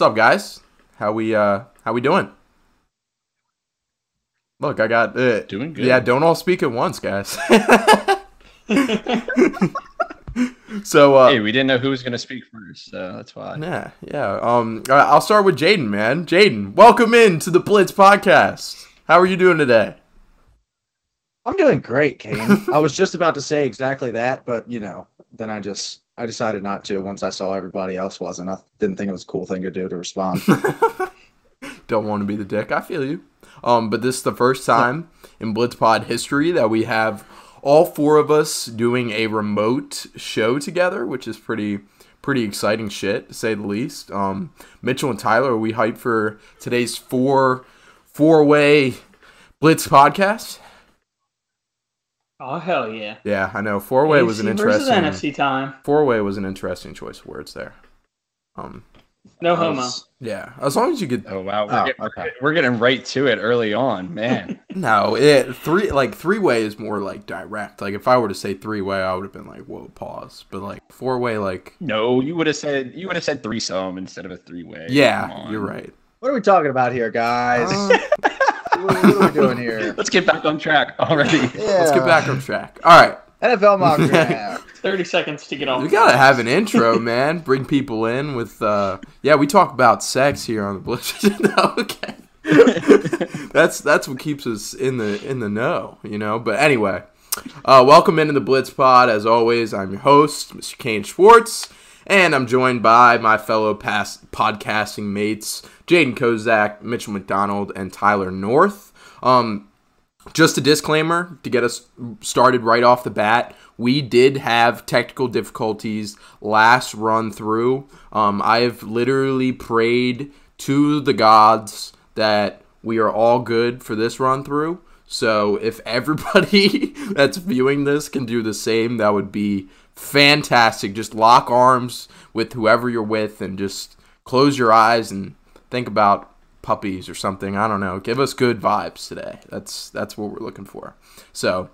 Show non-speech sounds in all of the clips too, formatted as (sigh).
What's up, guys? How we uh how we doing? Look, I got it. Doing good. Yeah, don't all speak at once, guys. (laughs) so uh Hey, we didn't know who was going to speak first, so that's why. yeah, yeah. Um I- I'll start with Jaden, man. Jaden, welcome in to the Blitz podcast. How are you doing today? I'm doing great, Kane. I was just about to say exactly that, but you know, then I just I decided not to once I saw everybody else wasn't. I didn't think it was a cool thing to do to respond. (laughs) Don't want to be the dick. I feel you. Um, but this is the first time in Blitzpod history that we have all four of us doing a remote show together, which is pretty pretty exciting shit to say the least. Um, Mitchell and Tyler, are we hyped for today's four four way Blitz podcast? Oh hell yeah! Yeah, I know four way was an AFC versus interesting NFC time. four way was an interesting choice of words there. Um, No homo. yeah, as long as you get Oh wow, we're, Oh, getting, okay. we're getting right to it early on, man. (laughs) No, it three like three way is more like direct. Like if I were to say three way, I would have been like, whoa, pause. But like four way, like no, you would have said you would have said threesome instead of a three way. yeah, you're right. what are we talking about here, guys? Uh, what, what are we doing here? (laughs) Let's get back on track already. let's get back on track. All right, NFL mock (laughs) draft. Thirty seconds to get off. we gotta have an intro, (laughs) man. Bring people in with uh, yeah. We talk about sex here on the Blitz. no, okay. that's that's what keeps us in the in the know, you know. But anyway, uh, welcome into the Blitz Pod. As always, I'm your host, Mr. Kane Schwartz, and I'm joined by my fellow past podcasting mates, Jaden Kozak, Mitchell McDonald, and Tyler North. Um, just a disclaimer to get us started right off the bat. We did have technical difficulties last run through. Um, I have literally prayed to the gods that we are all good for this run through. So if everybody (laughs) that's viewing this can do the same, that would be fantastic. Just lock arms with whoever you're with and just close your eyes and think about puppies or something. I don't know. Give us good vibes today. That's that's what we're looking for. So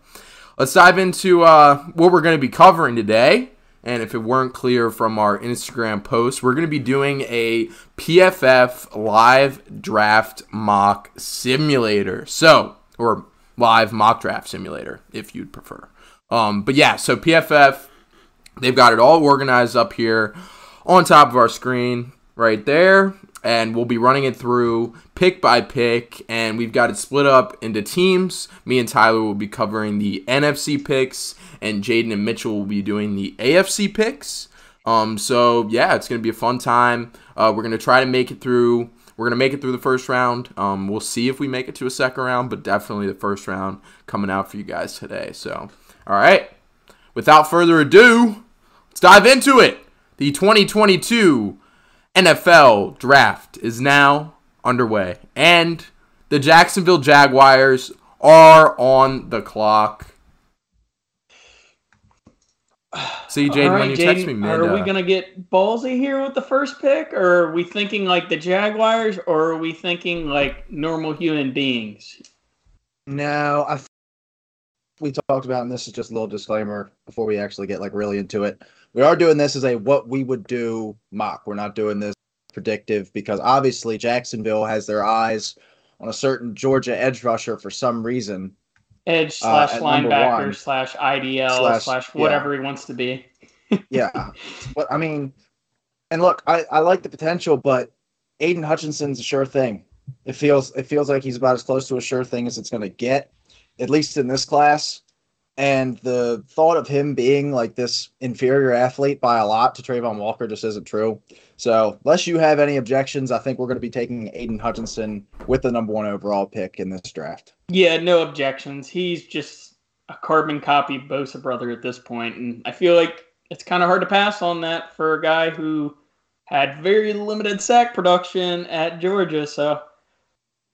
let's dive into uh, what we're going to be covering today. And if it weren't clear from our Instagram post, we're going to be doing a PFF live draft mock simulator. So, or live mock draft simulator, if you'd prefer. Um, but yeah, so PFF, they've got it all organized up here on top of our screen right there and we'll be running it through pick by pick and we've got it split up into teams. Me and tyler will be covering the nfc picks and jaden and mitchell will be doing the afc picks. Um, so yeah it's gonna be a fun time. Uh, we're gonna try to make it through we're gonna make it through the first round. Um, we'll see if we make it to a second round but definitely the first round coming out for you guys today. So all right. Without further ado let's dive into it the 2022 NFL draft is now underway, and the Jacksonville Jaguars are on the clock. See, Jaden, All right, when you text me Jaden, mid, are we uh, gonna get ballsy here with the first pick, or are we thinking like the Jaguars, or are we thinking like normal human beings? No, I th- we talked about, and this is just a little disclaimer before we actually get like really into it. We are doing this as a what we would do mock. We're not doing this predictive because obviously Jacksonville has their eyes on a certain Georgia edge rusher for some reason. Edge Uh, slash number linebacker slash IDL Slash- slash yeah. whatever he wants to be. (laughs) Yeah, but I mean, and look, I, I like the potential, but Aidan Hutchinson's a sure thing. It feels it feels like he's about as close to a sure thing as it's going to get, at least in this class. And the thought of him being like this inferior athlete by a lot to Travon Walker just isn't true. So, unless you have any objections, I think we're going to be taking Aidan Hutchinson with the number one overall pick in this draft. Yeah, no objections. He's just a carbon copy Bosa brother at this point, and I feel like it's kind of hard to pass on that for a guy who had very limited sack production at Georgia, so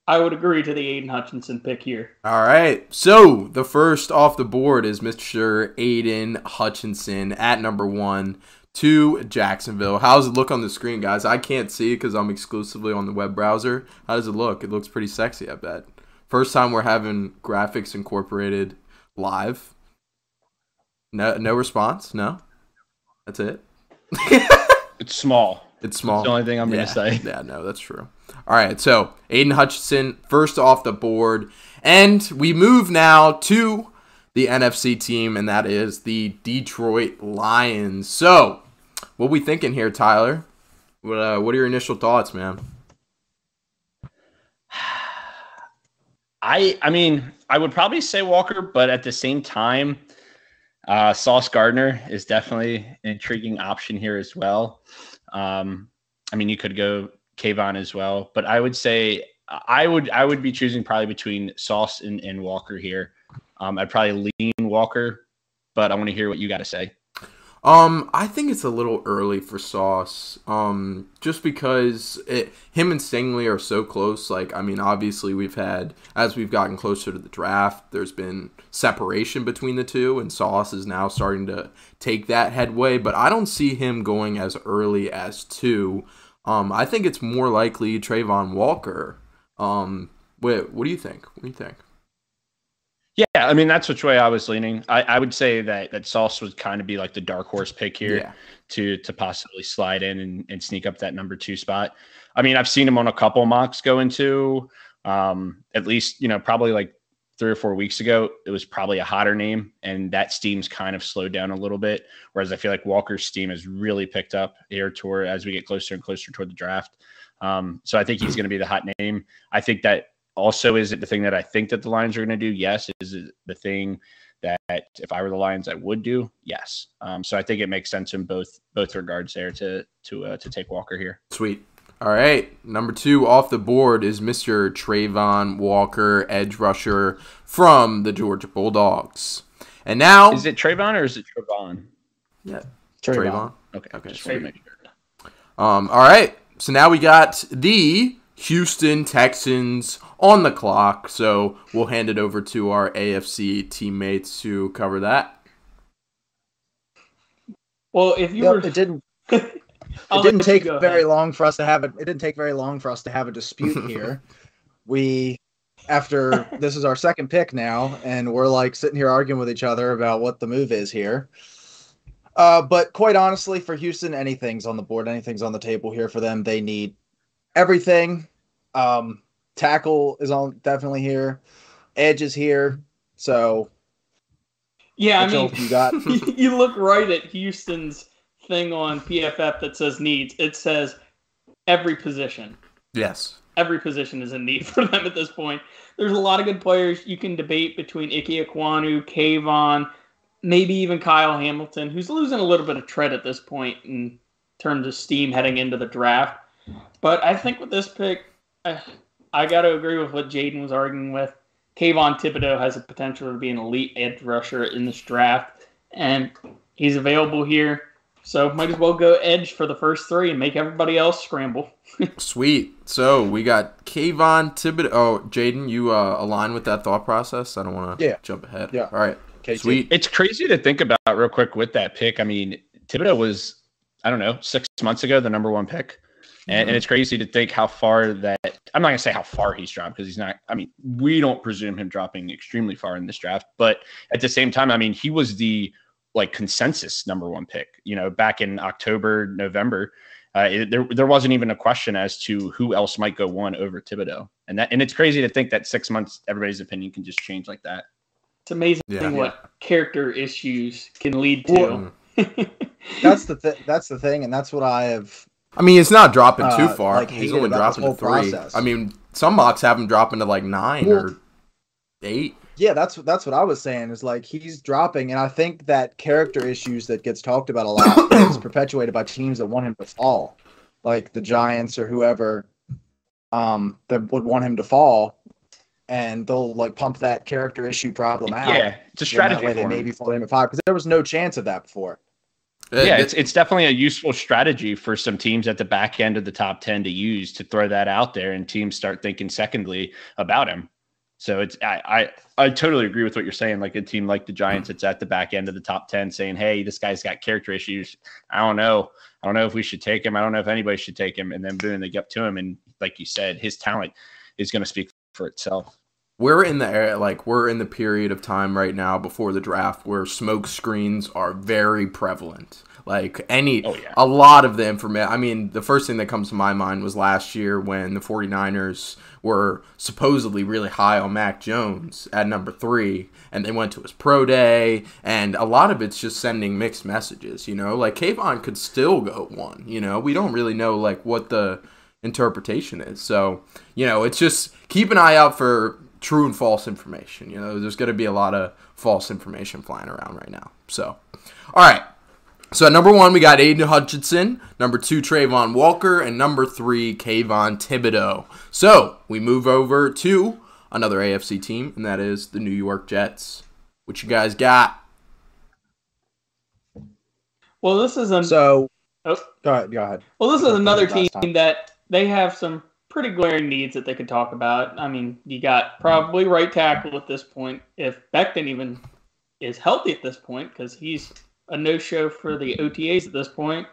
I would agree to the Aidan Hutchinson pick here. All right. So the first off the board is Mr. Aidan Hutchinson at number one to Jacksonville. How does it look on the screen, guys? I can't see because I'm exclusively on the web browser. How does it look? It looks pretty sexy, I bet. First time we're having graphics incorporated live. No, no response. No, that's it. (laughs) It's small. It's small. That's the only thing I'm yeah. gonna say. Yeah, no, that's true. All right, so Aidan Hutchinson first off the board, and we move now to the NFC team, and that is the Detroit Lions. So, what we thinking here, Tyler? What uh, What are your initial thoughts, man? (sighs) I I mean, I would probably say Walker, but at the same time, uh, Sauce Gardner is definitely an intriguing option here as well. Um, I mean, you could go Kayvon as well, but I would say I would I would be choosing probably between Sauce and, and Walker here. Um, I'd probably lean Walker, but I want to hear what you got to say. Um, I think it's a little early for Sauce. Um, just because it, him and Stingley are so close. Like, I mean, obviously we've had as we've gotten closer to the draft, there's been separation between the two, and Sauce is now starting to take that headway. But I don't see him going as early as two. Um, I think it's more likely Travon Walker. Um, what what do you think? What do you think? Yeah, I mean that's which way I was leaning. I, I would say that that Sauce would kind of be like the dark horse pick here Yeah. to to possibly slide in and, and sneak up that number two spot. I mean, I've seen him on a couple mocks go into um, at least you know probably like three or four weeks ago. It was probably a hotter name, and that steam's kind of slowed down a little bit. Whereas I feel like Walker's steam has really picked up here tour as we get closer and closer toward the draft. Um, so I think he's going to be the hot name. I think that also is it the thing that I think that the Lions are going to do? Yes. Is it the thing that if I were the Lions, I would do? Yes. Um, so I think it makes sense in both both regards there to to uh, to take Walker here. Sweet. All right. Number two off the board is Mr. Travon Walker, edge rusher from the Georgia Bulldogs. And now Is it Trayvon or is it Trayvon? yeah, Trayvon. Trayvon. Okay. Okay, Just sweet. make sure. Um, all right. So now we got the Houston Texans on the clock. So we'll hand it over to our AFC teammates to cover that. Well, if you Yep, were, it didn't. (laughs) I'll it didn't take very ahead. long for us to have it. It didn't take very long for us to have a dispute (laughs) here. we, after this is our second pick now, and we're like sitting here arguing with each other about what the move is here. Uh, but quite honestly, for Houston, anything's on the board. Anything's on the table here for them. They need everything. Um, tackle is on definitely here. Edge is here. So Yeah, I mean, you got. (laughs) you look right at Houston's thing on PFF that says needs. It says every position. Yes. Every position is in need (laughs) for them at this point. There's a lot of good players you can debate between Ike Ekwonu, Kayvon, maybe even Kyle Hamilton, who's losing a little bit of tread at this point in terms of steam heading into the draft. But I think with this pick, I, I got to agree with what Jaden was arguing with. Kayvon Thibodeaux has the potential to be an elite edge rusher in this draft, and he's available here. So might as well go edge for the first three and make everybody else scramble. (laughs) Sweet. So we got Kayvon Thibodeaux. Oh, Jaden, you uh, align with that thought process? I don't want to Yeah. jump ahead. Yeah. All right. KT. Sweet. It's crazy to think about real quick with that pick. I mean, Thibodeaux was, I don't know, six months ago, the number one pick. And, and it's crazy to think how far that I'm not gonna say how far he's dropped because he's not. I mean, we don't presume him dropping extremely far in this draft, but at the same time, I mean, he was the like consensus number one pick. You know, back in October, November, uh, it, there there wasn't even a question as to who else might go one over Thibodeaux, and that and it's crazy to think that six months everybody's opinion can just change like that. It's amazing Yeah. what character issues can lead Well, to. (laughs) that's the th- that's the thing, and that's what I have. I mean, it's not dropping too Uh, far. like, He's only dropping to three. process. I mean, some mocks have him dropping to like nine Well- or eight. Yeah, that's that's what I was saying. Is like he's dropping, and I think that character issues that gets talked about a lot (coughs) is perpetuated by teams that want him to fall, like the Giants or whoever, um, that would want him to fall, and they'll like pump that character issue problem out. Yeah, it's a And that strategy way they for him. maybe fall him at five because there was no chance of that before. Uh, yeah, it's it's definitely a useful strategy for some teams at the back end of the top ten to use to throw that out there, and teams start thinking secondly about him. So it's I, I I totally agree with what you're saying. Like a team like the Giants, it's at the back end of the top ten, saying, "Hey, this guy's got character issues. I don't know. I don't know if we should take him. I don't know if anybody should take him." And then boom, they get to him, and like you said, his talent is going to speak for itself. we're in the like we're in the period of time right now before the draft where smoke screens are very prevalent like any Oh, yeah. a lot of the information i mean the first thing that comes to my mind was last year when the 49ers were supposedly really high on mac jones at number three and they went to his pro day and a lot of it's just sending mixed messages you know like Kayvon could still go one you know we don't really know like what the interpretation is. So, you know, it's just keep an eye out for true and false information. You know, there's going to be a lot of false information flying around right now. So, all right. So at number one, we got Aidan Hutchinson. Number two, Travon Walker. And number three, Kayvon Thibodeaux. So we move over to another AFC team, and that is the New York Jets. What you guys got? Well, this is a So oh, go ahead. Go ahead. well, this is another team time. that they have some pretty glaring needs that they could talk about. I mean, you got probably right tackle at this point if Becton even is healthy at this point because he's a no-show for the OTAs at this point.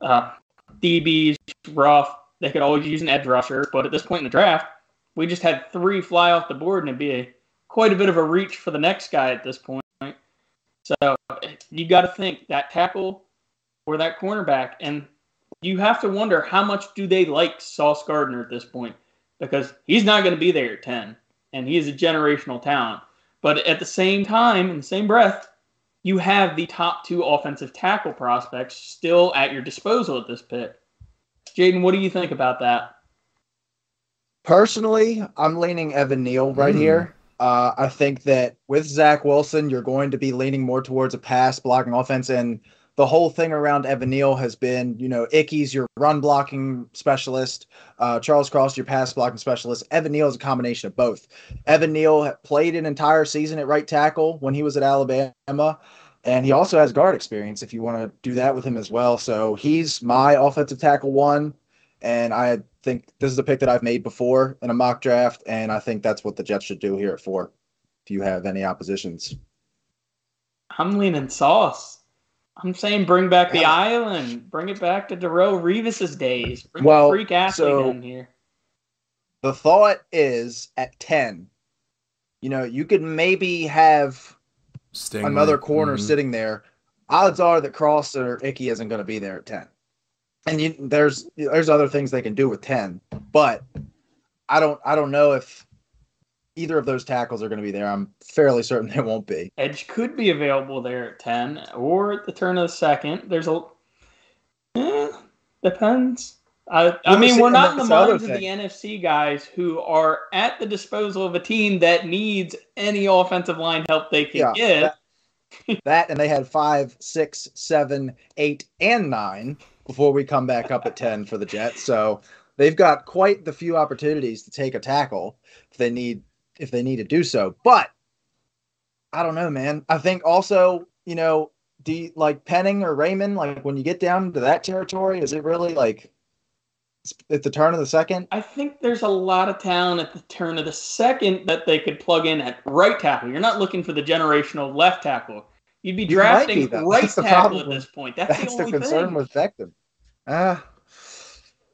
Uh, DB's rough. They could always use an edge rusher, but at this point in the draft, we just had three fly off the board, and it'd be a, quite a bit of a reach for the next guy at this point. So you got to think that tackle or that cornerback, and you have to wonder how much do they like Sauce Gardner at this point because he's not going to be there at ten, and he is a generational talent. But at the same time, in the same breath, you have the top two offensive tackle prospects still at your disposal at this pick. Jaden, what do you think about that? Personally, I'm leaning Evan Neal right Hmm. here. Uh, I think that with Zach Wilson, you're going to be leaning more towards a pass blocking offense, and the whole thing around Evan Neal has been, you know, Icky's your run blocking specialist, uh, Charles Cross your pass blocking specialist. Evan Neal is a combination of both. Evan Neal played an entire season at right tackle when he was at Alabama, and he also has guard experience if you want to do that with him as well. So he's my offensive tackle one, and I think this is a pick that I've made before in a mock draft, and I think that's what the Jets should do here at four. If you have any oppositions, I'm leaning Sauce. I'm saying bring back the Yeah. island, bring it back to Darrelle Revis's days. Bring Well, the freak athlete so- in here. the thought is at ten, you know, you could maybe have Sting another corner Mhm. sitting there. Odds are that Cross or Icky isn't going to be there at ten, and you, there's there's other things they can do with ten, but I don't I don't know if either of those tackles are going to be there. I'm fairly certain they won't be. Edge could be available there at 10 or at the turn of the second. There's a. Eh, depends. I, I mean, we're not in the minds of the. NFC guys who are at the disposal of a team that needs any offensive line help they can Yeah, get. That and they had five, six, seven, eight, and nine before we come back up at ten for the Jets. So they've got quite the few opportunities to take a tackle if they need if they need to do so. But I don't know, man. I think also, you know, do you, like Penning or Raimann, like when you get down to that territory, is it really like at the turn of the second? I think there's a lot of talent at the turn of the second that they could plug in at right tackle. You're not looking for the generational left tackle. You'd be You drafting be, right That's tackle at this point. That's, That's the the concern thing. with Beckham. Ah,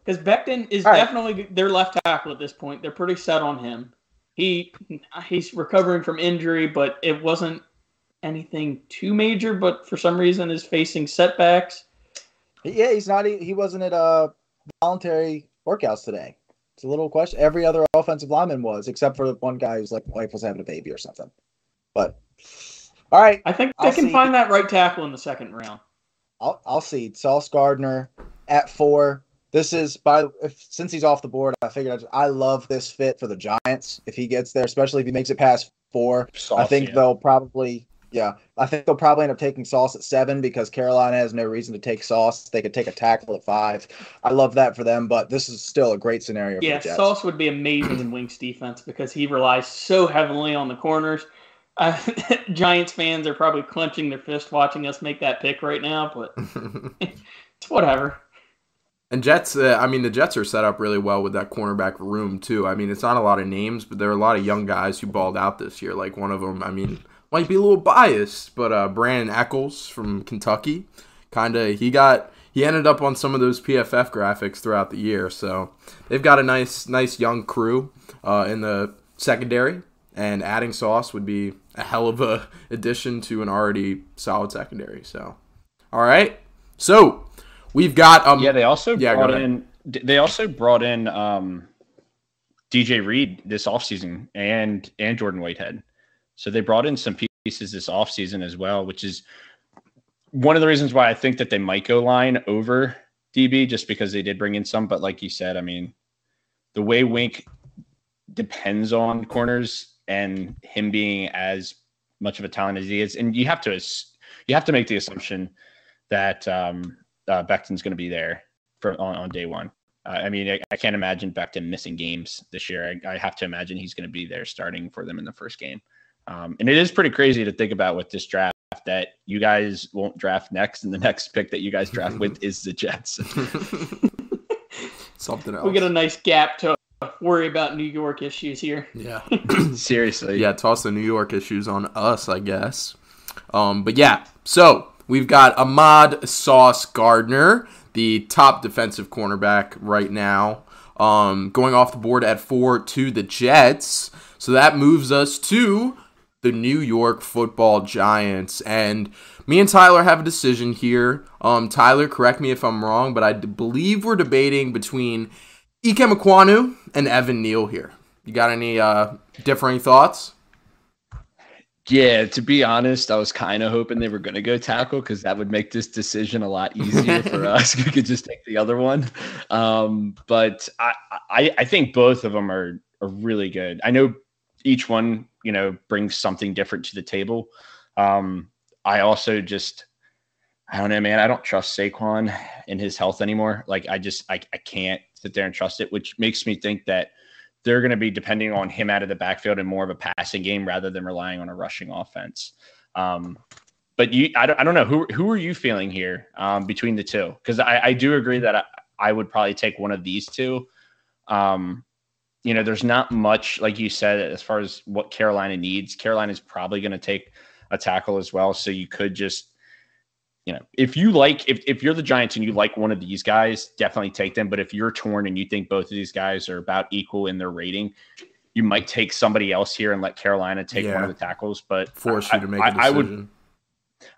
Because Becton is right. definitely their left tackle at this point. They're pretty set on him. He he's recovering from injury, but it wasn't anything too major. But for some reason, is facing setbacks. Yeah, he's not. He wasn't at a voluntary workouts today. It's a little question. Every other offensive lineman was, except for the one guy who's like wife was having a baby or something. But all right, I think they I'll can see. find that right tackle in the second round. I'll I'll see Sauce Gardner at four. This is by if since he's off the board, I figured I'd- I love this fit for the Giants if he gets there, especially if he makes it past four. I think yeah. they'll probably yeah. I think they'll probably end up taking Sauce at seven because Carolina has no reason to take Sauce. They could take a tackle at five. I love that for them, but this is still a great scenario Yeah, for Jets. Sauce would be amazing in Winks defense because he relies so heavily on the corners. Uh, (laughs) Giants fans are probably clenching their fist watching us make that pick right now, but (laughs) it's whatever. And Jets, uh, I mean, the Jets are set up really well with that cornerback room too. I mean, it's not a lot of names, but there are a lot of young guys who balled out this year. Like one of them, I mean, might be a little biased, but uh, Brandin Echols from Kentucky, kind of, he got he ended up on some of those PFF graphics throughout the year. So they've got a nice, nice young crew uh, in the secondary, and adding Sauce would be a hell of a addition to an already solid secondary. So, all right, so we've got um Yeah, they also Yeah, brought in. They also brought in um, DJ Reed this offseason and and Jordan Whitehead. So they brought in some pieces this offseason as well, which is one of the reasons why I think that they might go line over DB just because they did bring in some. But like you said, I mean, the way Wink depends on corners and him being as much of a talent as he is, and you have to you have to make the assumption that um, uh, Becton's going to be there for on, on day one. Uh, I mean, I, I can't imagine Becton missing games this year. I, I have to imagine he's going to be there starting for them in the first game. Um, and it is pretty crazy to think about with this draft that you guys won't draft next, and the next pick that you guys draft with is the Jets. (laughs) (laughs) something else. We get a nice gap to worry about New York issues here. yeah. (laughs) Seriously, yeah, toss the New York issues on us, I guess. Um, but yeah, so we've got Ahmad Sauce Gardner, the top defensive cornerback right now, um, going off the board at four to the Jets. So that moves us to the New York Football Giants, and me and Tyler have a decision here. Um, Tyler, correct me if I'm wrong, but I believe we're debating between Ike Ekwonu and Evan Neal here. You got any uh, differing thoughts? Yeah, to be honest, I was kind of hoping they were going to go tackle because that would make this decision a lot easier for (laughs) us. (laughs) We could just take the other one. Um, but I, I, I think both of them are, are really good. I know each one, you know, brings something different to the table. Um, I also just, I don't know, man. I don't trust Saquon in his health anymore. Like, I just, I, I can't sit there and trust it, which makes me think that they're going to be depending on him out of the backfield and more of a passing game rather than relying on a rushing offense. Um, but you, I don't, I don't know who who are you feeling here um, between the two? Because I, I do agree that I, I would probably take one of these two. Um, you know, there's not much like you said as far as what Carolina needs. Carolina is probably going to take a tackle as well, so you could just you know, if you like, if, if you're the Giants and you like one of these guys, definitely take them. But if you're torn and you think both of these guys are about equal in their rating, you might take somebody else here and let Carolina take one of the tackles. But Force I- you to make a I- decision. I would,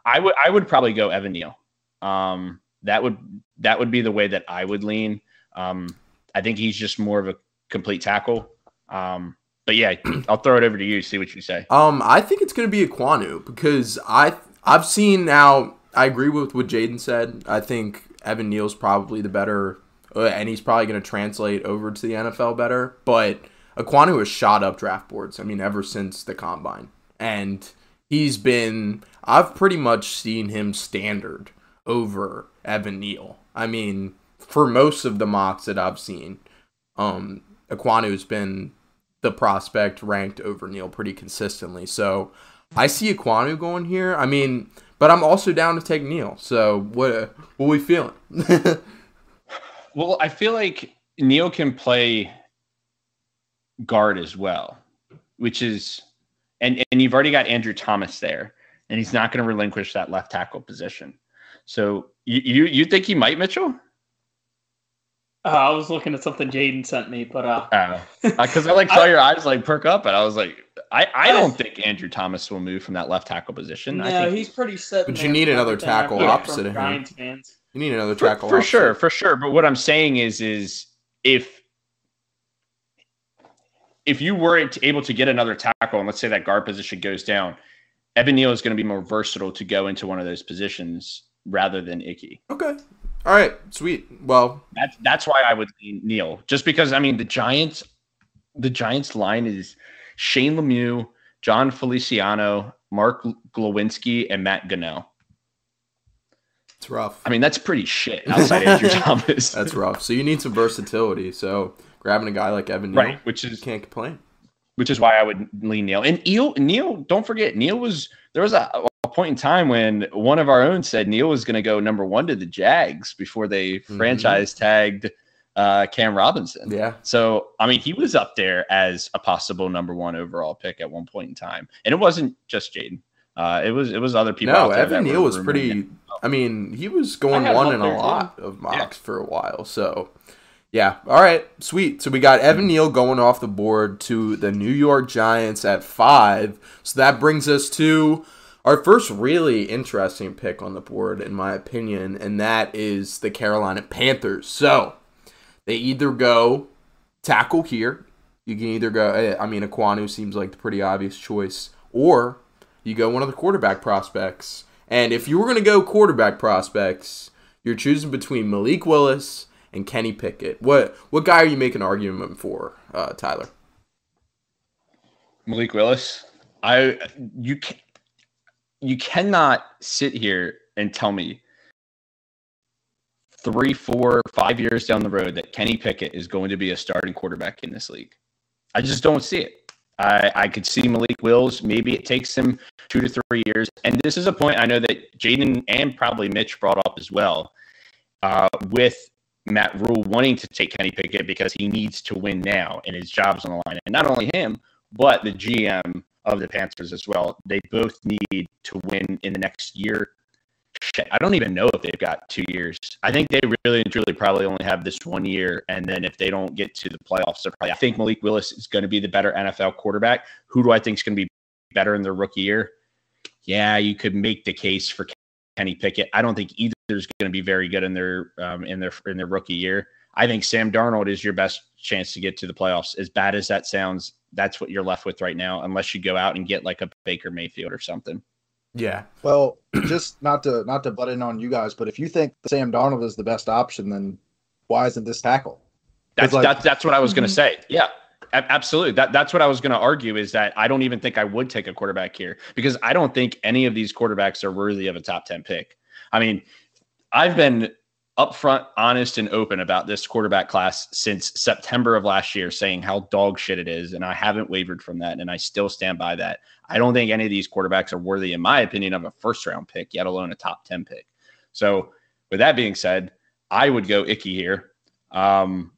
I would, I would probably go Evan Neal. Um, that would that would be the way that I would lean. Um, I think he's just more of a complete tackle. Um, but yeah, (clears throat) I'll throw it over to you. See what you say. Um, I think it's gonna be Ekwonu because I I've seen now. I agree with what Jaden said. I think Evan Neal's probably the better, uh, and he's probably gonna translate over to the NFL better. But Ekwonu has shot up draft boards. I mean, ever since the combine, and he's been. I've pretty much seen him standard over Evan Neal. I mean, for most of the mocks that I've seen, um, Ekwonu's been the prospect ranked over Neil pretty consistently. So I see Ekwonu going here. I mean, but I'm also down to take Neil. So what what we feeling? (laughs) Well, I feel like Neil can play guard as well, which is and and you've already got Andrew Thomas there, and he's not going to relinquish that left tackle position. So you you, you think he might, Mitchell? Uh, I was looking at something Jaden sent me, but uh, Because I like saw (laughs) your eyes like perk up, and I was like, I, I don't think Andrew Thomas will move from that left tackle position. I think he's pretty set. But you need another tackle opposite of him. Fans. You need another tackle for opposite. sure, for sure. But what I'm saying is, is if if you weren't able to get another tackle, and let's say that guard position goes down, Evan Neal is going to be more versatile to go into one of those positions rather than Icky. Okay. All right. Sweet. Well, That's that's why I would lean Neal, just because I mean the Giants, the Giants line is Shane Lemieux, Jon Feliciano, Mark Glowinski, and Matt Gannell. it's rough. I mean that's pretty shit outside Andrew (laughs) Thomas. That's rough. So you need some versatility. So grabbing a guy like Evan Neal, right, which is can't complain. which is why I would lean Neal. And Neal, Neal, don't forget, Neal was there was a point in time when one of our own said Neil was going to go number one to the Jags before they Mhm. franchise tagged uh, Cam Robinson. Yeah. So I mean, he was up there as a possible number one overall pick at one point in time, and it wasn't just Jaden. Uh, it was it was other people. No, Evan Neal was pretty. I mean, he was going one in a lot of Yeah. mocks for a while. So, yeah. All right, sweet. So we got Evan Neal going off the board to the New York Giants at five. So that brings us to our first really interesting pick on the board, in my opinion, and that is the Carolina Panthers. So they either go tackle here. You can either go. eh, I mean, Ekwonu seems like the pretty obvious choice, or you go one of the quarterback prospects. And if you were going to go quarterback prospects, you're choosing between Malik Willis and Kenny Pickett. What what guy are you making argument for, uh, Tyler? Malik Willis. I you can you cannot sit here and tell me three, four, five years down the road that Kenny Pickett is going to be a starting quarterback in this league. I just don't see it. I, I could see Malik Wills. Maybe it takes him two to three years. And this is a point I know that Jaden and probably Mitch brought up as well. Uh, with Matt Rhule wanting to take Kenny Pickett because he needs to win now and his job's on the line. And not only him, but the GM of the Panthers as well. They both need to win in the next year. Shit, I don't even know if they've got two years. I think they really and truly probably only have this one year. And then if they don't get to the playoffs, probably, I think Malik Willis is going to be the better NFL quarterback. Who do I think is going to be better in their rookie year? Yeah, you could make the case for Kenny Pickett. I don't think either is going to be very good in their um, in their in their rookie year. I think Sam Darnold is your best chance to get to the playoffs. As bad as that sounds, that's what you're left with right now, unless you go out and get like a Baker Mayfield or something. Yeah. Well, just not to not to butt in on you guys, but if you think Sam Darnold is the best option, then why isn't this tackle? That's like- that's that's what I was going to mm-hmm. say. Yeah, absolutely. That that's what I was going to argue is that I don't even think I would take a quarterback here because I don't think any of these quarterbacks are worthy of a top ten pick. I mean, I've been upfront, honest, and open about this quarterback class since September of last year, saying how dog shit it is, and I haven't wavered from that, and I still stand by that. I don't think any of these quarterbacks are worthy, in my opinion, of a first round pick, yet alone a top ten pick. So, with that being said, I would go Icky here. Um,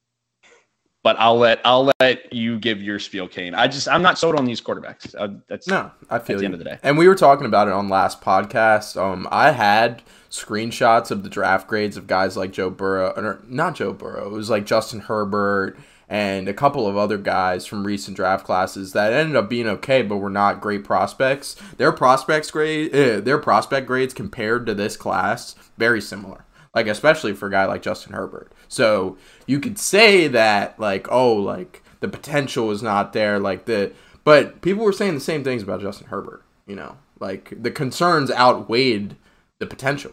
but I'll let I'll let you give your spiel, Kane. I just I'm not sold on these quarterbacks. Uh, that's No, I feel the you. end of the day. And we were talking about it on last podcast. Um, I had screenshots of the draft grades of guys like Joe Burrow, or not Joe Burrow. It was like Justin Herbert and a couple of other guys from recent draft classes that ended up being okay, but were not great prospects. Their prospects grade, eh, their prospect grades compared to this class, very similar. Like especially for a guy like Justin Herbert. So you could say that like oh like the potential is not there like the but people were saying the same things about Justin Herbert. You know like the concerns outweighed the potential.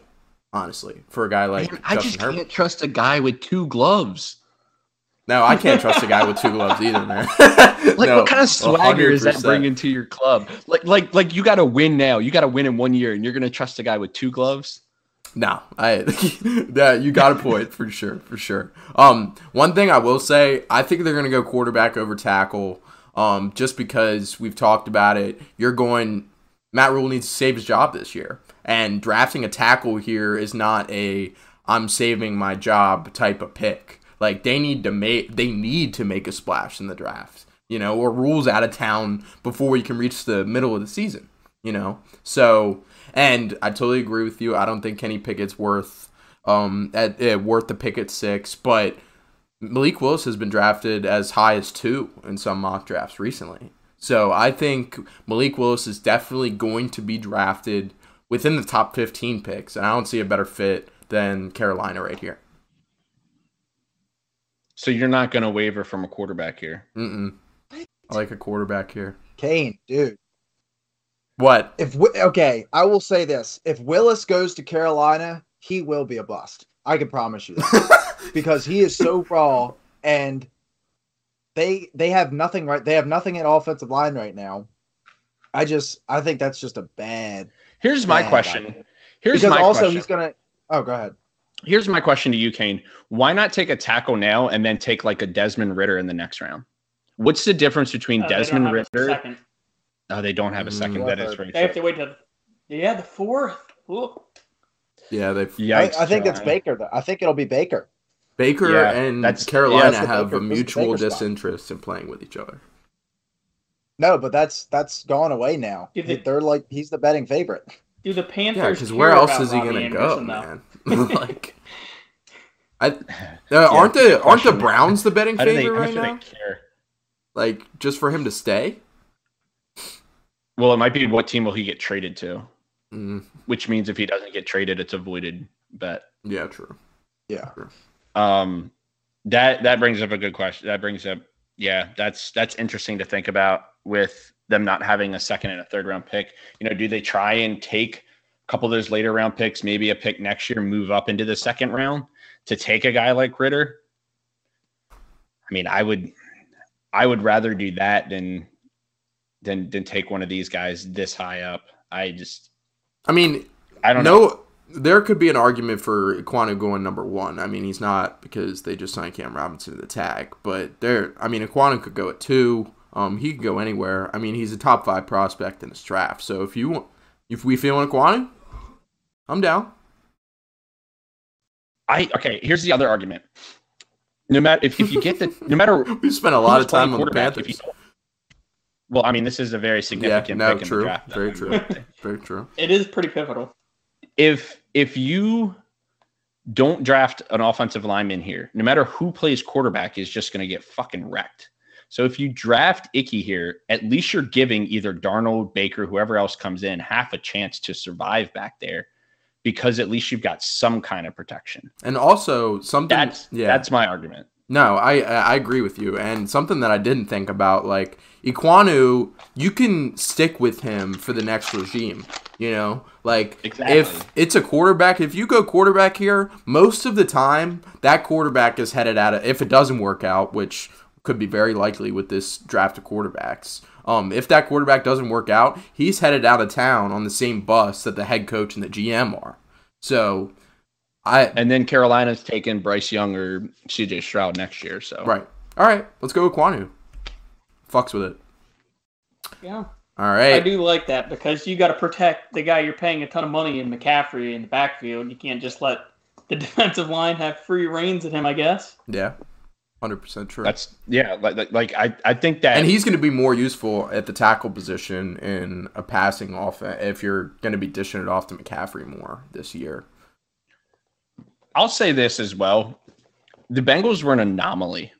Honestly, for a guy like Man, I Justin just Herbert. can't trust a guy with two gloves. No, I can't trust a guy with two gloves either, man. (laughs) (laughs) Like, No, what kind of swagger is that bringing to your club? Like, like, like you got to win now. You got to win in one year, and you're gonna trust a guy with two gloves? No, I (laughs) that you got a point for sure, for sure. Um, one thing I will say, I think they're gonna go quarterback over tackle. Um, just because we've talked about it, you're going. Matt Rhule needs to save his job this year, and drafting a tackle here is not a I'm saving my job type of pick. Like they need to make they need to make a splash in the draft, you know, or Rhule's out of town before we can reach the middle of the season, you know. So and I totally agree with you. I don't think Kenny Pickett's worth um at uh, worth the pick at six, but Malik Willis has been drafted as high as two in some mock drafts recently. So I think Malik Willis is definitely going to be drafted within the top 15 picks, and I don't see a better fit than Carolina right here. So you're not gonna waver from a quarterback here. Mm-mm. I like a quarterback here. Kane, dude. What? If Wi- okay, I will say this: if Willis goes to Carolina, he will be a bust. I can promise you that (laughs) because he is so raw, and they they have nothing right. They have nothing at offensive line right now. I just I think that's just a bad. Here's my question. idea. Here's because my also question. he's gonna. Oh, go ahead. Here's my question to you, Kane. Why not take a tackle now and then take like a Desmond Ridder in the next round? What's the difference between Uh, Desmond Ridder? Second. Oh, they don't have a second. Mm. That is very They have to wait to. Yeah, the fourth. Ooh. Yeah, they've I, I think it's Baker. Though. I think it'll be Baker. Baker Yeah, and that's- Carolina yeah, that's have Baker- a mutual Baker spot. disinterest in playing with each other. No, but that's that's gone away now. You They're like he's the betting favorite. Do the Panthers? Yeah, because care where else about is he gonna go, man? (laughs) like, (laughs) I uh, aren't the aren't the. Browns the betting How they, favorite right now? care? Like, just for him to stay? Well, it might be what team will he get traded to, Mm, which means if he doesn't get traded, it's a voided bet. yeah, true. Yeah. Um, that that brings up a good question. That brings up, yeah, that's that's interesting to think about with them not having a second and a third round pick. You know, do they try and take a couple of those later round picks, maybe a pick next year, move up into the second round to take a guy like Ridder? I mean, I would, I would rather do that than than than take one of these guys this high up. I just, I mean, I don't know. there could be an argument for Ekwonu going number one. I mean, he's not because they just signed Cam Robinson to the tag, but there. I mean, Ekwonu could go at two. Um, he could go anywhere. I mean, he's a top five prospect in this draft. So if you want, if we feel Ekwonu, I'm down. I okay. Here's the other argument. No matter if, if you get the no matter (laughs) We spent a lot of time on the quarterback, if you Panthers. Well, I mean, this is a very Yeah, significant no, pick in true, the draft. very true, (laughs) very true. It is pretty pivotal. If if you don't draft an offensive lineman here, no matter who plays quarterback, is just going to get fucking wrecked. So if you draft Icky here, at least you're giving either Darnold, Baker, whoever else comes in, half a chance to survive back there, because at least you've got some kind of protection. And also something. That's yeah, that's my argument. No, I I agree with you. And something that I didn't think about, like Ekwonu, you can stick with him for the next regime. You know, like Exactly. if it's a quarterback, if you go quarterback here, most of the time that quarterback is headed out of. If it doesn't work out, which could be very likely with this draft of quarterbacks. Um, if that quarterback doesn't work out, he's headed out of town on the same bus that the head coach and the GM are. So, I And then Carolina's taking Bryce Young or CJ Stroud next year. So right. All right, let's go with Quanu. Fucks with it. Yeah, All right. I do like that because you got to protect the guy you're paying a ton of money in McCaffrey in the backfield. You can't just let the (laughs) defensive line have free reigns at him. I guess. Yeah. 100% true. that's yeah. Like, like, like I, I think that and he's going to be more useful at the tackle position in a passing offense if you're going to be dishing it off to McCaffrey more this year. I'll say this as well. The Bengals were an anomaly.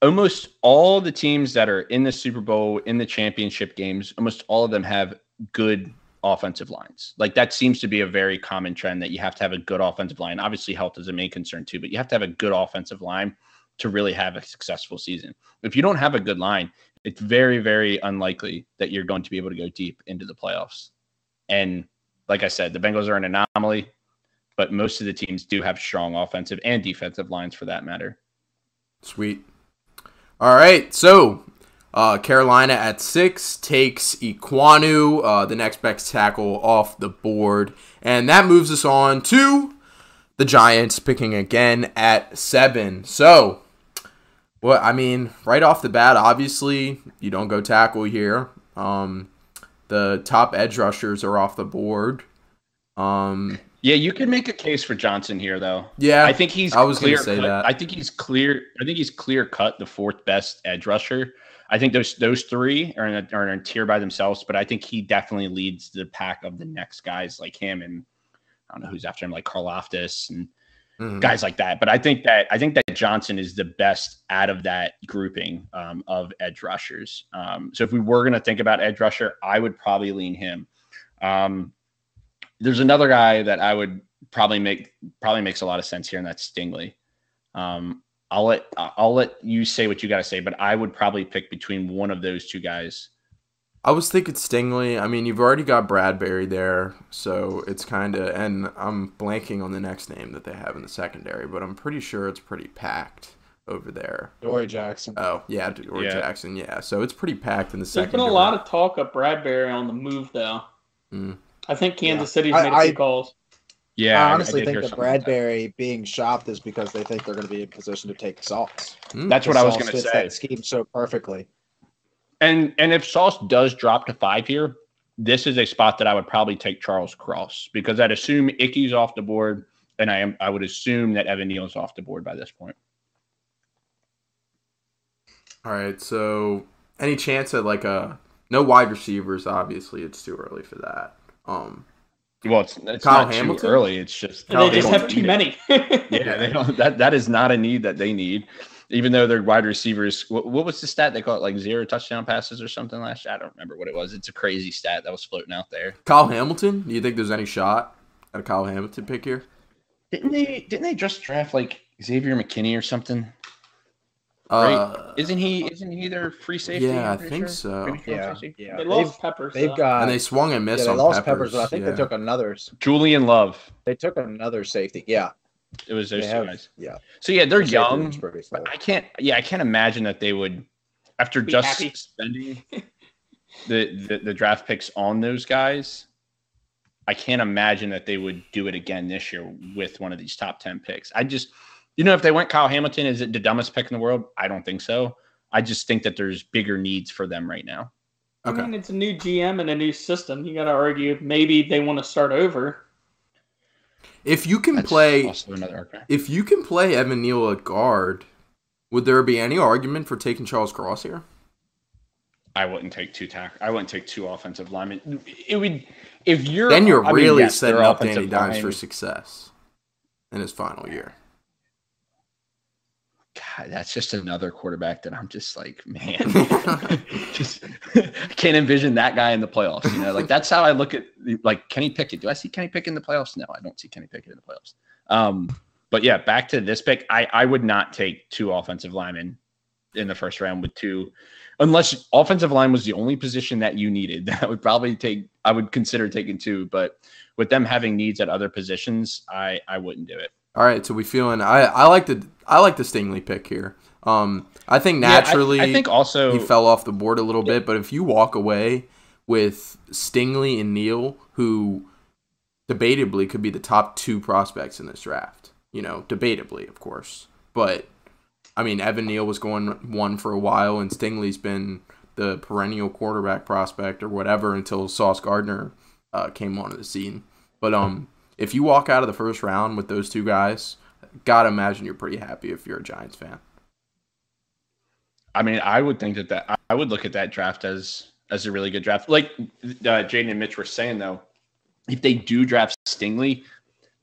Almost all the teams that are in the Super Bowl, in the championship games, almost all of them have good offensive lines. Like that seems to be a very common trend that you have to have a good offensive line. Obviously, health is a main concern too, but you have to have a good offensive line to really have a successful season. If you don't have a good line, it's very, very unlikely that you're going to be able to go deep into the playoffs. And like I said, the Bengals are an anomaly but most of the teams do have strong offensive and defensive lines for that matter. Sweet. All right. So, uh, Carolina at six takes Ekwonu, uh, the next best tackle, off the board. And that moves us on to the Giants picking again at seven. So, well, I mean, right off the bat, obviously, you don't go tackle here. Um, the top edge rushers are off the board. Um, Yeah, you can make a case for Johnson here, though. yeah, I think he's. I was gonna clear say cut- that. I think he's clear. I think he's clear cut the fourth best edge rusher. I think those those three are in a, are in a tier by themselves, but I think he definitely leads the pack of the next guys like him and I don't know who's after him, like Karlaftis and Mhm. guys like that. But I think that I think that Johnson is the best out of that grouping um, of edge rushers. Um, so if we were going to think about edge rusher, I would probably lean him. Um, there's another guy that I would probably make probably makes a lot of sense here, and that's Stingley. Um, I'll let I'll let you say what you got to say, but I would probably pick between one of those two guys. I was thinking Stingley. I mean, you've already got Bradberry there, so it's kind of, and I'm blanking on the next name that they have in the secondary, but I'm pretty sure it's pretty packed over there. Dory Jackson. Oh, yeah, or Yeah. Jackson, yeah. So it's pretty packed in the secondary. There's been a lot of talk of Bradberry on the move, though. Mm. I think Kansas Yeah. City's made a few I- calls. Yeah, I I- I honestly think hear that something like that. Bradberry being shopped is because they think they're going to be in position to take Sauce. Hmm. That's what I was going to say. That scheme so perfectly. And and if Sauce does drop to five here, this is a spot that I would probably take Charles Cross because I'd assume Icky's off the board, and I am I would assume that Evan Neal's off the board by this point. All right, so any chance at like a no wide receivers? Obviously, it's too early for that. Um, Well, it's it's Kyle not Hamilton? too early. It's just they just have too many. (laughs) (laughs) Yeah, they don't. That that is not a need that they need. Even though their wide receivers, what, what was the stat they call it? Like zero touchdown passes or something last year. I don't remember what it was. It's a crazy stat that was floating out there. Kyle Hamilton. Do you think there's any shot at a Kyle Hamilton pick here? Didn't they? Didn't they just draft like Xavier McKinney or something? Right? Uh, Isn't he? Isn't he their free safety? yeah, I'm I pretty think sure? so. Yeah, yeah. they They've, lost Peppers. they've though. got and they swung and yeah, missed they on lost Peppers. Peppers, but I think yeah. they took another. Julian Love. They took another safety. Yeah, It was those they have. guys. Yeah, So yeah, they're Safety young. was pretty slow. But I can't. Yeah, I can't imagine that they would, after Be just happy. spending (laughs) the, the the draft picks on those guys. I can't imagine that they would do it again this year with one of these top ten picks. I just, you know, if they went Kyle Hamilton, is it the dumbest pick in the world? I don't think so. I just think that there's bigger needs for them right now. Okay. I mean, it's a new GM and a new system. You got to argue maybe they want to start over. If you can That's play, another argument. if you can play Evan Neal at guard, would there be any argument for taking Charles Cross here? I wouldn't take two tack. I wouldn't take two offensive linemen. It would if you're Then you're I mean, really yes, setting up Danny Dimes line- for success in his final year. God, that's just another quarterback that I'm just like, man, (laughs) (laughs) just (laughs) I can't envision that guy in the playoffs. You know, like that's how I look at like Kenny Pickett. Do I see Kenny Pickett in the playoffs? No, I don't see Kenny Pickett in the playoffs. Um, but yeah, back to this pick, I I would not take two offensive linemen in the first round with two, unless offensive line was the only position that you needed. That would probably take. I would consider taking two, but with them having needs at other positions, I I wouldn't do it. All right, so we feeling I I like the I like the Stingley pick here. Um, I think Yeah, I- naturally I, think also he fell off the board a little bit, but if you walk away with Stingley and Neal, who debatably could be the top two prospects in this draft, you know, debatably, of course, but I mean, Evan Neal was going one for a while, and Stingley's been the perennial quarterback prospect or whatever until Sauce Gardner uh, came onto the scene. But um, if you walk out of the first round with those two guys, gotta imagine you're pretty happy if you're a Giants fan. I mean, I would think that that I would look at that draft as as a really good draft. Like uh, Jaden and Mitch were saying, though, if they do draft Stingley,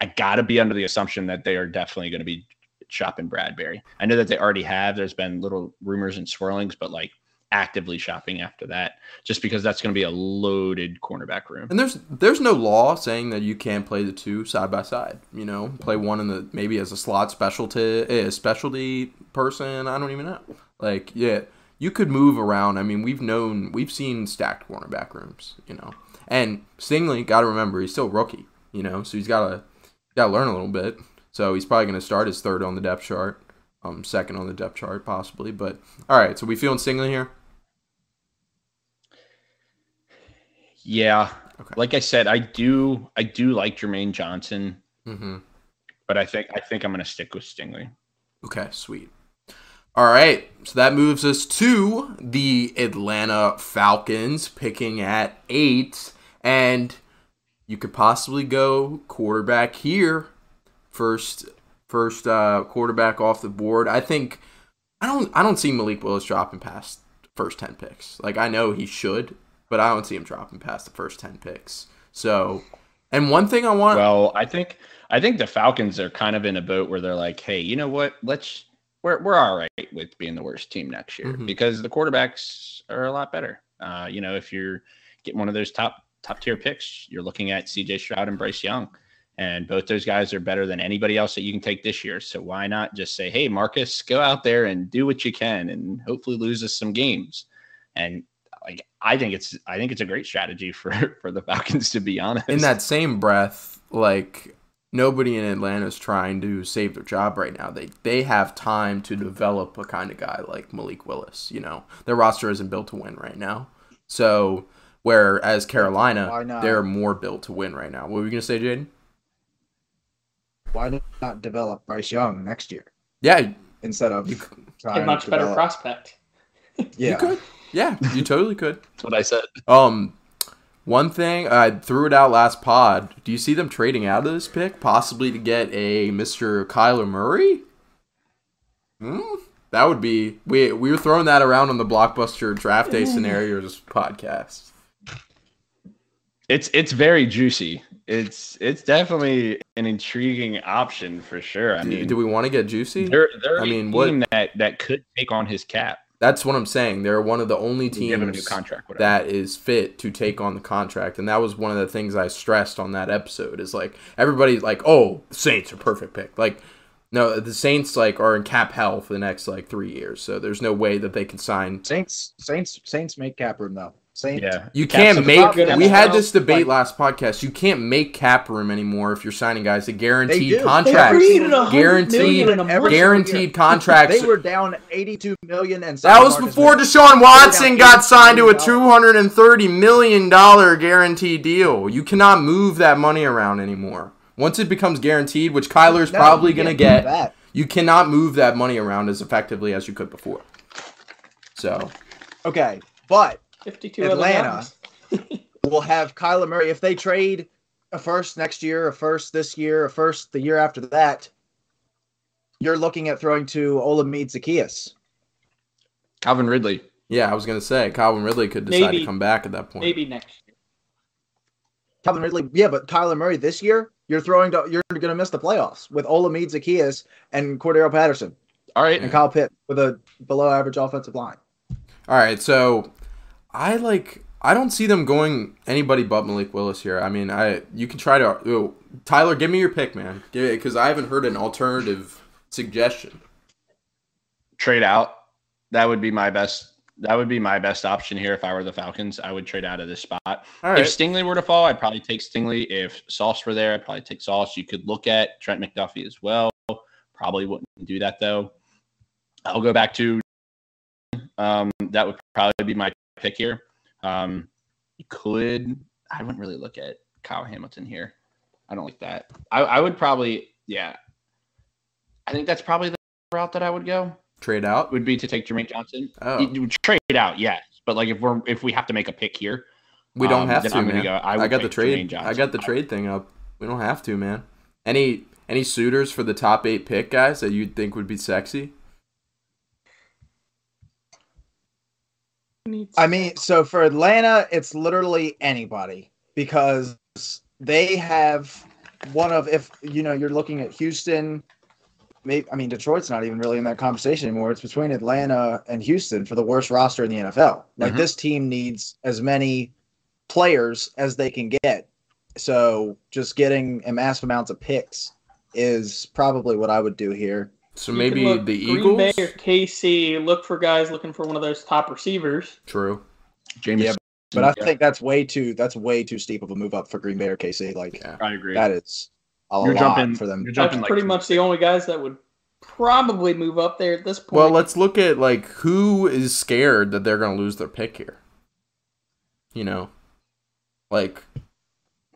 I got to be under the assumption that they are definitely going to be shopping Bradberry. I know that they already have. There's been little rumors and swirlings, but like actively shopping after that, just because that's going to be a loaded cornerback room. And there's there's no law saying that you can't play the two side by side. You know, play one in the maybe as a slot specialty a specialty person. I don't even know. Like yeah, you could move around. I mean, we've known we've seen stacked cornerback rooms. You know, and Stingley got to remember he's still rookie. You know, so he's got to got to learn a little bit. So he's probably going to start his third on the depth chart, um, second on the depth chart possibly. But all right, so we feeling Stingley here. Yeah, Okay. like I said, I do I do like Jermaine Johnson, Mm-hmm. but I think I think I'm going to stick with Stingley. Okay, sweet. All right, so that moves us to the Atlanta Falcons picking at eight, and you could possibly go quarterback here. First, first uh, quarterback off the board. I think I don't I don't see Malik Willis dropping past first ten picks. Like I know he should, but I don't see him dropping past the first ten picks. So, and one thing I want Well, I think I think the Falcons are kind of in a boat where they're like, hey, you know what? Let's we're we're all right with being the worst team next year Mhm. because the quarterbacks are a lot better. Uh, you know, if you're getting one of those top top tier picks, you're looking at CJ Stroud and Bryce Young. And both those guys are better than anybody else that you can take this year. So why not just say, hey, Marcus, go out there and do what you can and hopefully lose us some games. And like I think it's I think it's a great strategy for (laughs) for the Falcons to be honest. in that same breath, like nobody in Atlanta is trying to save their job right now. They they have time to develop a kind of guy like Malik Willis. You know, their roster isn't built to win right now. So whereas Carolina, they're more built to win right now. What were you gonna say, Jaden? Why not develop Bryce Young next year Yeah, instead of You trying A much to better develop- prospect. (laughs) Yeah, you could. Yeah, you totally could. That's what I said. Um, one thing I threw it out last pod. Do you see them trading out of this pick, possibly to get a Mister Kyler Murray? Hmm, that would be. We we were throwing that around on the blockbuster draft day (laughs) scenarios podcast. It's it's very juicy. It's it's definitely an intriguing option for sure. I Do, mean, do we want to get juicy? they're they're I a mean, what- team that that could take on his cap. That's what I'm saying. They're one of the only Give a new teams contract. That is fit to take on the contract, and that was one of the things I stressed on that episode. Is like everybody's like, "Oh, Saints are perfect pick." Like, no, the Saints like are in cap hell for the next like three years, so there's no way that they can sign. Saints, Saints, Saints make cap room though. Saints, yeah, You can't a- make. good We had this debate last podcast. You can't make cap room anymore if you're signing guys to guaranteed do. They contracts. created a Guaranteed- million in a every month. Guaranteed (laughs) contracts. They were down 82 million and That was before Deshaun Watson got signed to a two hundred and thirty million dollar guaranteed deal. You cannot move that money around anymore. Once it becomes guaranteed, which Kyler's No, probably gonna get, that. you cannot move that money around as effectively as you could before. So Okay, but 52 Atlanta. (laughs) we'll have Kyler Murray if they trade a first next year, a first this year, a first the year after that. You're looking at throwing to Olamide Zaccheaus. Calvin Ridley. yeah, I was gonna say Calvin Ridley could decide to come back at that point. Maybe next year. Calvin Ridley, yeah, but Kyler Murray this year, you're throwing to, you're going to miss the playoffs with Olamide Zaccheaus and Cordarrelle Patterson All right, and Kyle Pitt with a below average offensive line. All right, so I like I don't see them going anybody but Malik Willis here. I mean, I you can try to oh, Tyler, give me your pick, man, because I haven't heard an alternative suggestion. trade out. That would be my best. That would be my best option here if I were the Falcons. I would trade out of this spot. All If right, Stingley were to fall, I'd probably take Stingley. If Sauce were there, I'd probably take Sauce. You could look at Trent McDuffie as well. Probably wouldn't do that though. I'll go back to um, that would probably be my pick here. Um, you could I wouldn't really look at Kyle Hamilton here. I don't like that. I, I would probably yeah. I think that's probably the route that I would go trade out. would be to take Jermaine Johnson. Oh. You- trade out, yes. But like if we're if we have to make a pick here, We don't um, have to, I'm man. go- I I, got the trade. I got the trade thing up. We don't have to, man. Any any suitors for the top eight pick guys that you'd think would be sexy? Needs- I mean, so for Atlanta, it's literally anybody because they have one of if you know you're looking at Houston. Maybe I mean Detroit's not even really in that conversation anymore. It's between Atlanta and Houston for the worst roster in the NFL. Like Mhm. this team needs as many players as they can get. So just getting a massive amounts of picks is probably what I would do here. So You maybe can look the Green Eagles. Bay or KC. Look for guys looking for one of those top receivers. True. James. Yeah, But I think that's way too that's way too steep of a move up for Green Bay or KC. Like Yeah. I agree. that is a You're lot jumping for them. You're That's like pretty much the only guys that would probably move up there at this point. Well, let's look at like who is scared that they're gonna lose their pick here. You know, like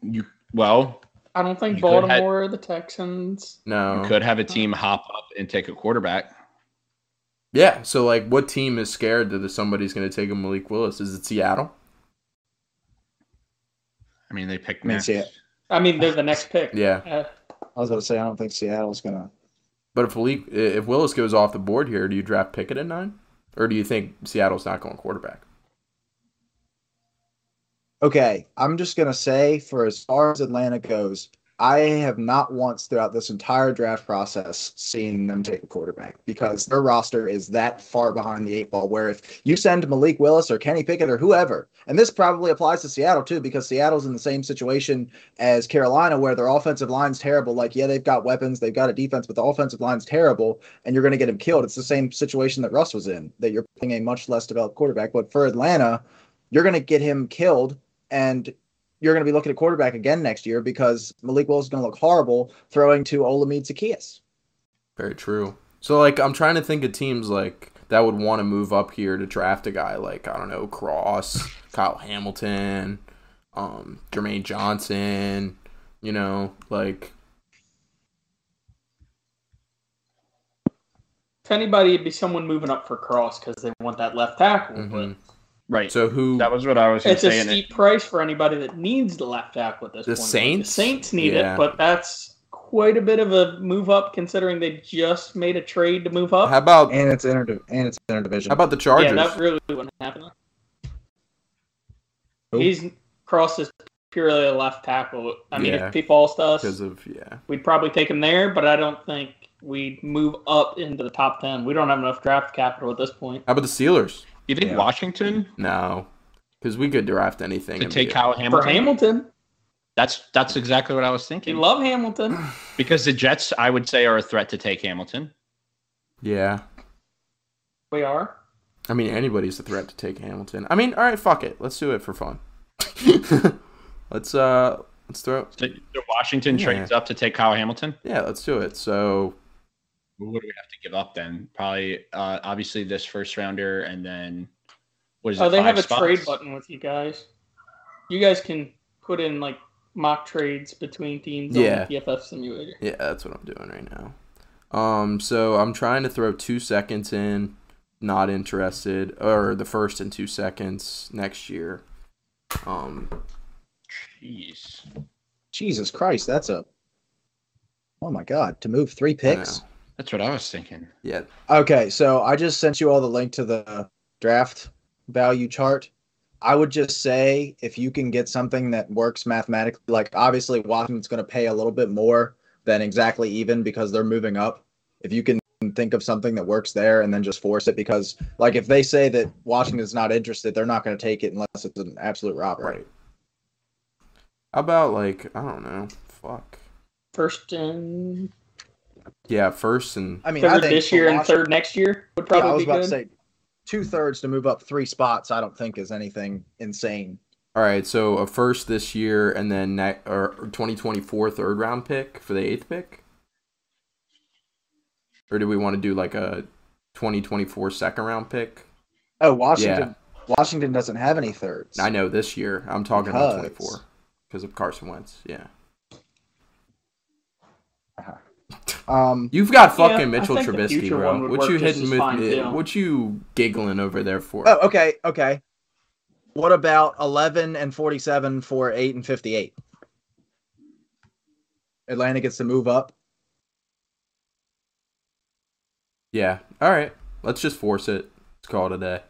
you. Well, I don't think you could have- Baltimore or the Texans. no, you could have a team hop up and take a quarterback. yeah. So like, what team is scared that somebody's gonna take a Malik Willis? Is it Seattle? I mean, they picked I mean, next. I mean, they're the next pick. Yeah, Uh, I was going to say I don't think Seattle's gonna. but if Malik, if Willis goes off the board here, do you draft Pickett at nine, or do you think Seattle's not going quarterback? Okay, I'm just gonna say for as far as Atlanta goes, I have not once throughout this entire draft process seen them take a quarterback because their roster is that far behind the eight ball. Where if you send Malik Willis or Kenny Pickett or whoever, and this probably applies to Seattle too, because Seattle's in the same situation as Carolina, where their offensive line's terrible. Like, yeah, they've got weapons, they've got a defense, but the offensive line's terrible, and you're gonna get him killed. It's the same situation that Russ was in, that you're playing a much less developed quarterback. But for Atlanta, you're gonna get him killed and you're going to be looking at quarterback again next year because Malik Willis is going to look horrible throwing to Olamide Zaccheaus. Very true. So, like, I'm trying to think of teams like that would want to move up here to draft a guy like I don't know Cross, Kyle Hamilton, um, Jermaine Johnson. You know, like if anybody, it'd be someone moving up for Cross because they want that left tackle. Mm-hmm. But Right. So who? that was what I was But going it's to a say. and it- steep price for anybody that needs the left tackle at this The point. Like, Saints? the Saints need Yeah. it, but that's quite a bit of a move up considering they just made a trade to move up. How about And it's inter and it's interdivision. how about the Chargers? yeah, that really wouldn't happen. Who? He's crossed as purely a left tackle. I mean, Yeah. if he falls to us, because of yeah. we'd probably take him there, but I don't think we'd move up into the top 10. We don't have enough draft capital at this point. How about the Steelers? You think Yeah. Washington No, because we could draft anything. to take be- Kyle For Hamilton? Hamilton, That's that's exactly what I was we thinking. love Hamilton. (sighs) because the Jets, I would say, are a threat to take Hamilton. Yeah, We are. I mean anybody's a threat to take Hamilton. I mean, all right, fuck it, let's do it for fun. (laughs) let's uh, let's throw. So, so Washington Yeah. trades up to take Kyle Hamilton. Yeah, let's do it. So What do we have to give up then? Probably, uh, obviously, this first rounder, and then what is it? Oh, they five have a spots? trade button with you guys. You guys can put in like mock trades between teams Yeah. on PFF simulator. yeah, that's what I'm doing right now. Um, so I'm trying to throw two seconds in. Not interested, or the first and two seconds next year. Um, Jeez. Jesus Christ, that's a. Oh my God! To move three I picks. Know. That's what I was thinking. yeah, Okay, so I just sent you all the link to the draft value chart. I would just say if you can get something that works mathematically, like obviously Washington's going to pay a little bit more than exactly even because they're moving up. If you can think of something that works there and then just force it, because like if they say that Washington's not interested, they're not going to take it unless it's an absolute robbery. right. How about like I don't know, fuck. First and Yeah, first and I mean, I third think this year and third next year would Yeah, I probably was be about good. to say two thirds to move up three spots. I don't think is anything insane. all right. So a first this year, and then ne- or 2024 third round pick for the eighth pick, or do we want to do like a 2024 second round pick? Oh, Washington. Washington doesn't have any thirds. I know this year. I'm talking about 24 because of Carson Wentz. Yeah, Um, you've got fucking I Mitchell think Trubisky, bro. What you hitting with? fine, it? too. What you giggling over there for? oh, okay, okay. What about eleven and forty-seven for eight and fifty-eight? Atlanta gets to move up. Yeah. All right. Let's just force it. Let's call it a day.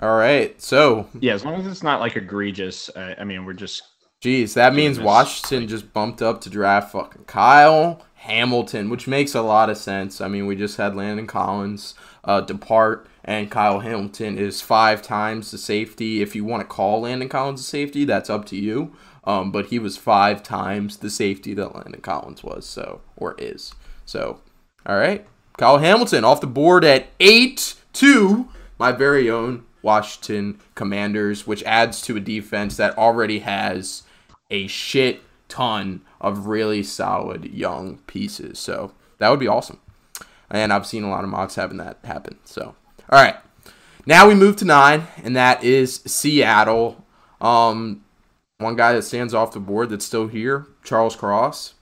All right. So, Yeah, as long as it's not like egregious. I, I mean, we're just geez, that means Goodness. Washington just bumped up to draft fucking Kyle Hamilton, which makes a lot of sense. I mean, we just had Landon Collins uh, depart, and Kyle Hamilton is five times the safety. If you want to call Landon Collins a safety, that's up to you. Um, but he was five times the safety that Landon Collins was, so or is. So, all right, Kyle Hamilton off the board at eight two. My very own Washington Commanders, which adds to a defense that already has a shit ton of really solid young pieces. So that would be awesome. And I've seen a lot of mocks having that happen. So, all right. Now we move to nine, and that is Seattle. Um, one guy that stands off the board that's still here, Charles Cross.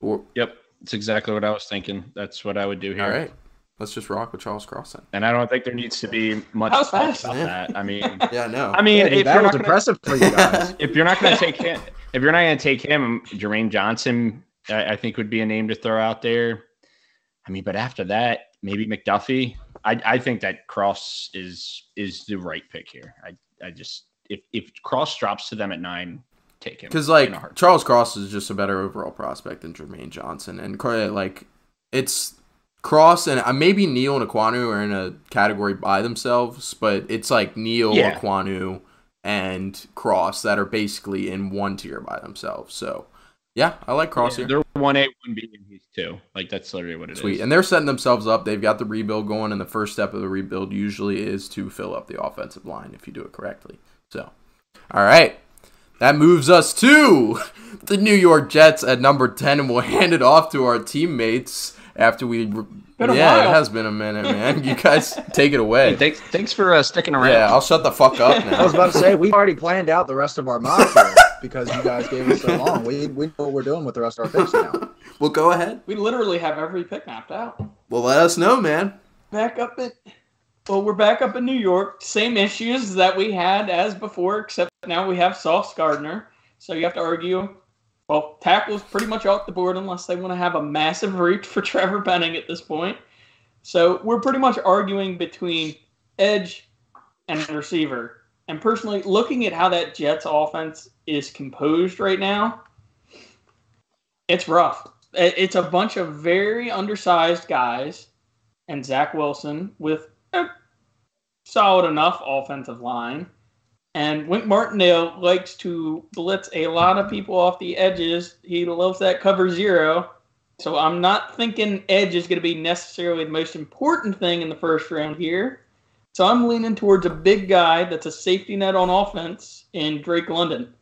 Or, yep. that's exactly what I was thinking. That's what I would do here. all right. Let's just rock with Charles Cross then. And I don't think there needs to be much That was talk fast. about that. I mean, (laughs) Yeah, no. I mean, Yeah, if that you're was not gonna, impressive for you guys. (laughs) if you're not going to take him, if you're not going to take him, Jermaine Johnson, I, I think would be a name to throw out there. I mean, but after that, maybe McDuffie. I, I think that Cross is is the right pick here. I, I just if if Cross drops to them at nine, take him Because like. Charles Cross is just a better overall prospect than Jermaine Johnson, and like it's Cross and uh, maybe Neal and Ekwonu are in a category by themselves, but it's like Neal, Yeah. Ekwonu, and Cross that are basically in one tier by themselves. So yeah, I like Cross here. they're one A, one B, and he's two. Like that's literally what it is. Sweet, and they're setting themselves up. They've got the rebuild going, and the first step of the rebuild usually is to fill up the offensive line if you do it correctly. So, all right, that moves us to (laughs) the New York Jets at number ten, and we'll (laughs) hand it off to our teammates after we. Been a yeah, it has been a minute, man. You guys (laughs) take it away. Hey, thanks, thanks for uh, sticking around. Yeah, I'll shut the fuck up now. I was about to say we've already planned out the rest of our mock because you guys gave us so long. We we know what we're doing with the rest of our picks now. well, go ahead. We literally have every pick mapped out. well, let us know, man. Back up at well, we're back up in New York. Same issues that we had as before, except now we have Sauce Gardner. So you have to argue. Well, tackle's pretty much off the board unless they want to have a massive (laughs) reach for Trevor Penning at this point. So we're pretty much arguing between edge and receiver. And personally, looking at how that Jets offense is composed right now, it's rough. It's a bunch of very undersized guys and Zach Wilson with a solid enough offensive line. And Wink Martindale likes to blitz a lot of people off the edges. He loves that cover zero. So I'm not thinking edge is going to be necessarily the most important thing in the first round here. So I'm leaning towards a big guy that's a safety net on offense in Drake London.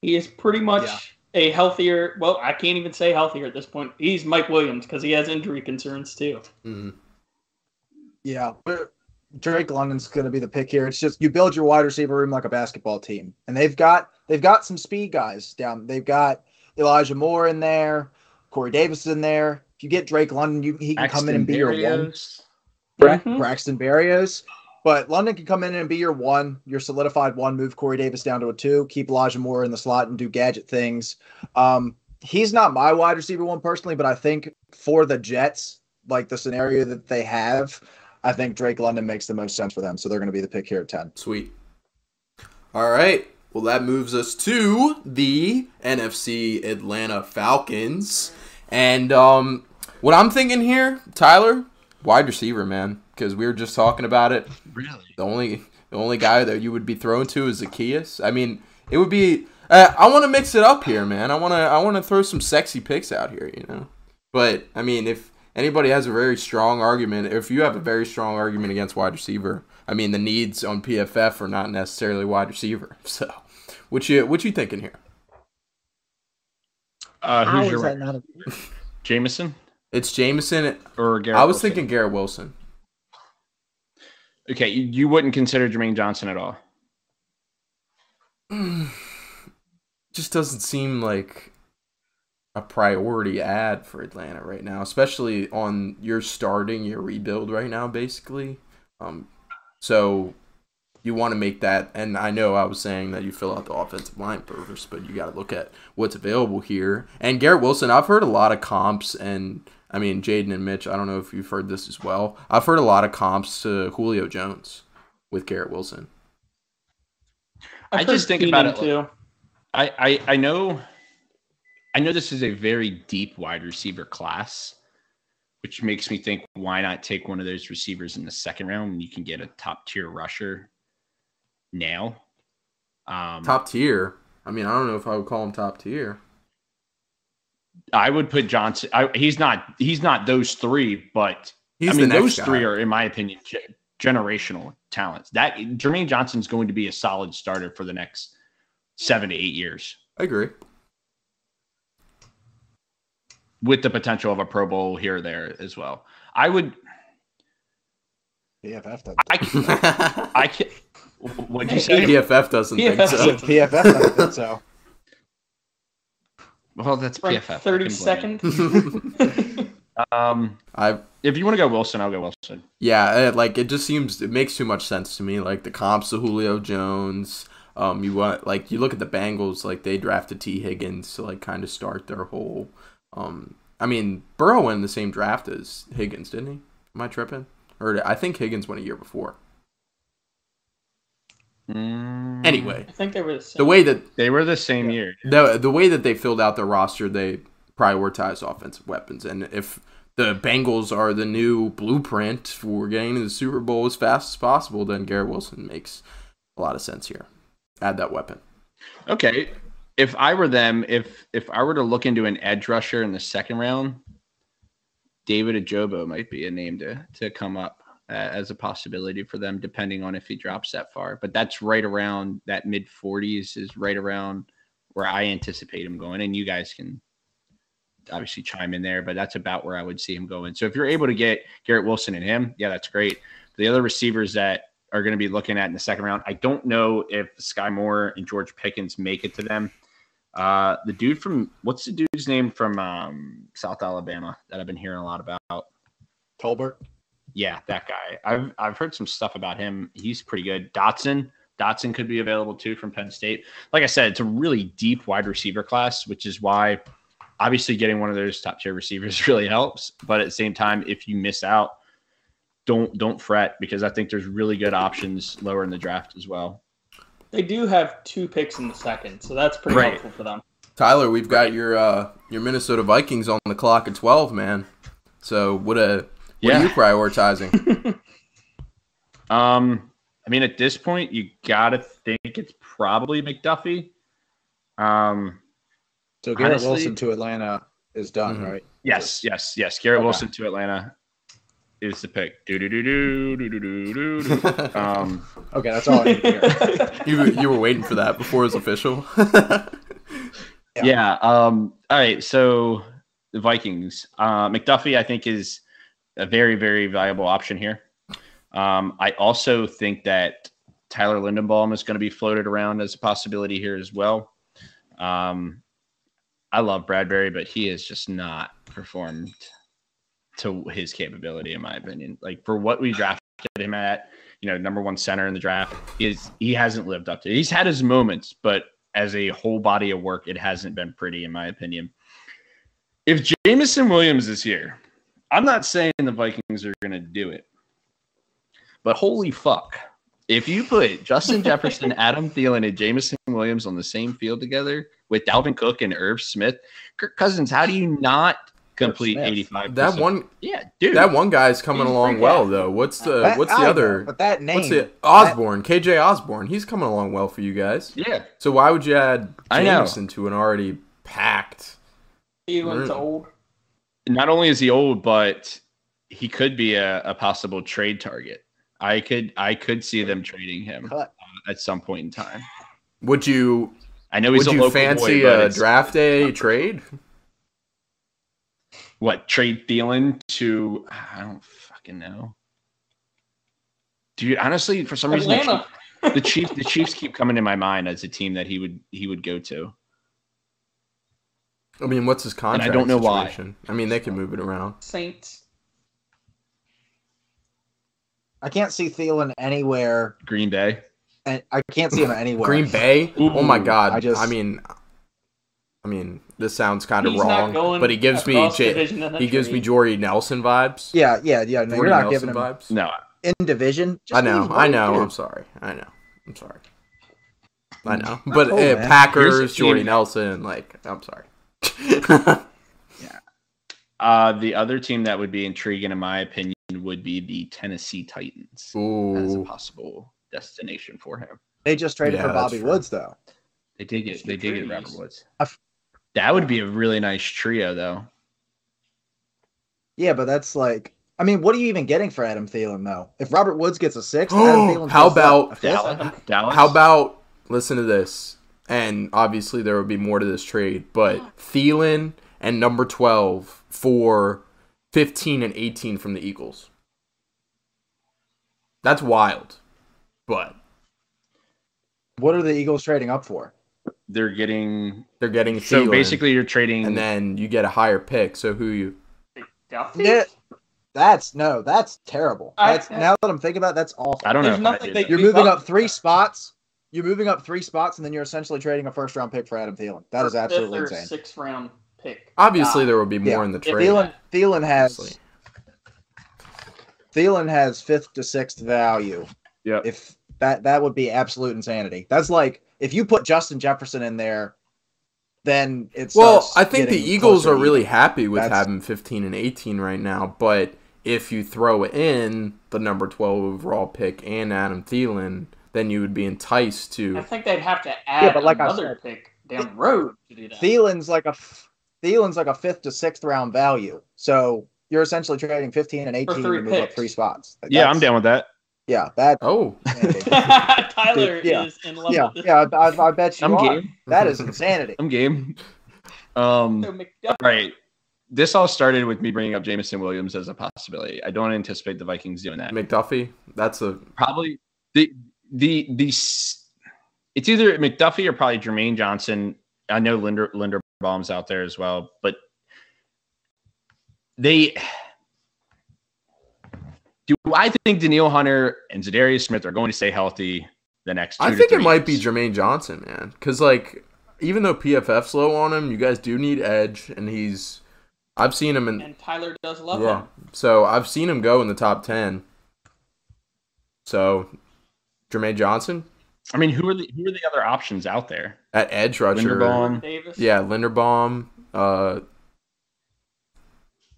He is pretty much yeah. a healthier, well, I can't even say healthier at this point. He's Mike Williams because he has injury concerns too. Mm-hmm. Yeah, Drake London's going to be the pick here. It's just you build your wide receiver room like a basketball team, and they've got they've got some speed guys down. They've got Elijah Moore in there, Corey Davis in there. If you get Drake London, you, he can Braxton come in and be Berrios. your one. Bra- mm-hmm. Braxton Berrios. But London can come in and be your one, your solidified one. Move Corey Davis down to a two. Keep Elijah Moore in the slot and do gadget things. Um, he's not my wide receiver one personally, but I think for the Jets, like the scenario that they have, I think Drake London makes the most sense for them. So they're going to be the pick here at 10. Sweet. All right. Well, that moves us to the NFC Atlanta Falcons. And um, what I'm thinking here, Tyler, wide receiver, man, because we were just talking about it. Really? The only the only guy that you would be thrown to is Zaccheaus. I mean, it would be. Uh, I want to mix it up here, man. I want to I want to throw some sexy picks out here, you know. But I mean, if anybody has a very strong argument, if you have a very strong argument against wide receiver, I mean the needs on PFF are not necessarily wide receiver. (laughs) So, what you what you thinking here? Uh, who's your that not a... (laughs) Jameson? It's Jameson or Garrett I was Wilson. thinking Garrett Wilson. Okay, you, you wouldn't consider Jermaine Johnson at all. (sighs) Just doesn't seem like a priority ad for Atlanta right now, especially on you're starting your rebuild right now, basically. Um, so you want to make that, and I know I was saying that you fill out the offensive line first, but you got to look at what's available here. And Garrett Wilson, I've heard a lot of comps, and I mean Jaden and Mitch. I don't know if you've heard this as well. I've heard a lot of comps to Julio Jones with Garrett Wilson. I've i just think about it too. I, I I know I know this is a very deep wide receiver class, which makes me think why not take one of those receivers in the second round when you can get a top tier rusher now? Um, top tier. I mean, I don't know if I would call him top tier. I would put Johnson. I, he's not. He's not those three, but he's I mean, those guy. three are, in my opinion, generational talents. That Jermaine Johnson's going to be a solid starter for the next seven to eight years. I agree with the potential of a Pro Bowl here or there as well. I would. PFF doesn't. I can. (laughs) I can. What'd you say? PFF doesn't PFF think so. PFF doesn't think so. Well, that's right, PFF. Thirty seconds. (laughs) um, I. If you want to go Wilson, I'll go Wilson. Yeah, it, like it just seems it makes too much sense to me. Like the comps to Julio Jones. Um, you want like you look at the Bengals, like they drafted Tee Higgins to like kind of start their whole um, I mean, Burrow went in the same draft as Higgins, didn't he? Am I tripping? Or I think Higgins went a year before. Mm, anyway, I think they were the, same. the way that they were the same yeah. year. The the way that they filled out their roster, they prioritized offensive weapons, and if the Bengals are the new blueprint for getting to the Super Bowl as fast as possible, then Garrett Wilson makes a lot of sense here. Add that weapon. Okay, if I were them, if if I were to look into an edge rusher in the second round, David Ojabo might be a name to to come up uh, as a possibility for them, depending on if he drops that far. But that's right around that mid 40s is right around where I anticipate him going, and you guys can obviously chime in there, but that's about where I would see him going. So if you're able to get Garrett Wilson and him, yeah, that's great. The other receivers that are going to be looking at in the second round, I don't know if Skyy Moore and George Pickens make it to them. Uh, the dude from what's the dude's name from um, South Alabama that I've been hearing a lot about? Tolbert. Yeah, that guy. I've I've heard some stuff about him. He's pretty good. Dotson. Dotson could be available too from Penn State. Like I said, it's a really deep wide receiver class, which is why obviously getting one of those top tier receivers (laughs) really helps. But at the same time, if you miss out, don't don't fret because I think there's really good options lower in the draft as well. They do have two picks in the second, so that's pretty Right. helpful for them. Tyler, we've got your uh, your Minnesota Vikings on the clock at twelve, man. So what a what Yeah. are you prioritizing? (laughs) Um, I mean, at this point, you gotta think it's probably McDuffie. Um, So Garrett Honestly- Wilson to Atlanta is done, Mhm. right? yes, yes, yes. Garrett Okay. Wilson to Atlanta is the pick. Do do do do do do do do. (laughs) Um, Okay, that's all I need to hear. (laughs) you you were waiting for that before it was official. Yeah. (laughs) yeah. Um, all right. So the Vikings, uh, McDuffie, I think is a very, very valuable option here. Um, I also think that Tyler Linderbaum is going to be floated around as a possibility here as well. Um, I love Bradbury, but he has just not performed to his capability, in my opinion. Like for what we drafted him at, you know, number one center in the draft, is he hasn't lived up to. He's had his moments, but as a whole body of work, it hasn't been pretty, in my opinion. If Jameson Williams is here, I'm not saying the Vikings are going to do it, but holy fuck. If you put Justin (laughs) Jefferson, Adam Thielen, and Jameson Williams on the same field together with Dalvin Cook and Irv Smith, Kirk Cousins, how do you not complete 85? that one yeah, dude. that one guy's coming He's along well out. though. What's the That- what's I the know, other But that name. what's the Osborn? KJ Osborn. He's coming along well for you guys. yeah, So why would you add I. Jameson to an already packed? Thielen's Mm. old. not only is he old, but he could be a, a possible trade target. I could I could see them trading him uh, at some point in time. Would you I know he's would a you local fancy boy, but a draft day trade? What trade Thielen to I don't fucking know. Dude, honestly, for some reason, the Atlanta. Chiefs, the Chiefs, the Chiefs keep coming to my mind as a team that he would he would go to. I mean, what's his contract? I don't know why. I mean, they can move it around. Saints. I can't see Thielen anywhere, Green Bay. and I can't see him anywhere. Green Bay. oh my God! I just. I mean, I mean, this sounds kind of He's not wrong, going but he gives me across J- division in he gives me trade. Jordy Nelson vibes. Yeah, yeah, yeah. No, Jordy you're not Nelson giving him vibes. No, in division. Just I know, I know. there. I'm sorry. I know. I'm sorry. I know, (laughs) but cool, uh, Packers, a team- Jordy Nelson, like, I'm sorry. (laughs) Yeah. Uh, the other team that would be intriguing, in my opinion, would be the Tennessee Titans as a possible destination for him. They just traded Yeah, for Bobby true. Woods, though. They did get they did get Robert Woods. I f- That would be a really nice trio, though. Yeah, but that's like, I mean, what are you even getting for Adam Thielen though? If Robert Woods gets a sixth, (gasps) Adam Thielen How about- Dallas. Dallas. how about listen to this? And obviously there would be more to this trade, but Thielen and number 12 for 15 and 18 from the Eagles. That's wild, but What are the Eagles trading up for? They're getting? they're getting So Thielen, basically, you're trading. and then you get a higher pick. So who you? Duffy? Yeah, that's no, that's terrible. I- now that I'm thinking about, it, that's awful. I don't know. There's if nothing they that. You're moving up. up three spots. You're moving up three spots, and then you're essentially trading a first round pick for Adam Thielen. That is absolutely Fifth or insane. Sixth round pick. Obviously, Nah. there will be more Yeah. in the trade. Thielen, Thielen has obviously. Thielen has fifth to sixth value. Yeah. If that that would be absolute insanity. That's like if you put Justin Jefferson in there, then it's Well, I think the Eagles are really happy with That's- having 15 and 18 right now, but if you throw in the number 12 overall pick and Adam Thielen, then you would be enticed to. I think they'd have to add but like another said, pick down the road to do that. Thielen's like a f- Thielen's like a fifth to sixth round value. So you're essentially trading 15 and 18 three to move up three spots. Like, Yeah, I'm down with that. Yeah, that. Oh, (laughs) Tyler Yeah. is in love Yeah, with this. yeah. I, I bet you I'm are. game. That is insanity. (laughs) I'm game. Um, So McDuffie, all right. This all started with me bringing up Jameson Williams as a possibility. I don't anticipate the Vikings doing that. McDuffie. That's a. Probably the the the. s- It's either McDuffie or probably Jermaine Johnson. I know Linder Linderbaum's out there as well, but they Do I think Danielle Hunter and Za'Darius Smith are going to stay healthy the next? Two I to think it three might be? Jermaine Johnson, man. Because like, even though PFF's low on him, you guys do need edge, and he's. I've seen him in. And Tyler does love Yeah. him. So I've seen him go in the top ten. So, Jermaine Johnson I mean, who are the who are the other options out there? at edge rusher. Linderbaum. Davis. Yeah, Linderbaum. Uh,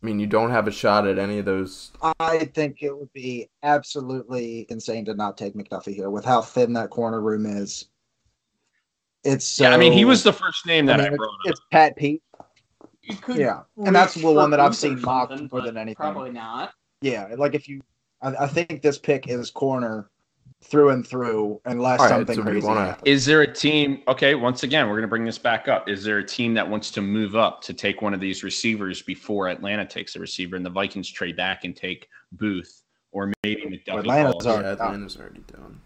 I mean, you don't have a shot at any of those. I think it would be absolutely insane to not take McDuffie here with how thin that corner room is. It's so, yeah, I mean, he was the first name that I I, mean, it's, brought up. it's Pat Pete. You could Yeah, and that's the one that I've seen or mocked more than anything. Probably not. Yeah, like if you, I, I think this pick is corner through and through, unless All right, something so crazy wanna- happens. Is there a team? Okay, once again, we're going to bring this back up. Is there a team that wants to move up to take one of these receivers before Atlanta takes a receiver and the Vikings trade back and take Booth or maybe McDuffie? Atlanta's already Yeah, done. Atlanta's already done.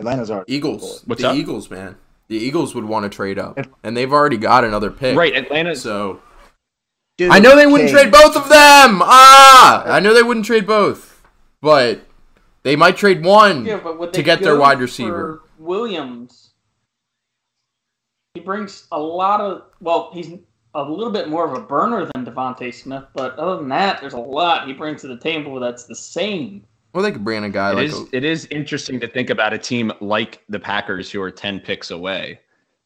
Atlanta's already Eagles. What's the up? Eagles, man. The Eagles would want to trade up, and they've already got another pick. Right, Atlanta. So Dude, I know they wouldn't King. trade both of them. Ah, I know they wouldn't trade both, but they might trade one. Yeah, but would To they get their go wide for receiver. Williams. He brings a lot of. Well, he's a little bit more of a burner than DeVonta Smith, but other than that, there's a lot he brings to the table that's the same. Well, they could bring in a guy It like is, a, it is interesting to think about a team like the Packers who are 10 picks away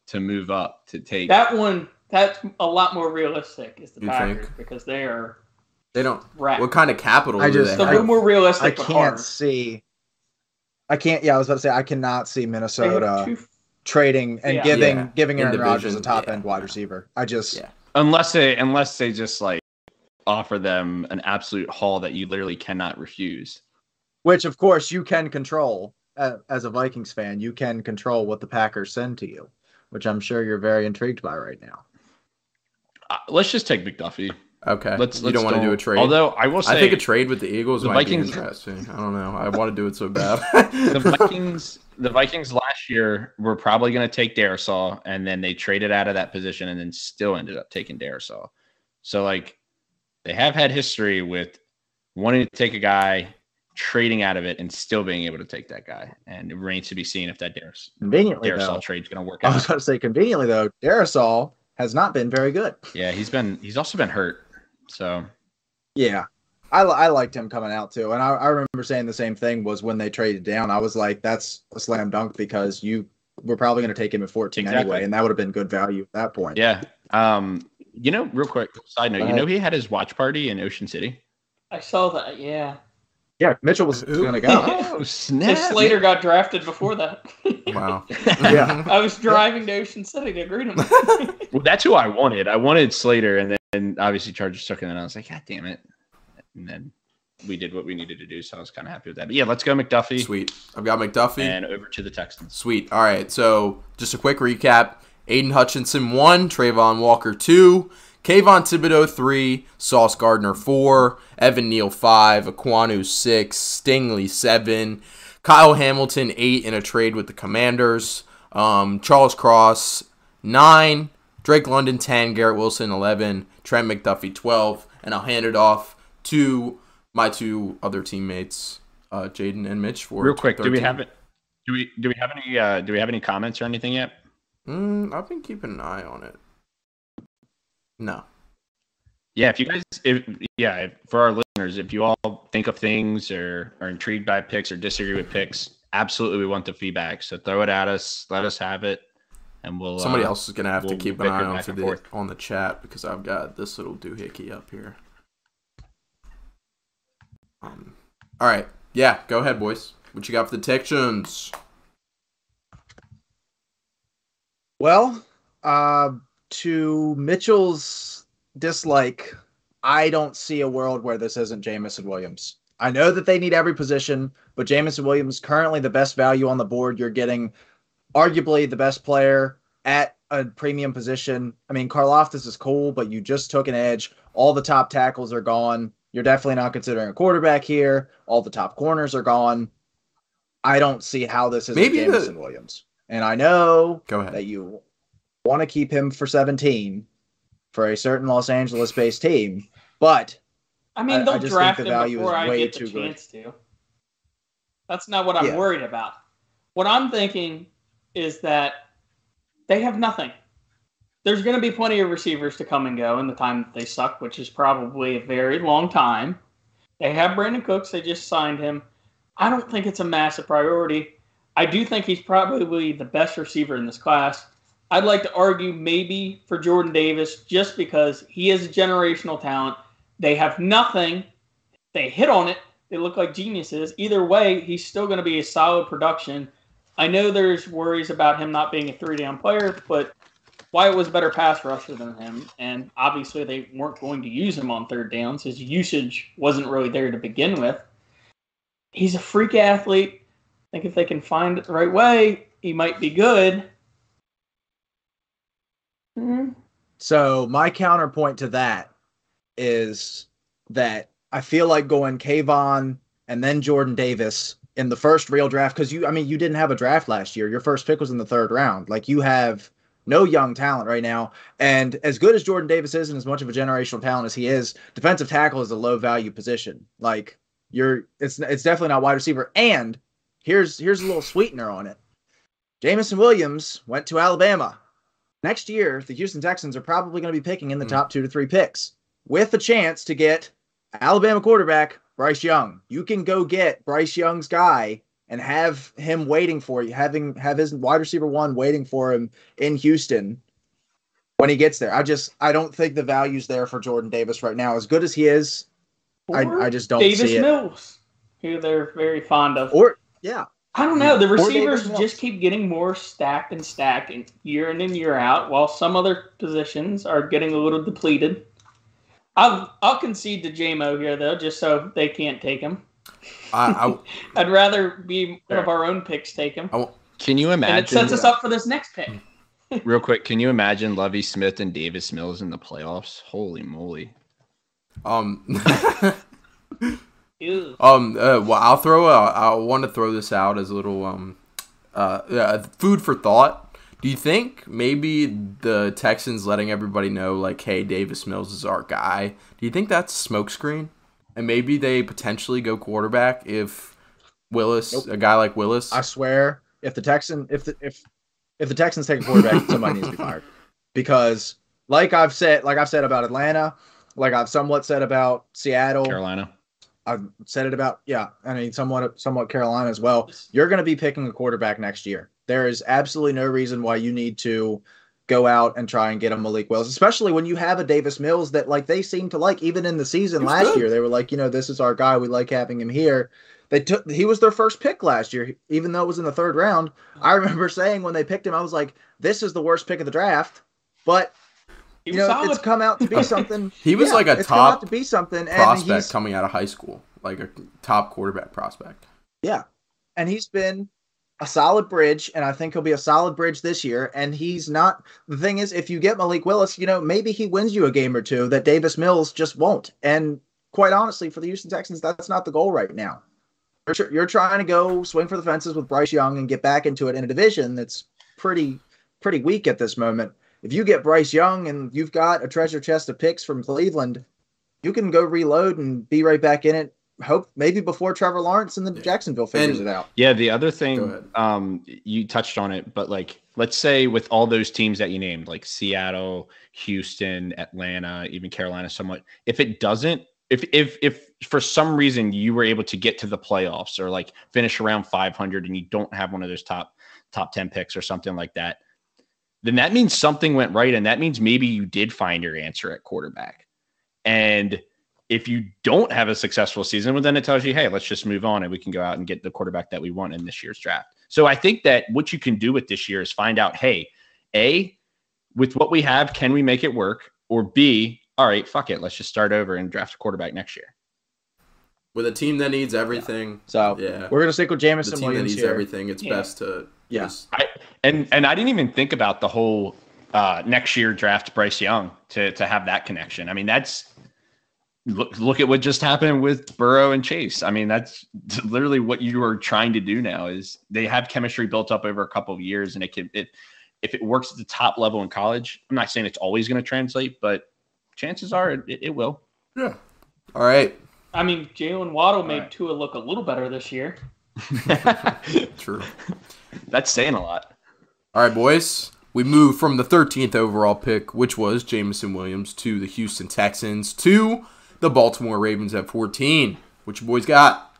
to move up to take. That one, that's a lot more realistic. Is the You Packers think? because they are they don't. wrapped. What kind of capital I do just- they a have? little more realistic, I can't hard. see. I can't. Yeah, I was about to say I cannot see Minnesota two- trading and Yeah. giving Yeah. giving Aaron Rodgers a top yeah. end wide receiver. I just Yeah. unless they unless they just like offer them an absolute haul that you literally cannot refuse. which of course you can control uh, as a Vikings fan. You can control what the Packers send to you, which I'm sure you're very intrigued by right now. Uh, let's just take McDuffie. Okay, Let's. you let's don't want to do a trade. Although I will say, I think a trade with the Eagles the might Vikings- be interesting. I don't know. I want to do it so (laughs) bad. the (laughs) Vikings, the Vikings last year were probably going to take Darrisaw, and then they traded out of that position, and then still ended up taking Darrisaw. So like, they have had history with wanting to take a guy, trading out of it, and still being able to take that guy. And it remains to be seen if that Daris, Conveniently, Darrisaw though, trade's going to work out. I was out. about to say conveniently though, Darrisaw has not been very good. Yeah, he's been. He's also been hurt. So Yeah. I, I liked him coming out too. And I, I remember saying the same thing was when they traded down. I was like, that's a slam dunk because you were probably going to take him at 14 Exactly. anyway. And that would have been good value at that point. yeah. Um, you know, real quick side note, Go you know he had his watch party in Ocean City. I saw that. Yeah, Yeah. Mitchell was going to go. Oh (laughs) If snap! Slater got drafted before that. (laughs) wow. (laughs) Yeah. I was driving to Ocean City to greet him. Well, that's who I wanted. I wanted Slater, and then obviously Chargers took it, and I was like, God damn it! And then we did what we needed to do, so I was kind of happy with that. But yeah, let's go McDuffie Sweet. I've got McDuffie. and over to the Texans. Sweet. All right. So just a quick recap: Aidan Hutchinson one, Travon Walker two, Kayvon Thibodeaux three, Sauce Gardner four, Evan Neal five, Ekwonu six, Stingley seven, Kyle Hamilton eight in a trade with the Commanders, um, Charles Cross nine, Drake London ten, Garrett Wilson eleven, Trent McDuffie twelve, and I'll hand it off to my two other teammates, uh, Jaden and Mitch for Real quick, do we have it? Do we do we have any uh, do we have any comments or anything yet? Mm, I've been keeping an eye on it. No. Yeah, if you guys, if yeah, if, for our listeners, if you all think of things or are intrigued by picks or disagree with picks, absolutely, we want the feedback. So throw it at us, let us have it, and we'll. Somebody uh, else is gonna have we'll to keep an eye on for the forth. on the chat because I've got this little doohickey up here. Um, all right, yeah, go ahead, boys. What you got for the Texans? Well, uh, to Mitchell's dislike, I don't see a world where this isn't Jameson Williams. I know that they need every position, but Jameson Williams currently the best value on the board. You're getting arguably the best player at a premium position. I mean, Karlaftis is cool, but you just took an edge. All the top tackles are gone. You're definitely not considering a quarterback here. All the top corners are gone. I don't see how this is Maybe the- Jameson Williams. And I know Go ahead. that you want to keep him for 17 for a certain Los Angeles based team, but I mean, I- they'll I just draft think the him value is before I way get the too good. chance to. That's not what I'm Yeah. worried about. What I'm thinking is that they have nothing. There's going to be plenty of receivers to come and go in the time that they suck, which is probably a very long time. They have Brandin Cooks. They just signed him. I don't think it's a massive priority. I do think he's probably the best receiver in this class. I'd like to argue maybe for Jordan Davis just because he is a generational talent. They have nothing. They hit on it. They look like geniuses. Either way, he's still going to be a solid production. I know there's worries about him not being a three down player, but Wyatt was a better pass rusher than him, and obviously they weren't going to use him on third downs. His usage wasn't really there to begin with. He's a freak athlete. I think if they can find it the right way, he might be good. Hmm. So my counterpoint to that is that I feel like going Kayvon and then Jordan Davis in the first real draft because you I mean you didn't have a draft last year. Your first pick was in the third round. Like you have no young talent right now. And as good as Jordan Davis is and as much of a generational talent as he is, defensive tackle is a low value position. Like you're it's it's definitely not wide receiver. And here's here's a little sweetener on it. Jameson Williams went to Alabama. Next year, the Houston Texans are probably going to be picking in the Mm. top two to three picks with a chance to get Alabama quarterback Bryce Young. You can go get Bryce Young's guy and have him waiting for you, having have his wide receiver one waiting for him in Houston when he gets there. I just I don't think the value's there for Jordan Davis right now. As good as he is, I, I just don't Davis see it. Mills, who they're very fond of. Or yeah, I don't know. The receivers just keep getting more stacked and stacked and year in and year out, while some other positions are getting a little depleted. I'll I'll concede to JMO here though, just so they can't take him. I, I, (laughs) I'd rather be one of our own picks take him, I, Can you and it imagine? sets us up for this next pick. (laughs) Real quick, can you imagine Lovie Smith and Davis Mills in the playoffs? Holy moly! um, (laughs) Ew. um, uh, well, I'll throw. A, I want to throw this out as a little um, uh, yeah, food for thought. Do you think maybe the Texans letting everybody know, like, hey, Davis Mills is our guy? Do you think that's smokescreen? And maybe they potentially go quarterback if Willis, Nope. a guy like Willis. I swear, if the Texan, if the if if the Texans take a quarterback, somebody needs to be fired. Because, like I've said, like I've said about Atlanta, like I've somewhat said about Seattle, Carolina. I've said it about yeah, I mean somewhat somewhat Carolina as well. You're going to be picking a quarterback next year. There is absolutely no reason why you need to go out and try and get a Malik Willis, especially when you have a Davis Mills that like they seem to like. Even in the season He's last good. year, they were like, you know, this is our guy. We like having him here. They took he was their first pick last year, even though it was in the third round. I remember saying when they picked him, I was like, this is the worst pick of the draft. But He you know, solid. it's come out to be (laughs) something. He was like a it's come out top to be something, prospect he's coming out of high school, like a top quarterback prospect. Yeah. And he's been a solid bridge, and I think he'll be a solid bridge this year. And he's not the thing is, if you get Malik Willis, you know, maybe he wins you a game or two that Davis Mills just won't. And quite honestly, for the Houston Texans, that's not the goal right now. You're, you're trying to go swing for the fences with Bryce Young and get back into it in a division that's pretty pretty weak at this moment. If you get Bryce Young and you've got a treasure chest of picks from Cleveland, you can go reload and be right back in it. Hope maybe before Trevor Lawrence and the Jacksonville figures And- it out. Yeah, the other thing, um, you touched on it, but like, let's say with all those teams that you named, like Seattle, Houston, Atlanta, even Carolina, somewhat, if it doesn't, if if if for some reason you were able to get to the playoffs or like finish around 500 and you don't have one of those top top 10 picks or something like that, then that means something went right, and that means maybe you did find your answer at quarterback, and if you don't have a successful season, well, then it tells you, hey, let's just move on and we can go out and get the quarterback that we want in this year's draft. So I think that what you can do with this year is find out, hey, A, with what we have, can we make it work? Or B, all right, fuck it. Let's just start over and draft a quarterback next year. With a team that needs everything, So yeah, we're gonna stick with the Jameson team that needs here. everything, it's Yeah. best to Yeah. just and and I didn't even think about the whole uh, next year draft Bryce Young to to have that connection. I mean, that's look look at what just happened with Burrow and Chase. I mean, that's (laughs) literally what you are trying to do now. Is they have chemistry built up over a couple of years, and it can it if it works at the top level in college. I'm not saying it's always going to translate, but chances are it, it will. yeah. All right, I mean, Jaylen Waddle made right. Tua look a little better this year. (laughs) True. That's saying a lot. All right, boys. We move from the 13th overall pick, which was Jameson Williams, to the Houston Texans, to the Baltimore Ravens at 14. What you boys got?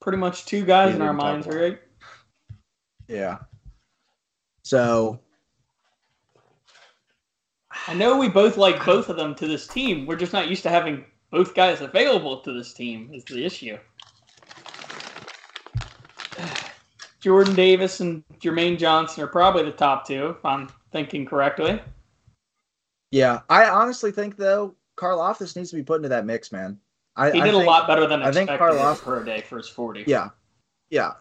Pretty much two guys Yeah, in our we can talk minds, about right? Yeah. So I know we both like both of them to this team. We're just not used to having both guys available to this team. Is the issue? (sighs) Jordan Davis and Jermaine Johnson are probably the top two, if I'm thinking correctly. Yeah, I honestly think though Karlaftis needs to be put into that mix, man. I, He I did a lot better than I think Karloff- pro day for his 40. Yeah, yeah,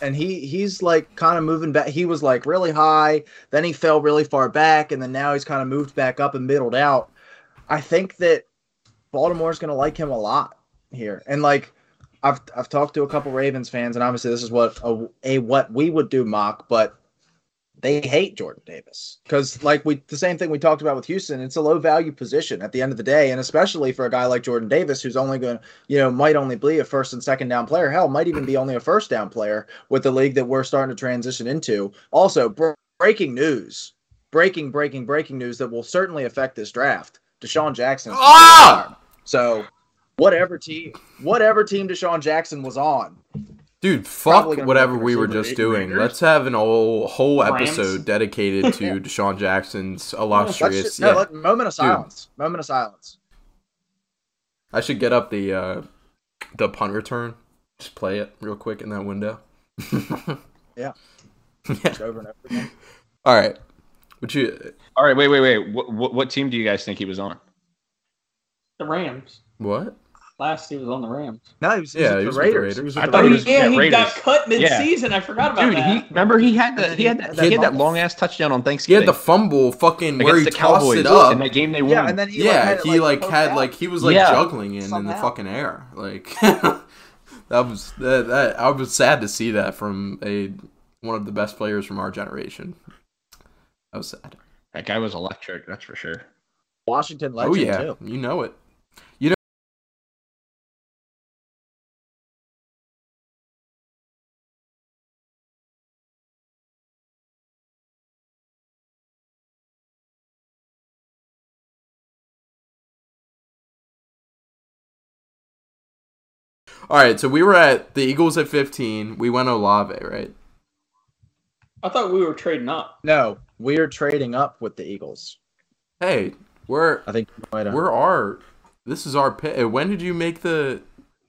and he he's like kind of moving back. He was like really high, then he fell really far back, and then now he's kind of moved back up and middled out. I think that Baltimore's going to like him a lot here, and like I've I've talked to a couple Ravens fans, and obviously this is what a, a what we would do mock, but they hate Jordan Davis because like we the same thing we talked about with Houston. It's a low value position at the end of the day, and especially for a guy like Jordan Davis who's only going to you know might only be a first and second down player. Hell, might even be only a first down player with the league that we're starting to transition into. Also, br- breaking news, breaking breaking breaking news that will certainly affect this draft. DeSean Jackson. Ah! So whatever team whatever team DeSean Jackson was on, Dude, fuck Probably gonna be whatever we were just doing. Raiders. Let's have an whole whole Rams. episode dedicated to (laughs) DeSean Jackson's illustrious. just, no, yeah. let, moment of silence. Moment of silence. I should get up the uh, the punt return. Just play it real quick in that window. (laughs) Yeah. Yeah. Just over and over again. All right. Would you All right, wait, wait, wait. What, what, what team do you guys think he was on? The Rams. what? Last he was on the Rams. No, he was, he Yeah, was he with was the with the Raiders. He Raiders. was I with the thought he Raiders. was- yeah, yeah, he Raiders. got cut mid-season. I forgot about Dude, that. he remember he had And the he he had had that, that he had that long ass touchdown on Thanksgiving. He Thanksgiving had the fumble fucking where he the tossed Cowboys it up. in that game they won. Yeah, and then he like, yeah, had it, he like, like poked had out. like he was like Yeah. juggling in in the Somehow. fucking air. Like (laughs) that was that, that I was sad to see that from a one of the best players from our generation. That was sad. that guy was electric, that's for sure. Washington oh, legend oh yeah, too. you know it. All right, so we were at the Eagles at 15. We went Olave, right? I thought we were trading up. No, we're trading up with the Eagles. Hey, we're I think you might have. we're our this is our pick. When did you make the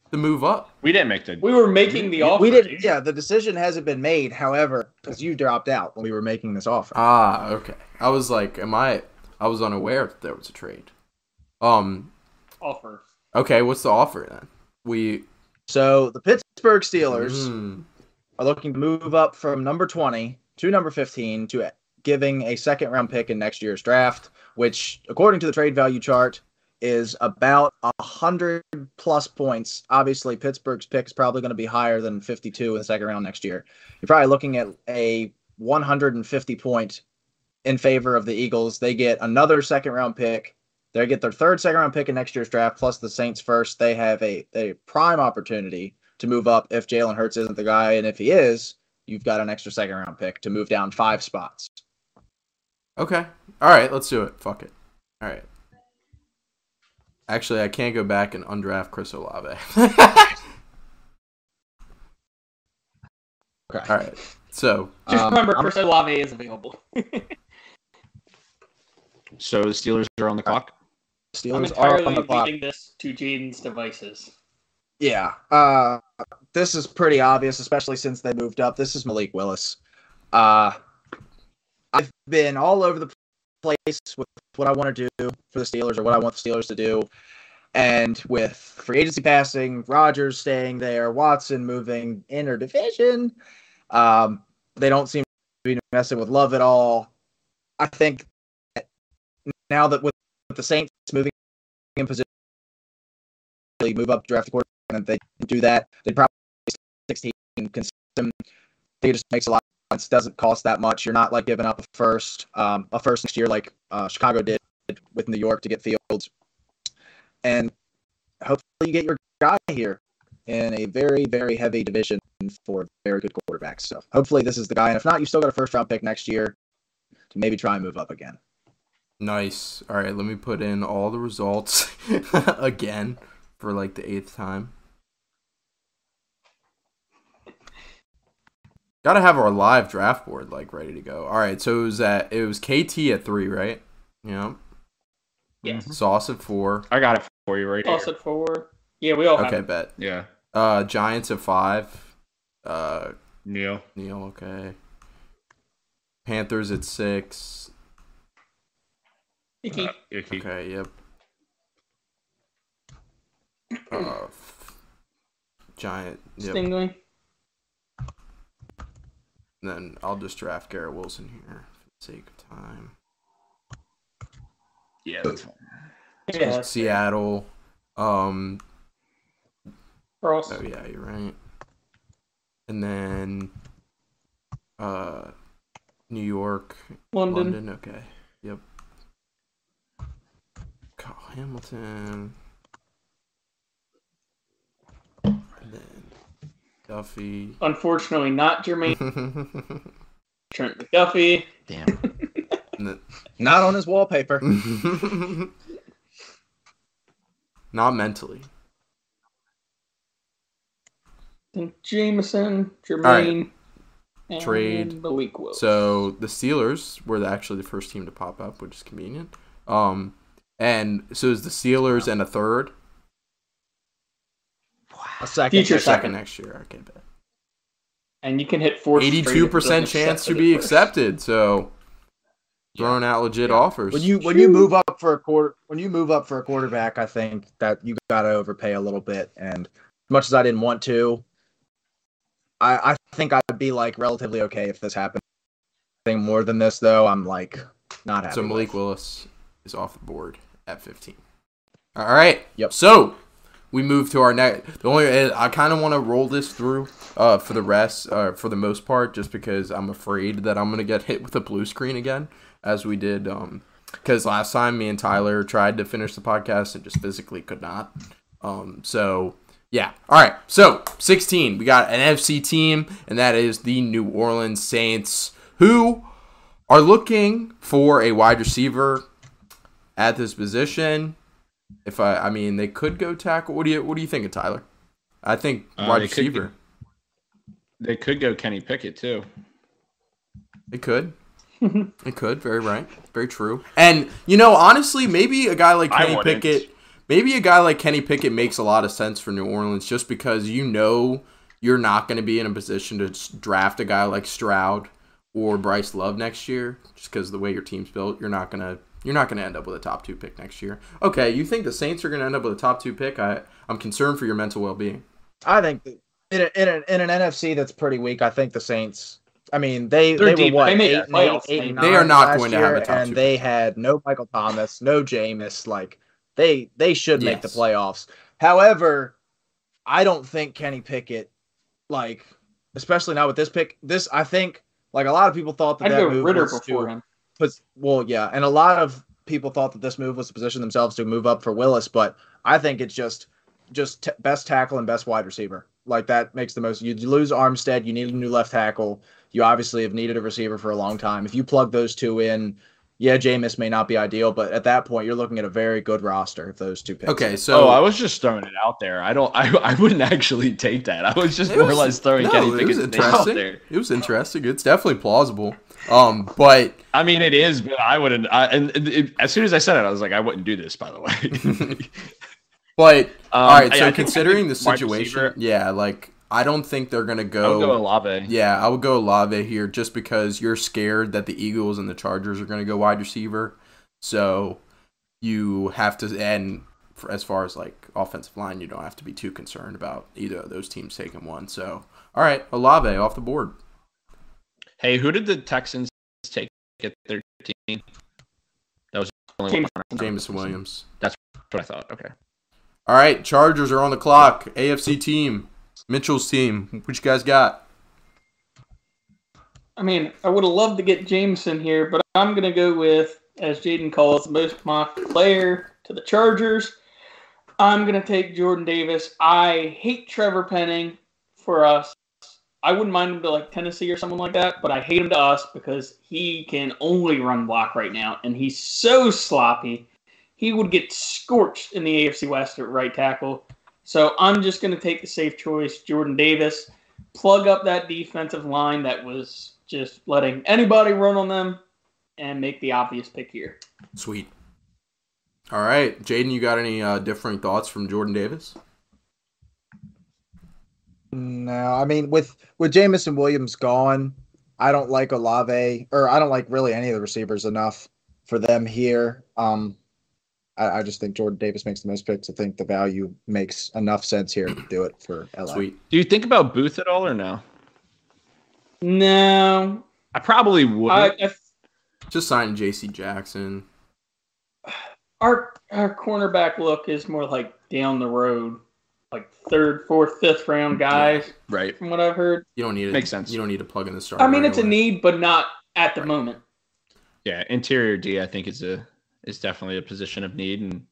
the move up? We didn't make the We were making the offer. we did. dude. Yeah, the decision hasn't been made. However, because you dropped out when we were making this offer. Ah, okay. I was like, am I? I was unaware that there was a trade. Um. offer. Okay, what's the offer then? We. So the Pittsburgh Steelers Mm, are looking to move up from number 20 to number 15 to giving a second round pick in next year's draft, which, according to the trade value chart, is about a hundred plus points. Obviously, Pittsburgh's pick is probably going to be higher than 52 in the second round next year. You're probably looking at a 150 point in favor of the Eagles. They get another second round pick. They get their third second round pick in next year's draft, plus the Saints first. They have a, a prime opportunity to move up if Jalen Hurts isn't the guy, and if he is, you've got an extra second round pick to move down five spots. okay. All right. Let's do it. Fuck it. All right. Actually, I can't go back and undraft Chris Olave. (laughs) Okay. All right. So Just Um, remember, I'm- Chris Olave is available. (laughs) So the Steelers are on the clock. I'm Steelers are entirely on the clock. this to Jaden's devices. Yeah. Uh, this is pretty obvious, especially since they moved up. This is Malik Willis. Uh, I've been all over the place with what I want to do for the Steelers or what I want the Steelers to do. And with free agency passing, Rodgers staying there, Watson moving inner division, um, they don't seem to be messing with Love at all. I think that now that with, with the Saints moving in position, they move up, draft a quarterback, and if they do that, they'd probably 16 consistent. It just makes a lot of sense. Doesn't cost that much. You're not like giving up a first, um, a first next year like uh, Chicago did with New York to get Fields, and hopefully you get your guy here in a very, very heavy division for very good quarterbacks. So hopefully this is the guy. And if not, you still got a first round pick next year to maybe try and move up again. Nice. All right, let me put in all the results (laughs) again for like the eighth time. Got to have our live draft board like ready to go. All right, so it was at it was KT at three, right? Yeah. Yes. Sauce at four. I got it for you right Toss here. at four. Yeah, we all have Okay, it. bet. Yeah, Uh, Giants at five. Uh, Neal. Neal, okay. Panthers at six. Icky. Uh, Icky. Okay, yep. (clears throat) Uh, f- Giant. Yep. Stingley. then I'll just draft Garrett Wilson here for the sake of time. Yeah, that's fine. Yeah, that's Seattle. Um. Ross. Oh yeah, you're right. And then, uh, New York, London. London. Okay. Yep. Kyle Hamilton. And then Duffy. Unfortunately, not Jermaine (laughs) Trent McDuffie. Damn. (laughs) Not on his wallpaper. (laughs) Not mentally. And Jameson, Jermaine, and Trade. Malik Willis. So the Steelers were actually the first team to pop up, which is convenient. Um, and so is the Steelers and a third, A second. Future a second next year. Okay, bet. and you can hit four. Eighty-two percent chance to be accepted. So throwing out legit offers. When you when you move up for a quarter when you move up for a quarterback, I think that you got to overpay a little bit. And as much as I didn't want to, I I think I'd be like relatively okay if this happened. Anything more than this though, I'm like not happy. so Malik with. Willis is off the board at fifteen. All right. Yep. So we move to our next. The only I kind of want to roll this through uh, for the rest, uh, for the most part, just because I'm afraid that I'm gonna get hit with a blue screen again, as we did. Um, because last time me and Tyler tried to finish the podcast and just physically could not. Um, so yeah. All right. So 16, we got an FC team, and that is the New Orleans Saints, who are looking for a wide receiver at this position. If I, I mean, they could go tackle. What do you, what do you think of Tyler? I think Uh, wide they could receiver. They could go Kenny Pickett too. It could. (laughs) it could. Very right. Very true. And you know, honestly, maybe a guy like Kenny. Pickett, maybe a guy like Kenny Pickett makes a lot of sense for New Orleans, just because you know you're not going to be in a position to draft a guy like Stroud or Bryce Love next year, just because the way your team's built, you're not gonna you're not gonna end up with a top two pick next year. Okay, you think the Saints are gonna end up with a top two pick? I I'm concerned for your mental well being. I think in, a, in, a, in an NFC that's pretty weak, I think the Saints. I mean, they They're they deep. were what They made eight, the playoffs. eight, eight, and They are not last going to have a year, top and two they pick. had no Michael Thomas, no Jameis. Like they they should make the playoffs. However, I don't think Kenny Pickett, like especially now with this pick, this I think like a lot of people thought that I'd that go move Ridder was before to, him. But well, yeah, and a lot of people thought that this move was to position themselves to move up for Willis, but I think it's just just t- best tackle and best wide receiver. Like that makes the most. You lose Armstead, you need a new left tackle. You obviously have needed a receiver for a long time. If you plug those two in, yeah, Jameis may not be ideal, but at that point, you're looking at a very good roster if those two picks. Okay, so oh, I was just throwing it out there. I don't. (laughs) I, I wouldn't actually take that. I was just It more or was- less throwing no, Kenny it was Pickett's name out interesting. there. It was interesting. It's definitely plausible. Um, but I mean, it is, but I wouldn't. I, and it, as soon as I said it, I was like, I wouldn't do this. By the way. (laughs) but Um, all right. So I think- considering the I situation, yeah, like I don't think they're gonna I go. would go Olave. yeah, I would go Lave here just because you're scared that the Eagles and the Chargers are gonna go wide receiver. So you have to, and as far as like offensive line, you don't have to be too concerned about either of those teams taking one. So all right, Olave off the board. Hey, who did the Texans take at their team? That was the only James- one. Jameson Williams. That's what I thought. Okay. All right, Chargers are on the clock. AFC team, Mitchell's team. What you guys got? I mean, I would have loved to get Jameson here, but I'm going to go with, as Jaden calls, the most mocked player to the Chargers. I'm gonna take Jordan Davis. I hate Trevor Penning for us. I wouldn't mind him to like Tennessee or someone like that, but I hate him to us because he can only run block right now, and he's so sloppy. He would get scorched in the AFC West at right tackle. So I'm just gonna take the safe choice, Jordan Davis. Plug up that defensive line that was just letting anybody run on them, and make the obvious pick here. Sweet. All right, Jaden, you got any uh, differing thoughts from Jordan Davis? No, I mean with with Jameson Williams gone, I don't like Olave or I don't like really any of the receivers enough for them here. Um, I, I just think Jordan Davis makes the most picks. I think the value makes enough sense here to do it for LA. Sweet. Do you think about Booth at all or no? No, I probably would. I, I Just signed J.C. Jackson. our our cornerback look is more like down the road, like third, fourth, fifth round guys, right. from what I've heard. You don't need it. Makes sense. You don't need to plug in the starter. I mean, it's a need, but not at the moment. Yeah, interior D, I think is a is definitely a position of need, and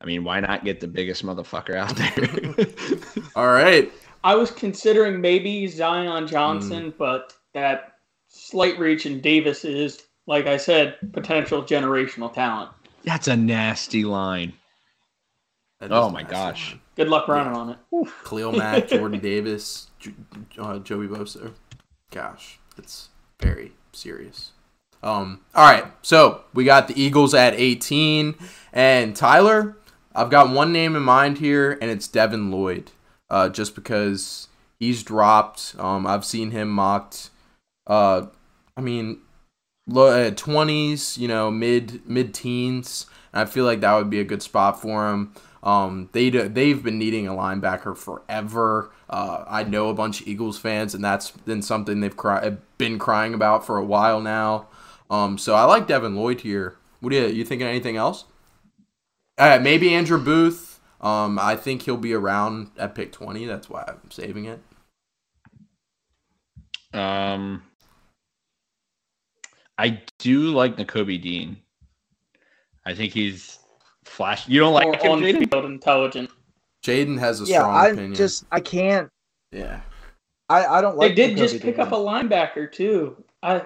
I mean, why not get the biggest motherfucker out there? (laughs) All right. I was considering maybe Zion Johnson, mm. but that slight reach in Davis is, like I said, potential generational talent. That's a nasty line. That Oh my nice. gosh. Good luck running on it. Khalil Mack, Jordan Davis, J- uh, Joey Bosa. Gosh, it's very serious. Um, all right, so we got the Eagles at 18, and Tyler, I've got one name in mind here, and it's Devin Lloyd. Uh, just because he's dropped, um, I've seen him mocked. Uh, I mean, low twenties, you know, mid mid teens. I feel like that would be a good spot for him. Um, they they've been needing a linebacker forever. Uh, I know a bunch of Eagles fans, and that's been something they've cry- been crying about for a while now. Um, so I like Devin Lloyd here. What do you you thinking? Anything else? Uh, maybe Andrew Booth. Um, I think he'll be around at pick twenty. That's why I'm saving it. Um, I do like Nakobe Dean. I think he's flash. You don't like More him, on Jaden? field intelligent. Jaden has a Yeah, strong I opinion. just I can't. yeah. I I don't They like. did just pick up a linebacker too. I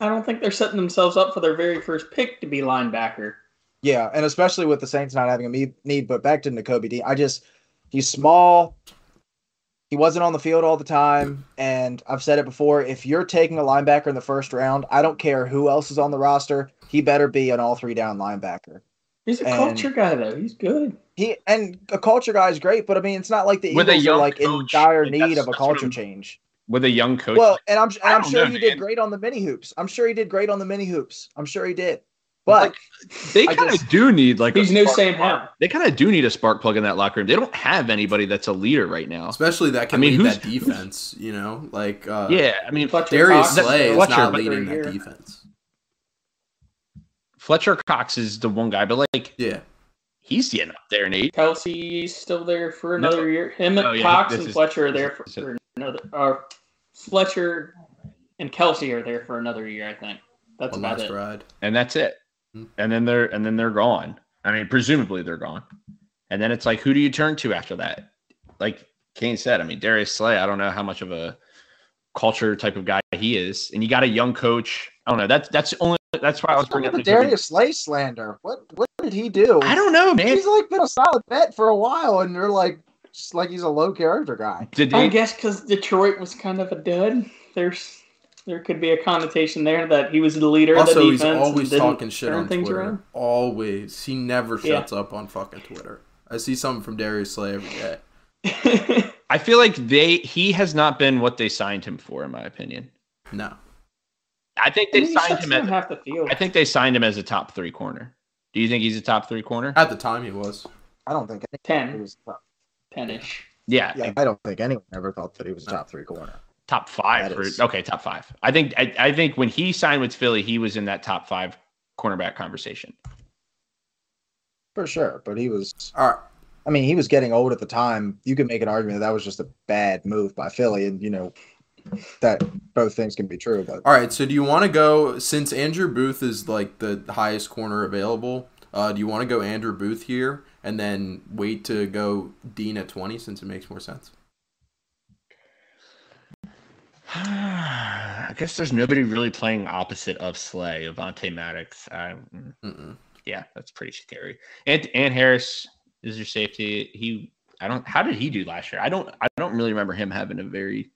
I don't think they're setting themselves up for their very first pick to be linebacker. Yeah, and especially with the Saints not having a need, but back to Nakobe Dean, I just he's small. He wasn't on the field all the time, and I've said it before. If you're taking a linebacker in the first round, I don't care who else is on the roster. He better be an all three down linebacker. He's a And- culture guy though. He's good. He and a culture guy is great, but I mean, it's not like the With Eagles are young like in dire need of a culture change. with a young coach. Well, and I'm and I I'm sure know, he did great on the mini hoops. I'm sure he did great on the mini hoops. I'm sure he did. But they kind of do need like He's no spark Sam plug. Howell. They kind of do need a spark plug in that locker room. They don't have anybody that's a leader right now. Especially that can I mean, lead who's- that defense, you know? Like uh Yeah, I mean Fletcher Darius Cox, Slay is Fletcher, not leading they're that here. defense. Fletcher Cox is the one guy, but like Yeah. he's getting up there, Nate. Kelce's still there for No. another year. Him and Oh, yeah, Cox and is- Fletcher are there for, is- for another. Or Fletcher and Kelce are there for another year. I think that's One about it. ride. and that's it. Hmm. And then they're and then they're gone. I mean, presumably they're gone. And then it's like, who do you turn to after that? Like Kane said, I mean, Darius Slay. I don't know how much of a culture type of guy he is, and you got a young coach. I don't know. That's that's only that's why I was bringing up the Darius Slay slander. What what did he do? I don't know, man. He's like been a solid bet for a while, and they're like just like he's a low character guy. Did I guess because Detroit was kind of a dud. There's there could be a connotation there that he was the leader of Also, the he's always and talking shit on things Twitter. around. Always. He never Yeah. shuts up on fucking Twitter. I see something from Darius Slay every day. (laughs) I feel like they he has not been what they signed him for, in my opinion. No. I think I they mean, signed him as half the field. I think they signed him as a top three corner. Do you think he's a top three corner? At the time, he was. I don't think any- he ten, was. ten-ish. Yeah, Yeah, I don't think anyone ever thought that he was a top three corner. top five. For, okay, top five. I think I, I think when he signed with Philly, he was in that top five cornerback conversation. For sure, but he was. All right. I mean, he was getting old at the time. You could make an argument that that was just a bad move by Philly, and you know that both things can be true. But All right. So, do you want to go since Andrew Booth is like the highest corner available? Uh, do you want to go Andrew Booth here and then wait to go Dean at 20 since it makes more sense. (sighs) I guess there's nobody really playing opposite of Slay, Avonte Maddox. Um, yeah, that's pretty scary. And and Harris is your safety. He, I don't. How did he do last year? I don't. I don't really remember him having a very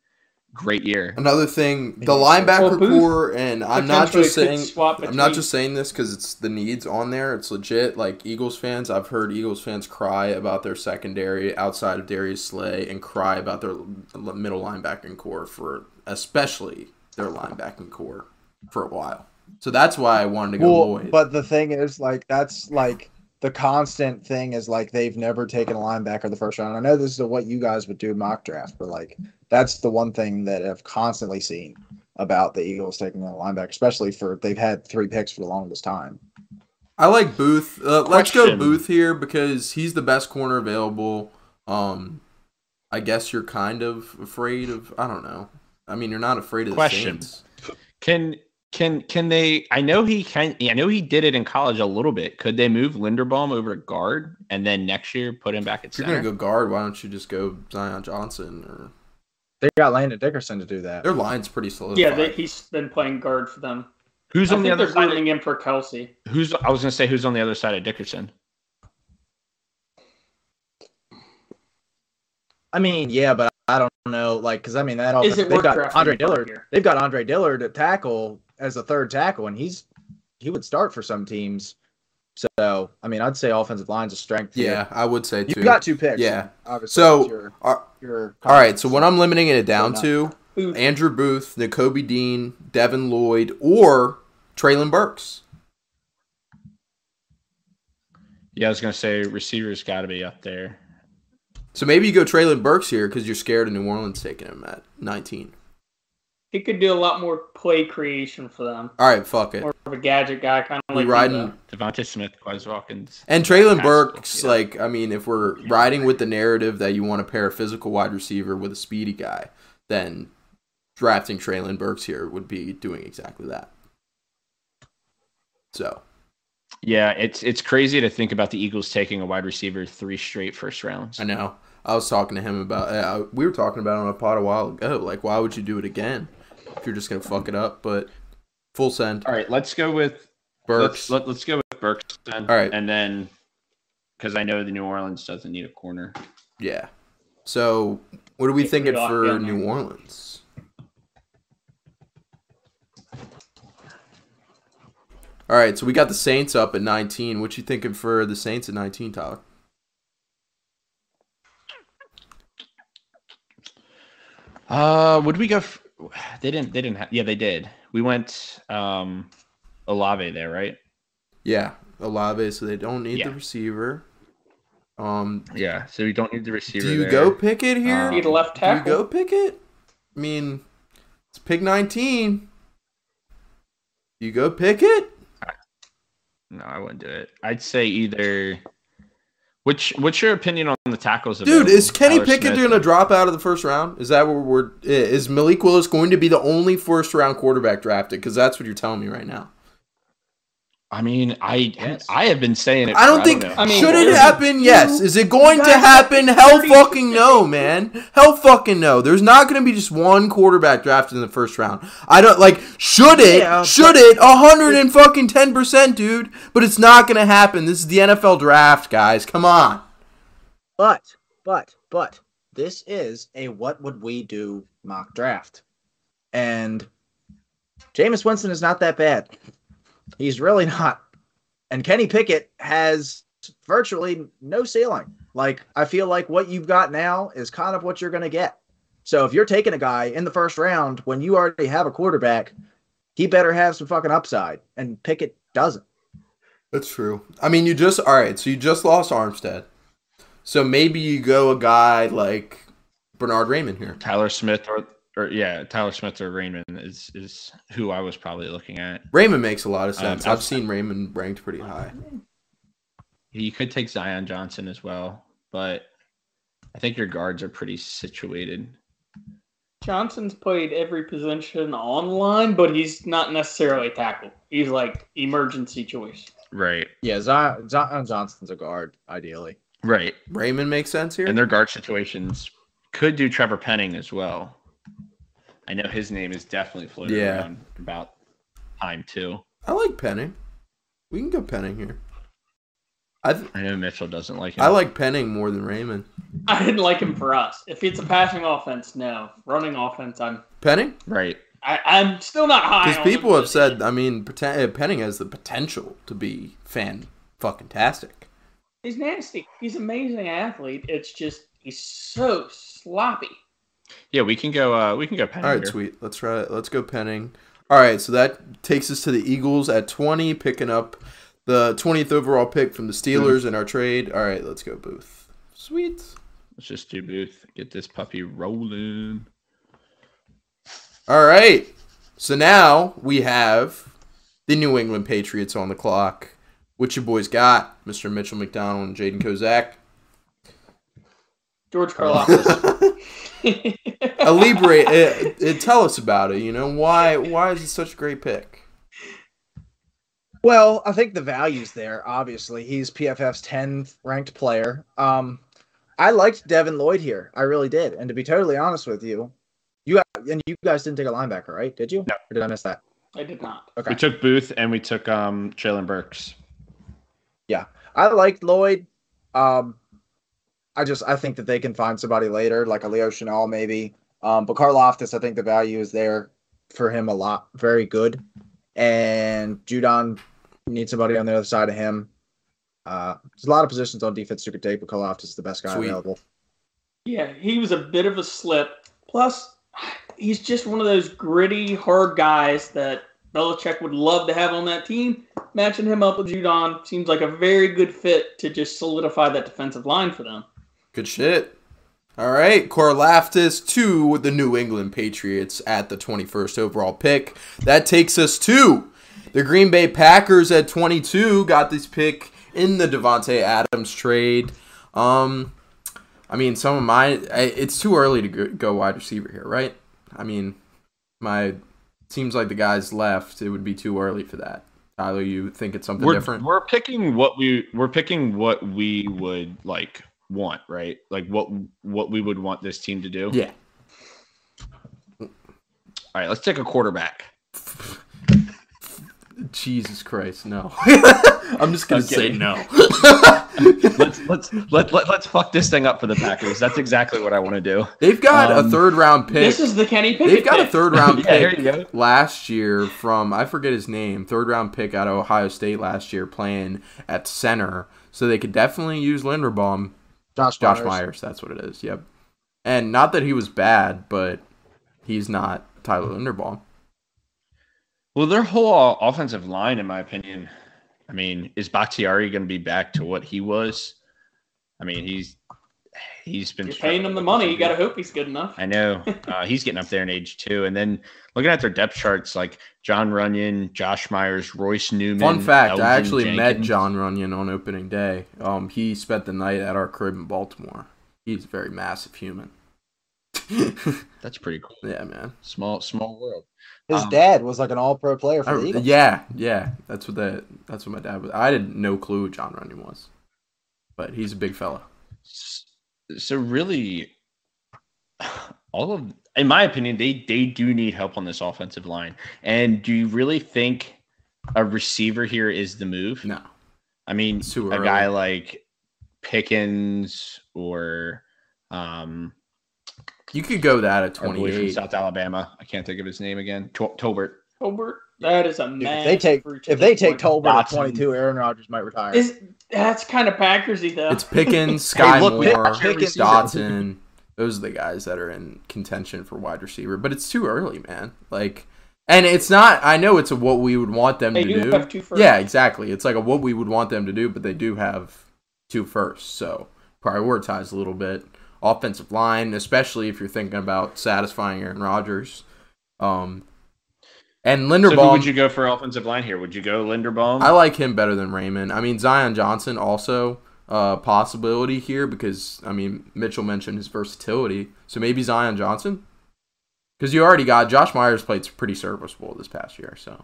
great year. Another thing, the linebacker Booth core, and I'm not just saying swap I'm not just saying this because it's the needs on there. It's legit. Like Eagles fans, I've heard Eagles fans cry about their secondary outside of Darius Slay and cry about their middle linebacking core for especially their linebacking core for a while. So that's why I wanted to go Well, Lloyd. but the thing is, like, that's like the constant thing is like they've never taken a linebacker the first round. I know this is what you guys would do mock draft, but like that's the one thing that I've constantly seen about the Eagles taking a linebacker, especially for they've had three picks for the longest time. I like Booth. Uh, let's go Booth here because he's the best corner available. Um, I guess you're kind of afraid of. I don't know. I mean, you're not afraid of the Question. Saints. Can can can they? I know he can. I know he did it in college a little bit. Could they move Linderbaum over to guard and then next year put him back at If you're center? gonna go guard, why don't you just go Zion Johnson? Or They got Landon Dickerson to do that. their line's pretty solid. Yeah, they, he's been playing guard for them. who's I on the think other they're side? grooming him for Kelce. Who's I was gonna say who's on the other side of Dickerson? I mean, yeah, but I don't know, like, because I mean that offense, they've got Andre Dillard. here? They've got Andre Dillard at tackle as a third tackle, and he's he would start for some teams. So I mean, I'd say offensive line's a strength. here. Yeah, I would say you too. got two picks. Yeah. obviously. So, your, are- your all right. So what I'm limiting it down to: Who- Andrew Booth, Nakobe Dean, Devin Lloyd, or Treylon Burks. Yeah, I was gonna say receivers got to be up there. So maybe you go Treylon Burks here because you're scared of New Orleans taking him at 19. he could do a lot more play creation for them. All right, fuck it. More of a gadget guy, kind of We like riding Deebo. DeVonta Smith, Quez Watkins, And Treylon Pass Burks, yeah. like, I mean, if we're riding with the narrative that you want to pair a physical wide receiver with a speedy guy, then drafting Treylon Burks here would be doing exactly that. So, Yeah, it's it's crazy to think about the Eagles taking a wide receiver three straight first rounds. I know. I was talking to him about, uh, we were talking about it on a pod a while ago. Like, why would you do it again if you're just going to fuck it up? But full send. All right, let's go with Burks. Let's, let, let's go with Burks then. All right. and then because I know the New Orleans doesn't need a corner. Yeah. So, what are we Get thinking for down there. New Orleans? All right, so we got the Saints up at 19. What you thinking for the Saints at 19, Tyler? Uh, would we go? F- they didn't. They didn't. have yeah, they did. We went um, Olave there, right? Yeah, Olave, so they don't need Yeah. the receiver. Um, Yeah. So we don't need the receiver. do you there. go it here? Um, Need a left do you tackle. go it? I mean, it's pick 19. You go Pickett? No, I wouldn't do it. I'd say either. Which What's your opinion on the tackles? Dude, is Kenny Tyler Pickett going to drop out of the first round? Is that what we're is Malik Willis going to be the only first round quarterback drafted? Because that's what you're telling me right now. I mean, I Yes. I have been saying it. I don't for- think. know. I mean, should it there's happen? Yes. Is it going to happen? Hell fucking no, man. Hell fucking no. There's not going to be just one quarterback drafted in the first round. I don't like. Should it? Yeah, should it? A hundred and fucking ten percent, dude. But it's not going to happen. This is the NFL draft, guys. Come on. But, but, but, this is a what would we do mock draft. And Jameis Winston is not that bad. He's really not. And Kenny Pickett has virtually no ceiling. Like, I feel like what you've got now is kind of what you're going to get. So if you're taking a guy in the first round when you already have a quarterback, he better have some fucking upside. And Pickett doesn't. That's true. I mean, you just all right. So you just lost Armstead. So maybe you go a guy like Bernhard Raimann here. Tyler Smith or or yeah, Tyler Smith or Raimann is is who I was probably looking at. Raimann makes a lot of Um, sense. I've seen Raimann ranked pretty high. You could take Zion Johnson as well, but I think your guards are pretty situated. Johnson's played every position online, but he's not necessarily a tackle. He's like emergency choice. Right. Yeah, Zion, Zion Johnson's a guard, ideally. Right. Raimann makes sense here. And their guard situations could do Trevor Penning as well. I know his name is definitely floating Yeah. around about time too. I like Penning. We can go Penning here. I th- I know Mitchell doesn't like him. I like Penning more than Raimann. I didn't like him for us. If it's a passing offense, no. Running offense, I'm Penning? right. I, I'm still not high. Because people have but said, I mean, poten- uh, Penning has the potential to be fan fucking tastic. he's nasty. He's an amazing athlete. It's just he's so sloppy. Yeah, we can go. Uh, we can go Penning. All right, here. sweet. Let's try it. Let's go Penning. All right, so that takes us to the Eagles at 20, picking up the 20th overall pick from the Steelers in our trade. All right, let's go Booth. Sweet. Let's just do Booth. Get this puppy rolling. All right. So now we have the New England Patriots on the clock. What you boys got, Mr. Mitchell McDonald and Jaden Kozak? George Karlaftis. (laughs) Elaborate. it, it, tell us about it. You know why? Why is it such a great pick? Well, I think the value's there. Obviously, he's PFF's 10th ranked player. Um, I liked Devin Lloyd here. I really did. And to be totally honest with you, you and you guys didn't take a linebacker, right? Did you? No. Or did I miss that? I did not. Okay. We took Booth and we took um Treylon Burks. Yeah, I liked Lloyd. Um, I just I think that they can find somebody later, like a Leo Chenal maybe. Um, but Karlaftis, I think the value is there for him a lot. Very good. And Judon needs somebody on the other side of him. Uh, there's a lot of positions on defense you could take, but Karlaftis is the best guy Sweet. available. Yeah, he was a bit of a slip. Plus, he's just one of those gritty, hard guys that Belichick would love to have on that team. Matching him up with Judon seems like a very good fit to just solidify that defensive line for them. Good shit. All right, Karlaftis to the New England Patriots at the 21st overall pick. That takes us to the Green Bay Packers at 22. Got this pick in the Davante Adams trade. Um, I mean, some of my it's too early to go, wide receiver here, right? I mean, my seems like the guys left. It would be too early for that. Tyler, you think it's something We're different? we're picking what we we're picking what we would like want, right? Like what what we would want this team to do. yeah. All right, let's take a quarterback. Jesus Christ, no. (laughs) I'm just gonna say no. (laughs) let's let's let, let let's fuck this thing up for the Packers. That's exactly what I want to do. They've got Um, a third round pick. This is the Kenny Pickett. They've got a third round (laughs) pick you go. last year from I forget his name. Third round pick out of Ohio State last year, playing at center. So they could definitely use Linderbaum. Josh, Josh Myers. Myers, that's what it is. Yep. And not that he was bad, but he's not Tyler hmm. Linderbaum. Well, their whole offensive line, in my opinion, I mean, is Bakhtiari going to be back to what he was? I mean, he's he's been You're paying him the money. You got to hope he's good enough. I know (laughs) uh, he's getting up there in age too. And then looking at their depth charts, like Jon Runyan, Josh Myers, Royce Newman. Fun fact: Elgin I actually met Jon Runyan on opening day. Um, he spent the night at our crib in Baltimore. He's a very massive human. (laughs) That's pretty cool. yeah, man. Small small world. His Um, dad was like an all pro player for I- the Eagles. yeah, yeah. That's what that. That's what my dad was. I didn't no clue who Jon Runyan was, but he's a big fella. So really, all of, in my opinion, they they do need help on this offensive line. And do you really think a receiver here is the move? No, I mean, a early. guy like Pickens or um, you could go that at our boy twenty from. South Alabama. I can't think of his name again. Tol- Tolbert. Tolbert, that is a Dude, man. if they take if they take Tolbert at 22, Aaron Rodgers might retire. is that's kind of Packersy though. It's Pickens, (laughs) Hey, Sky look, Pick- Moore, Pickens- Dotson. Those are the guys that are in contention for wide receiver, but it's too early, man. Like, and it's not. I know it's a what we would want them They to do do. have two firsts. Yeah, exactly. It's like a what we would want them to do, but they do have two firsts, so prioritize a little bit. Offensive line, especially if you're thinking about satisfying Aaron Rodgers. Um, and Linderbaum. So who Linderbaum, would you go for offensive line here? Would you go Linderbaum? I like him better than Raimann. I mean, Zion Johnson also a possibility here because I mean Mitchell mentioned his versatility, so maybe Zion Johnson. Because you already got Josh Myers played pretty serviceable this past year, so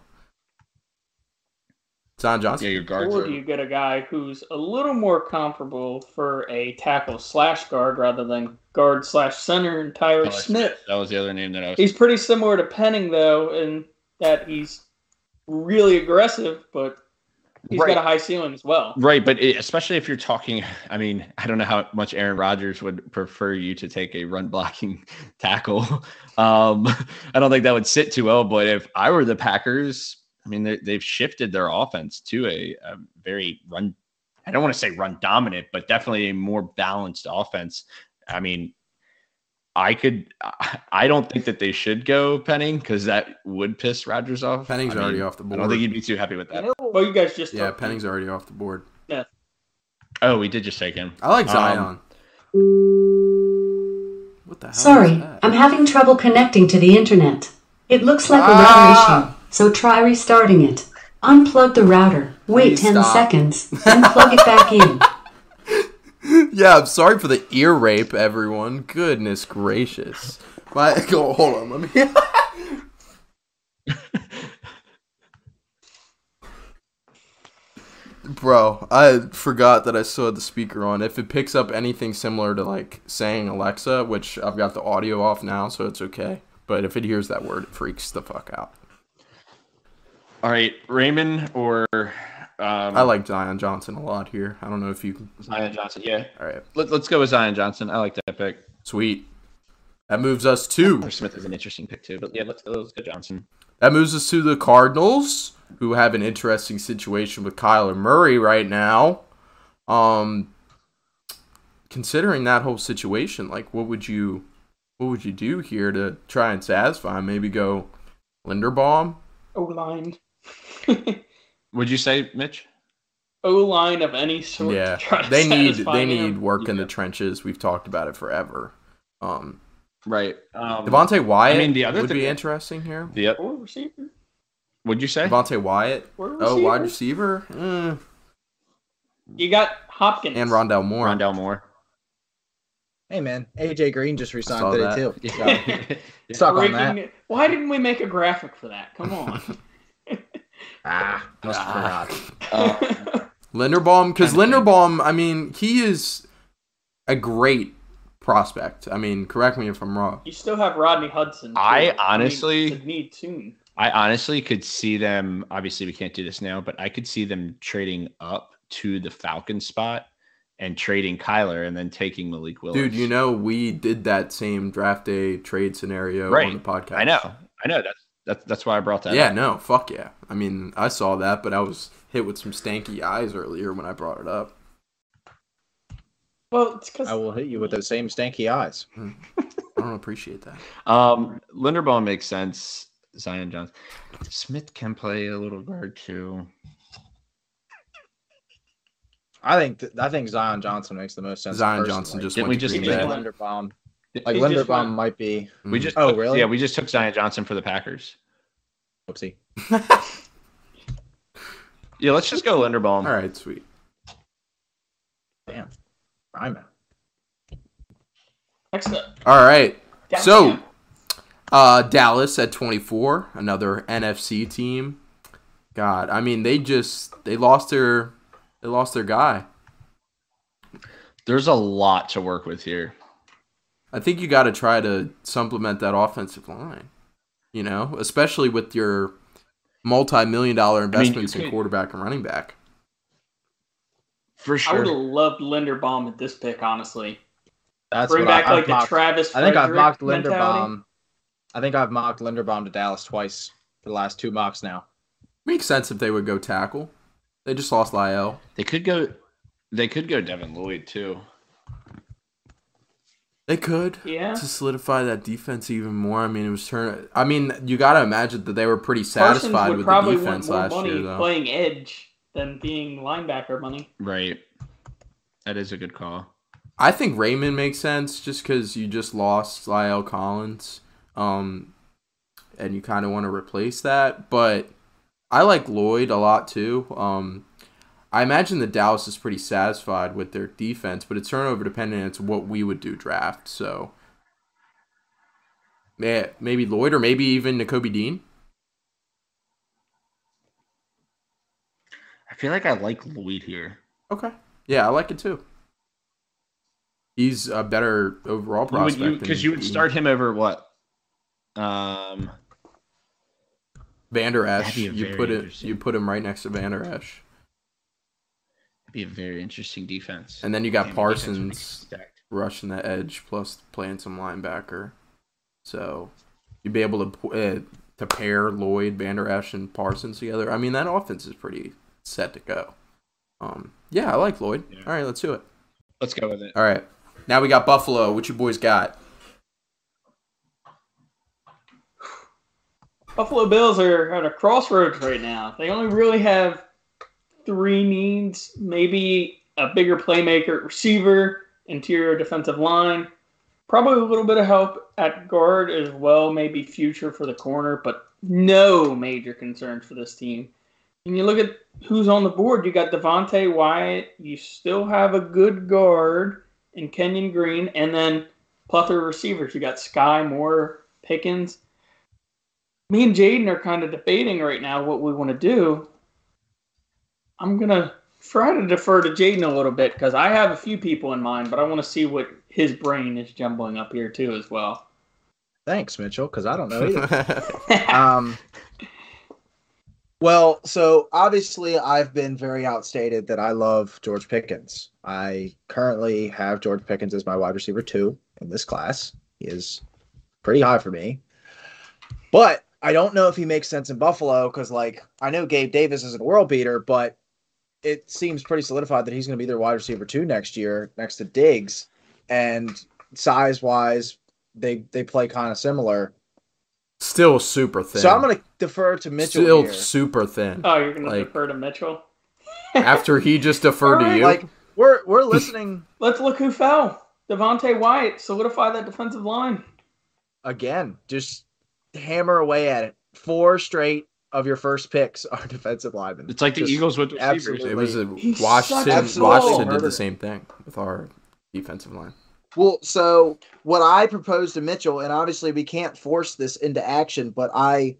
Zion Johnson. Yeah, your guards Or do you get a guy who's a little more comfortable for a tackle slash guard rather than guard slash center and Tyrus oh, Tyler Smith? That was the other name that I was. He's pretty similar to Penning though, in that he's really aggressive, but he's Right. got a high ceiling as well. Right, but it, especially if you're talking, I mean, I don't know how much Aaron Rodgers would prefer you to take a run blocking (laughs) tackle. Um, (laughs) I don't think that would sit too well. But if I were the Packers, I mean, they- they've shifted their offense to a, a very run. I don't want to say run dominant, but definitely a more balanced offense. I mean, I could. I- I don't think that they should go Penning because that would piss Rodgers off. Penning's I mean, already off the board. I don't think he'd be too happy with that. Well, you guys just yeah, took- Penning's already off the board. Yeah. Oh, we did just take him. I like Um, Zion. what the hell? Sorry. I'm having trouble connecting to the internet. It looks like a Ah. router issue, so try restarting it. Unplug the router, wait Please 10 stop. seconds, (laughs) then plug it back in. (laughs) Yeah, I'm sorry for the ear rape, everyone. Goodness gracious. My (laughs) go hold on, let me. (laughs) Bro, I forgot that I still had the speaker on. If it picks up anything similar to like saying Alexa, which I've got the audio off now, so it's okay. But if it hears that word, it freaks the fuck out. All right, Raimann or um, I like Zion Johnson a lot here. I don't know if you can. Zion Johnson. Yeah, All right, Let, let's go with Zion Johnson. I like that pick. sweet. That moves us to Or Smith is an interesting pick too, but yeah, let's go. Let's go Johnson. That moves us to the Cardinals, who have an interesting situation with Kyler Murray right now. Um, considering that whole situation, like, what would you, what would you do here to try and satisfy? him? Maybe go Linderbaum. O line. (laughs) Would you say Mitch? O line of any sort. to Yeah, try to they need they him. need work in the trenches. We've talked about it forever. Um, Right. Um, Devonte Wyatt I mean, the other would thing- be interesting here. The Or receiver. would you say? Devonte Wyatt. Oh, wide receiver. receiver. Eh. You got Hopkins And Rondale Moore. Rondale Moore. Hey man, AJ Green just saw resigned today that. too. (laughs) So, (laughs) stuck on that. Breaking- Why didn't we make a graphic for that? Come on. (laughs) Ah, must have forgot. Uh, Linderbaum, because Linderbaum, I mean, he is a great prospect. I mean, correct me if I'm wrong. you still have Rodney Hudson. too. I mean, honestly- to need soon. I honestly could see them. Obviously, we can't do this now, but I could see them trading up to the Falcon spot and trading Kyler and then taking Malik Willis. Dude, you know, we did that same draft day trade scenario Right. on the podcast. I know, I know. That's that's that's why I brought that. Yeah, up. no, fuck yeah. I mean, I saw that, but I was hit with some stanky eyes earlier when I brought it up. Well, it's because I will hit you with those same stanky eyes. I don't appreciate that. (laughs) Um, Linderbaum makes sense. Zion Johnson, Smith can play a little guard too. I think th- I think Zion Johnson makes the most sense. Zion personally. Johnson just Didn't went we to just Green I take Bay. Linderbaum, like He Linderbaum might be. We just Oh, took- really? Yeah, we just took Zion Johnson for the Packers. Whoopsie. (laughs) Yeah, let's just go Linderbaum. All right, sweet. Damn. I'm next up. All right. Down So, uh, Dallas at 24, another NFC team. God, I mean, they just they lost their they lost their guy. There's a lot to work with here. I think you got to try to supplement that offensive line. You know, especially with your multi-million dollar you investments in could- quarterback and running back. For sure. I sure. would have loved Linderbaum at this pick, honestly. That's Bring back I, like I've the mocked. Travis. I think I've Frederick mocked mentality. Linderbaum. I think I've mocked Linderbaum to Dallas twice for the last two mocks now. Makes sense if they would go tackle. They just lost La'el. They could go. They could go Devin Lloyd too. They could. Yeah. To solidify that defense even more. I mean, it was turn. I mean, you got to imagine that they were pretty satisfied with the defense want more last money year, though. playing edge than being linebacker money. Right. That is a good call. I think Raimann makes sense just because you just lost La'el Collins, um, and you kind of want to replace that. But I like Lloyd a lot too. Um, I imagine that Dallas is pretty satisfied with their defense, but it's turnover dependent. It's what we would do draft. So, yeah, maybe Lloyd or maybe even Nakobe Dean. I feel like I like Lloyd here. Okay. Yeah, I like it too. He's a better overall You prospect because than you would start him over what? Um, Vander Esch. You put it. You put him right next to Vander Esch, be a very interesting defense. and then you got Damn, the defense would be Parsons rushing the edge plus playing some linebacker. So you'd be able to uh, to pair Lloyd, Vander Esch, and Parsons together. I mean, that offense is pretty set to go. Um, yeah, I like Lloyd. Yeah. All right, let's do it. Let's go with it. All right, now we got Buffalo. What you boys got? Buffalo Bills are at a crossroads right now. They only really have three needs, maybe a bigger playmaker, receiver, interior defensive line, probably a little bit of help at guard as well, maybe future for the corner, but no major concerns for this team. When you look at who's on the board, you got Devonte Wyatt, you still have a good guard in Kenyon Green, and then plethora of receivers. You got Skyy Moore, Pickens me and Jaden are kind of debating right now what we want to do. I'm gonna try to defer to Jaden a little bit because I have a few people in mind, but I want to see what his brain is jumbling up here too as well. Thanks, Mitchell, because I don't know either. (laughs) (laughs) um, well, so obviously I've been very outstated that I love George Pickens. I currently have George Pickens as my wide receiver two in this class. He is pretty high for me. But I don't know if he makes sense in Buffalo because, like, I know Gabe Davis isn't a world beater, but it seems pretty solidified that he's going to be their wide receiver two next year, next to Diggs. And size wise, they they play kind of similar. Still super thin. So I'm going to defer to Mitchell Still here. super thin. Oh, you're gonna defer to Mitchell. (laughs) After he just deferred to you. Like we're we're (laughs) listening Let's look who fell. Devonte Wyatt solidify that defensive line. again. Just hammer away at it. Four straight of your first picks are (laughs) defensive linemen. It's like the Just Eagles with receivers. absolutely. It was a He's Washington. Washington did the same thing with our defensive line. Well, so what I proposed to Mitchell, and obviously we can't force this into action, but I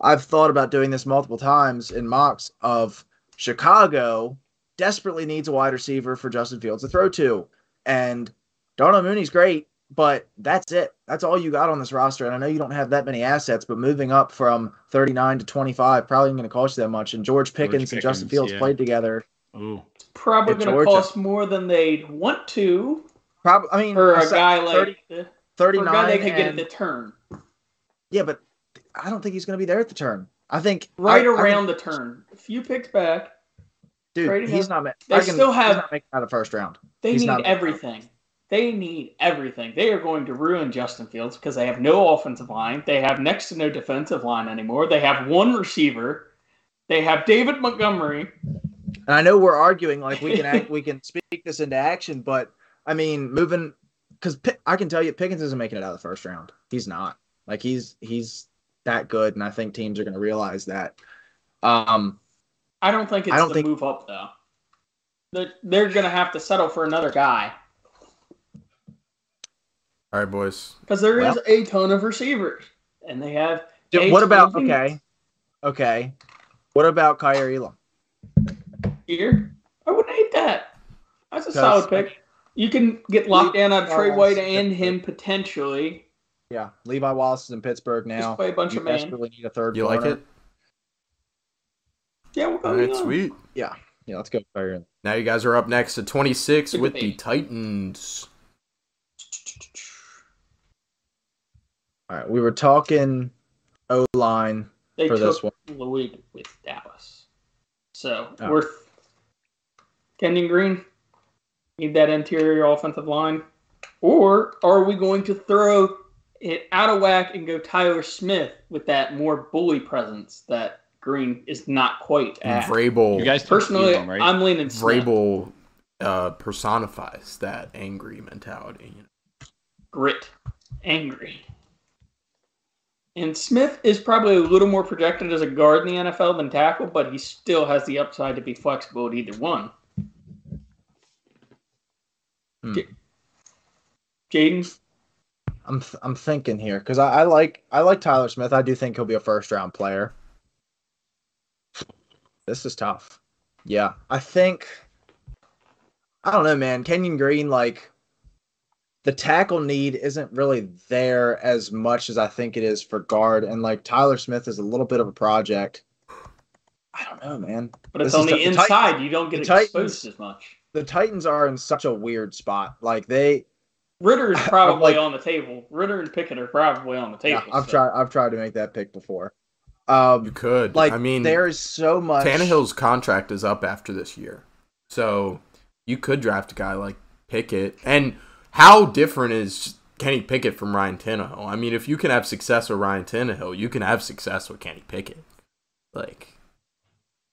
I've thought about doing this multiple times in mocks of Chicago desperately needs a wide receiver for Justin Fields to throw to. And Darnell Mooney's great, but that's it. That's all you got on this roster. And I know you don't have that many assets, but moving up from 39 to 25 probably ain't going to cost you that much. And George Pickens and Justin Fields yeah. played together. Ooh. Probably gonna cost more than they want to Probably, I mean, for I a said guy like 30 for a 39. guy they could get at the turn. Yeah, but I don't think he's going to be there at the turn. I think Right I- I- around the turn. A few picks back. dude. He's him. not. They I can- still he's have- not making out of first round. They He's need not- everything. They need everything. They are going to ruin Justin Fields because they have no offensive line. They have next to no defensive line anymore. They have one receiver. They have David Montgomery. And I know we're arguing like we can act, we can speak this into action, but I mean, moving because I can tell you Pickens isn't making it out of the first round. He's not. Like he's he's that good, and I think teams are going to realize that. Um, I don't think it's I don't the think- move up though. They're, they're going to have to settle for another guy All right, boys. because there is Well- a ton of receivers, and they have. dude, what about ton okay, okay, what about Kaiir Elam? Here, I wouldn't hate that. That's a solid pick. You can get locked down on Trey Wallace White is and him potentially. Yeah, Levi Wallace is in Pittsburgh now. Just play a bunch you of man. desperately need a third. You like it? Yeah, we'll go. All right, young. sweet. Yeah, yeah. Let's go Kyrie. Now you guys are up next to 26 with the debate. Titans. All right, we were talking O line for this took one. Lloyd with Dallas. So Oh. we're Kenyon Green. Need that interior offensive line. Or are we going to throw it out of whack and go Tyler Smith with that more bully presence that Green is not quite at? Vrabel. You guys Personally, Elam, right? I'm leaning Smith. Vrabel uh, personifies that angry mentality. You know? grit, angry. And Smith is probably a little more projected as a guard in the NFL than tackle, but he still has the upside to be flexible at either one. Hmm. J- Jaden, I'm th- I'm thinking here because I, I like I like Tyler Smith. I do think he'll be a first round player. This is tough. Yeah, I think I don't know, man. Kenyon Green, like the tackle need isn't really there as much as I think it is for guard, and like Tyler Smith is a little bit of a project. I don't know, man. But it's This on the the- the inside. Tit- you don't get the Titans- exposed as much. The Titans are in such a weird spot. Like they, Ridder is (laughs) probably like- on the table. Ridder and Pickett are probably on the yeah, table. I've so- tried. I've tried to make that pick before. Um, You could. like I mean, there is so much. Tannehill's contract is up after this year, so you could draft a guy like Pickett. And how different is Kenny Pickett from Ryan Tannehill? I mean, if you can have success with Ryan Tannehill, you can have success with Kenny Pickett. Like,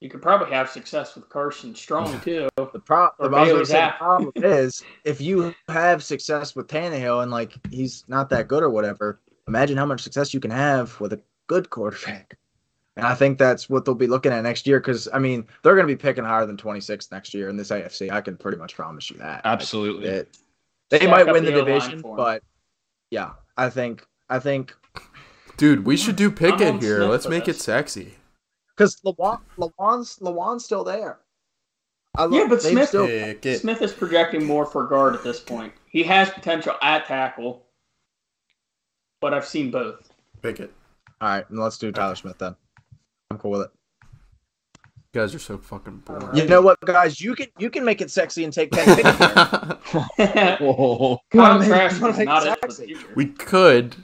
You could probably have success with Carson Strong (laughs) too. The, pro- the, I was gonna Bailey say the problem (laughs) is if you have success with Tannehill and like he's not that good or whatever, imagine how much success you can have with a good quarterback. And I think that's what they'll be looking at next year because I mean they're going to be picking higher than 26 next year in this AFC. I can pretty much promise you that. Absolutely. It- they Stack might win the the division, but yeah, I think I think dude, we should do Pickett here. Let's for make it sexy. because Lawan Lawan's Lawan's still there. I lo- Yeah, but Smith- still- Smith is projecting more for guard at this point. He has potential at tackle, but I've seen both. Pickett. all right, let's do Tyler Smith then. I'm cool with it. You guys are so fucking boring. You know what, guys? You can you can make it sexy and take Kenny Pickett. (laughs) Whoa. Kyle make- Trask wanna is not it it for the sexy. future. we could.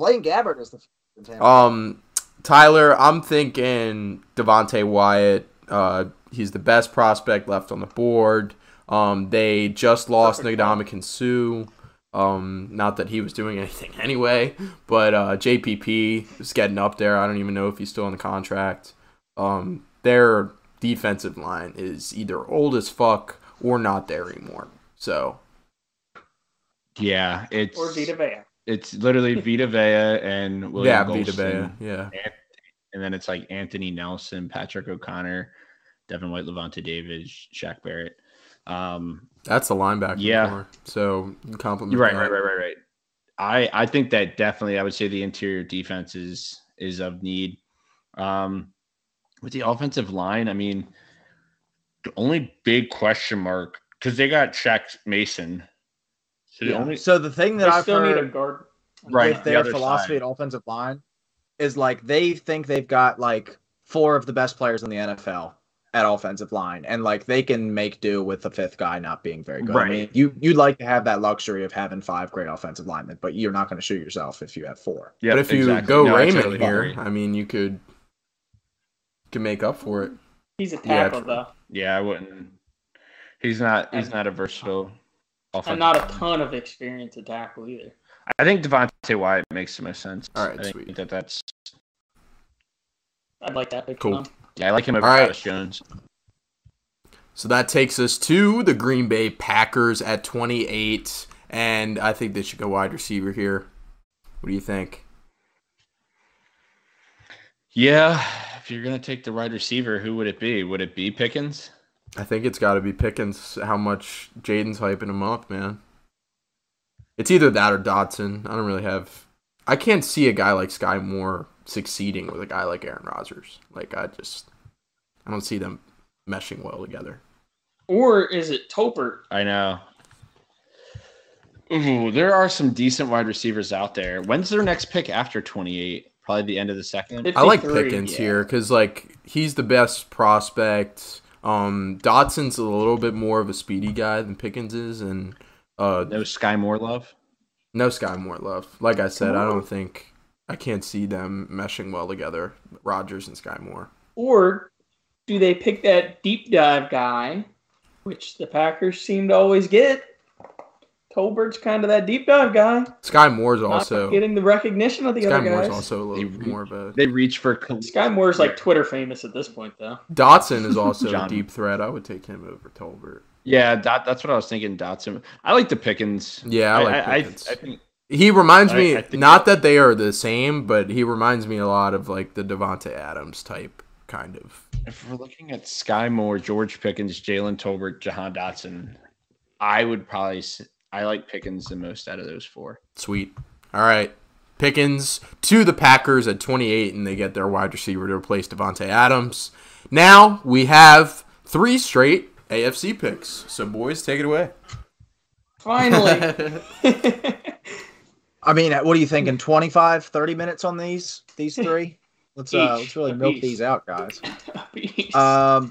Blaine Gabbert is the. f- Um, Tyler, I'm thinking Devonte Wyatt. Uh, he's the best prospect left on the board. Um, they just lost Ndamukong Suh. Um, not that he was doing anything (laughs) anyway, but uh, JPP is getting up there. I don't even know if he's still on the contract. Um, their defensive line is either old as fuck or not there anymore. So Yeah, it's Or Vita Vea. it's literally (laughs) Vita Vea and William yeah, Vita Gholston. Vea. Yeah, and then it's like Anthony Nelson, Patrick O'Connor, Devin White, Lavonte David, Shaq Barrett. Um, that's the linebacker. Yeah. core. So you can compliment. right, that. right, right, right, right. I I think that definitely I would say the interior defense is is of need. Um, with the offensive line, I mean, the only big question mark because they got Shaq Mason. So the Yeah. only So the thing that I've still need a heard guard. right with their other philosophy side. at offensive line is like they think they've got like four of the best players in the NFL at offensive line, and like they can make do with the fifth guy not being very good. I Right. mean, you you'd like to have that luxury of having five great offensive linemen, but you're not going to shoot yourself if you have four. Yep, but if you go No, Raimann totally here, agree. I mean, you could can make up for it. He's a tackle true. though, Yeah, I wouldn't. He's not. He's not a versatile. and offensive not a ton of experience at tackle either. I think Devonte Wyatt makes the most sense. All right, I think that that's. I'd like that pick. Cool. Cool. Yeah, I like him over All right. Travis Jones. So that takes us to the Green Bay Packers at 28, and I think they should go wide receiver here. What do you think? Yeah, if you're gonna take the wide receiver, who would it be? Would it be Pickens? I think it's got to be Pickens. How much Jaden's hyping him up, man. It's either that or Dotson. I don't really have. I can't see a guy like Skyy Moore succeeding with a guy like Aaron Rodgers. Like I just, I don't see them meshing well together. Or is it Tolbert? I know. Ooh, there are some decent wide receivers out there. When's their next pick after 28? Probably the end of the second. I like Pickens yeah. here because like he's the best prospect. Um, Dotson's a little bit more of a speedy guy than Pickens is, and uh, No Skyy Moore love. no Skyy Moore love. Like I said, I don't think I can't see them meshing well together. Rodgers and Skyy Moore. Or do they pick that deep dive guy, which the Packers seem to always get? Tolbert's kind of that deep dive guy. Skyy Moore's Not also getting the recognition of the Sky other Moore's guys. also a little They- more of a They reach for Khalil- Skyy Moore's like Twitter famous at this point, though. Dotson is (laughs) also a deep threat. I would take him over Tolbert. Yeah, that, that's what I was thinking. Dotson. I like the Pickens. Yeah, I like I, Pickens. I, think He reminds me I think not that they are the same, but he reminds me a lot of like the Davante Adams type kind of. if we're looking at Skyy Moore, George Pickens, Jalen Tolbert, Jahan Dotson, I would probably s- I like Pickens the most out of those four. Sweet. All right. Pickens to the Packers at 28, and they get their wide receiver to replace Davante Adams. Now we have three straight AFC picks. So boys, take it away. Finally. (laughs) I mean, what are you thinking? 25, 30 minutes on these these three? (laughs) Let's uh, let's really milk these out, guys. (laughs) Beast. Um,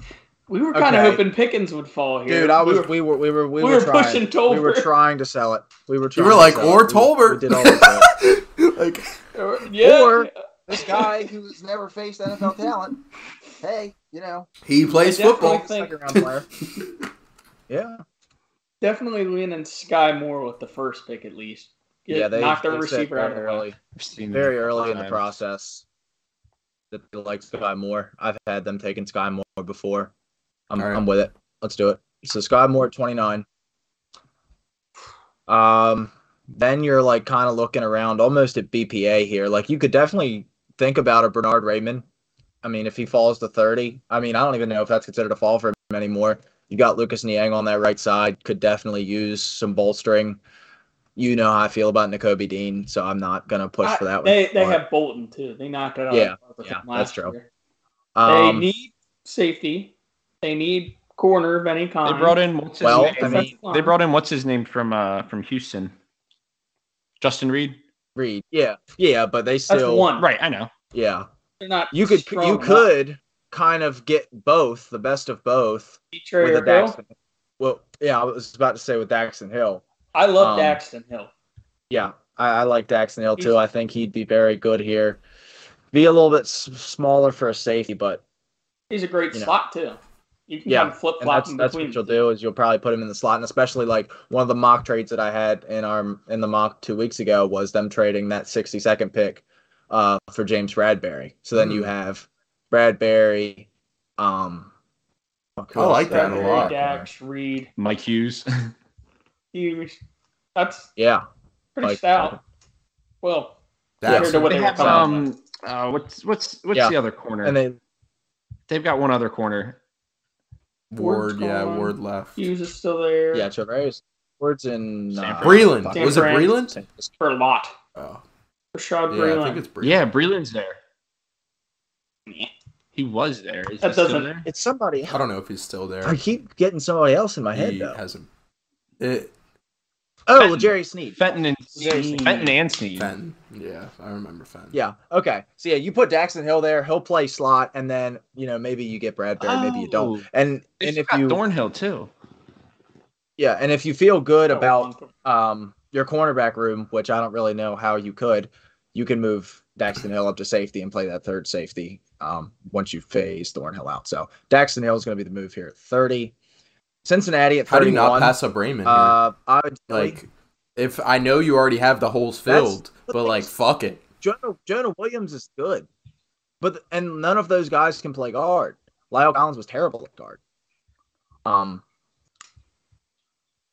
we were kind of okay. hoping Pickens would fall here. dude, I We was were- we were we were we, we were, were trying, pushing Tolbert. We were trying to sell it. We were Trying You were to like, sell or it. Tolbert. We, did all we could. (laughs) like, (laughs) yeah. Or (laughs) this guy who's never faced NFL talent. Hey, you know, he plays football. think- second round player. yeah. definitely leaning Skyy Moore with the first pick at least. Get, yeah, they knocked their receiver out of the way. early, very early in the process that they like Skyy Moore. I've had them taking Skyy Moore before. I'm All right. I'm with it. Let's do it. So Skyy Moore at 29. Um, then you're like kind of looking around almost at BPA here. Like you could definitely think about a Bernhard Raimann. I mean, if he falls to 30, I mean, I don't even know if that's considered a fall for him anymore. You got Lucas Niang on that right side, could definitely use some bolstering. You know how I feel about Nakobe Dean, so I'm not gonna push I- for that they one. they have Bolton too. They knocked it out. Yeah, of the yeah, him that's true. year. um, they need safety. They need corner of any kind. They brought in what's his Well, name? I mean, they brought in what's his name from uh from Houston. Justin Reid. Reid, yeah, yeah, but they That's still, one. Right, I know. yeah. They're not. You could you enough. could kind of get both, the best of both, Trey with a Hill. Daxton. Well, yeah, I was about to say with Daxton Hill. I love um, Daxton Hill. Yeah, I, I like Daxton Hill too. He's- I think he'd be very good here. Be a little bit s- smaller for a safety, but He's a great you know. slot too. You can yeah, kind of flip flop that's that's what you'll do is you'll probably put him in the slot, and especially like one of the mock trades that I had in our in the mock two weeks ago was them trading that sixty second pick uh, for James Bradberry. So then you Mm. have Bradberry. Um, I like that a lot. Dax, Reid, Mike Hughes. (laughs) Hughes. That's Yeah, pretty Like- stout. Well, That's compared to what they they have um uh what's what's what's Yeah. the other corner? and then They've got one other corner. Ward, yeah, gone. Ward left. Hughes is still there. yeah, Travarius words in uh, Sanford. Breland. San Was it Fran. Breland? for a lot. Oh, Rashad yeah, I think it's Breland. Yeah, Breland's there. Yeah. He was there. Is That he doesn't- there? It's somebody. I don't know if he's still there. I keep getting somebody else in my head he though. hasn't. It, Oh, Fenton. Jerry Sneed. Fenton and Very Sneed. Fenton and Sneed. Fenton. Yeah, I remember Fenton. Yeah. Okay. So yeah, you put Daxton Hill there. He'll play slot, and then you know maybe you get Bradberry, maybe you don't. Oh. And and if got you Thornhill too. yeah, and if you feel good Oh, about um your cornerback room, which I don't really know how you could, you can move Daxton Hill up to safety and play that third safety um once you phase Thornhill out. So Daxton Hill is going to be the move here at 30. Cincinnati at 31. How do you not pass up Raimann? uh, I would like, if I know you already have the holes filled, the but like, is- fuck it. Jonah, Jonah Williams is good, but and none of those guys can play guard. La'el Collins was terrible at guard. Um,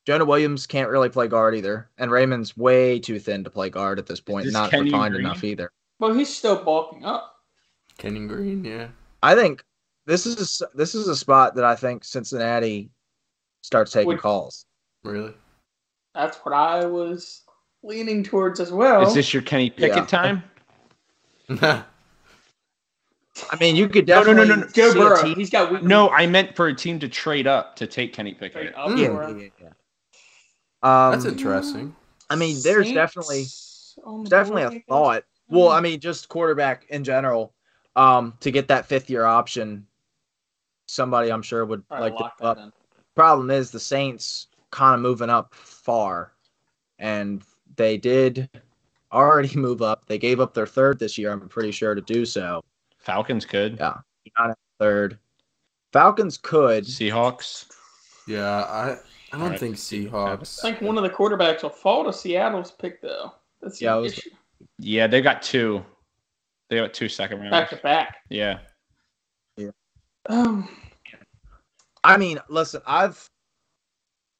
Jonah Williams can't really play guard either, and Raimann's way too thin to play guard at this point. this Not Kenyon refined Green? enough either. Well, he's still bulking up. Kenyon Green, yeah. I think this is a, s- this is a spot that I think Cincinnati starts taking Would- calls. Really? That's what I was leaning towards as well. Is this your Kenny Pickett Yeah. time? (laughs) I mean, you could No, no, no, definitely no, no. Joe see a Burrow? team- He's got weak No, I meant for a team to trade up to take Kenny Trade Pickett. up Mm. Yeah, yeah, yeah. Um, That's interesting. I mean, there's Saints definitely the definitely board, I a guess? thought. Well, I mean, just quarterback in general. Um, to get that fifth year option, somebody I'm sure would Probably like to up. Problem is the Saints kind of moving up far, and they did already (laughs) move up. They gave up their third this year. I'm pretty sure to do so. Falcons could. Yeah, not third. Falcons could. Seahawks. Yeah, I I don't Alright. think Seahawks. I think one of the quarterbacks will fall to Seattle's pick though. That's the Yeah, I was- Yeah, they got two. They got two second rounds. Back to back. Yeah. Yeah. Um, I mean, listen, I've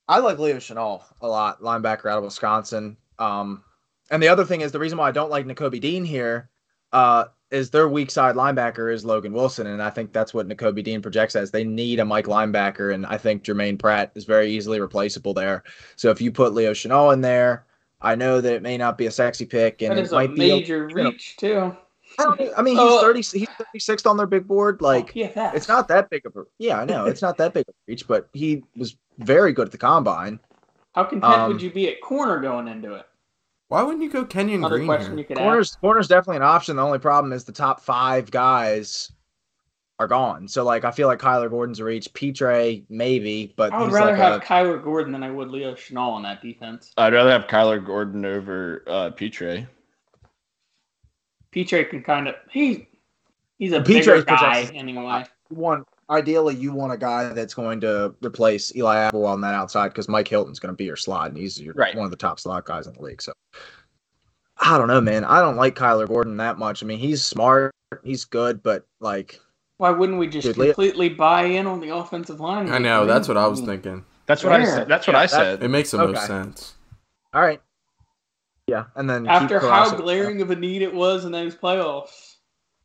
I like Leo Chenal a lot, linebacker out of Wisconsin. Um, and the other thing is the reason why I don't like Nakobe Dean here uh, is their weak side linebacker is Logan Wilson, and I think that's what Nakobe Dean projects as. They need a Mike linebacker, and I think Germaine Pratt is very easily replaceable there. So if you put Leo Chenal in there, I know that it may not be a sexy pick, and it it is a might be a- major you know, reach too. I mean, he's Uh, thirty. He's thirty sixth on their big board. Like, yeah, it's not that big of a. Yeah, I know it's not that big of a reach, but he was very good at the combine. How content um, would you be at corner going into it? Why wouldn't you go Kenyon Another Green question here? you could ask. Corners, corners definitely an option. The only problem is the top five guys are gone. So like, I feel like Kyler Gordon's a reach. Pitre maybe, but I would rather like have a- Kyler Gordon than I would Leo Chenal on that defense. I'd rather have Kyler Gordon over uh, Pitre. Pitre can kind of he he's a Pitre's bigger guy anyway. you want ideally you want a guy that's going to replace Eli Apple on that outside because Mike Hilton's going to be your slot and he's your, Right. one of the top slot guys in the league. So I don't know, man. I don't like Kyler Gordon that much. I mean, he's smart, he's good, but like Why wouldn't we just Dude, Leo- completely buy in on the offensive line? I know. That's what I was thinking. That's what I said. That's what Yeah, I that- said. It makes the most sense. all right, yeah, and then After how Karras- glaring of a need it was in those playoffs.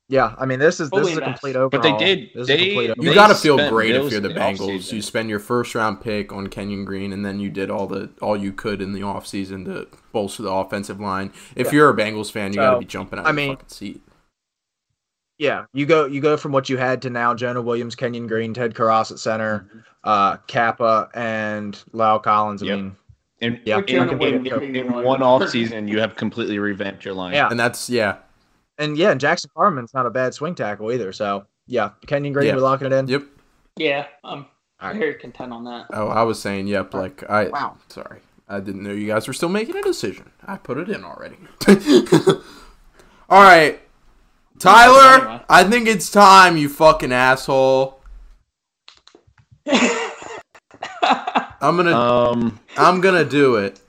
Yeah, I mean, this is this Fully is a complete overall. But they did- This is they- a complete You got to feel great if you're the in the Bengals. You spend your first round pick on Kenyon Green, and then you did all the all you could in the offseason to bolster the offensive line. If Yeah. you're a Bengals fan, you got to be jumping out I of mean- your fucking seat. Yeah, you go you go from what you had to now: Jonah Williams, Kenyon Green, Ted Karras at center, uh, Cappa, and La'el Collins. I Yep. mean, In, Yeah, Which in, Jonah can Williams get- being in one off season, you have completely revamped your line. yeah, And that's yeah. And yeah, Jackson Carman's not a bad swing tackle either. So yeah, Kenyon Green, Yeah. we're locking it in. Yep. Yeah, I'm All right. very content on that. Oh, I was saying yep. Like I. Wow. Sorry, I didn't know you guys were still making a decision. I put it in already. (laughs) all right, Tyler. Anyway. I think it's time. You fucking asshole. (laughs) I'm gonna. Um, I'm gonna do it.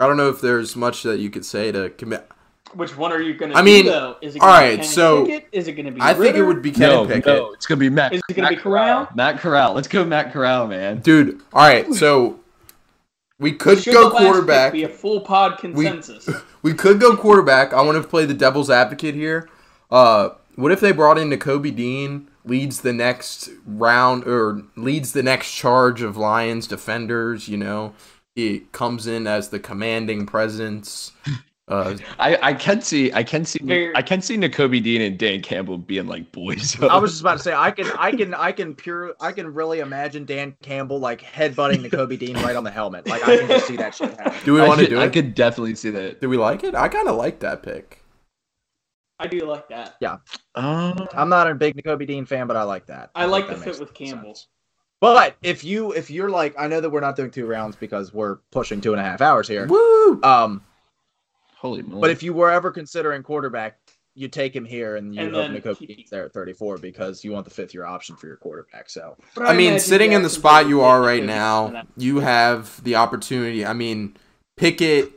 I don't know if there's much that you could say to commit. Which one are you going to I do, mean, though? Is it all gonna be right, Kenny so Pickett? Is it going to be I think it would be Kenny no, Pickett. no, it's gonna be Matt. Is it gonna be Corral? Matt Corral. Let's go, Matt Corral, man. Dude, all right, so we could Should go the quarterback. Be a full pod consensus. (laughs) We could go quarterback. I want to play the devil's advocate here. Uh, what if they brought in Jacoby Dean, leads the next round or leads the next charge of Lions defenders? You know, he comes in as the commanding presence. (laughs) Uh, I, I can see I can see Very- I can see Nakobe Dean and Dan Campbell being like boys. I was (laughs) just about to say I can I can I can pure I can really imagine Dan Campbell like headbutting the Kobe Dean right on the helmet. Like I can just see that shit happen. do we want to could- do I it? could definitely see that. Do we like it? I kind of like that pick. I do like that. Yeah. Um, I'm not a big Kobe Dean fan, but I like that. I like that the fit with Campbell. sense. But if you if you're like I know that we're not doing two rounds because we're pushing two and a half hours here. Woo! Um, holy moly! but if you were ever considering quarterback, you take him here and you And hope then Nakobe keep- there at 34 because you want the fifth year option for your quarterback. So But I mean, sitting in the spot you are right now, you have the opportunity. I mean, Pickett,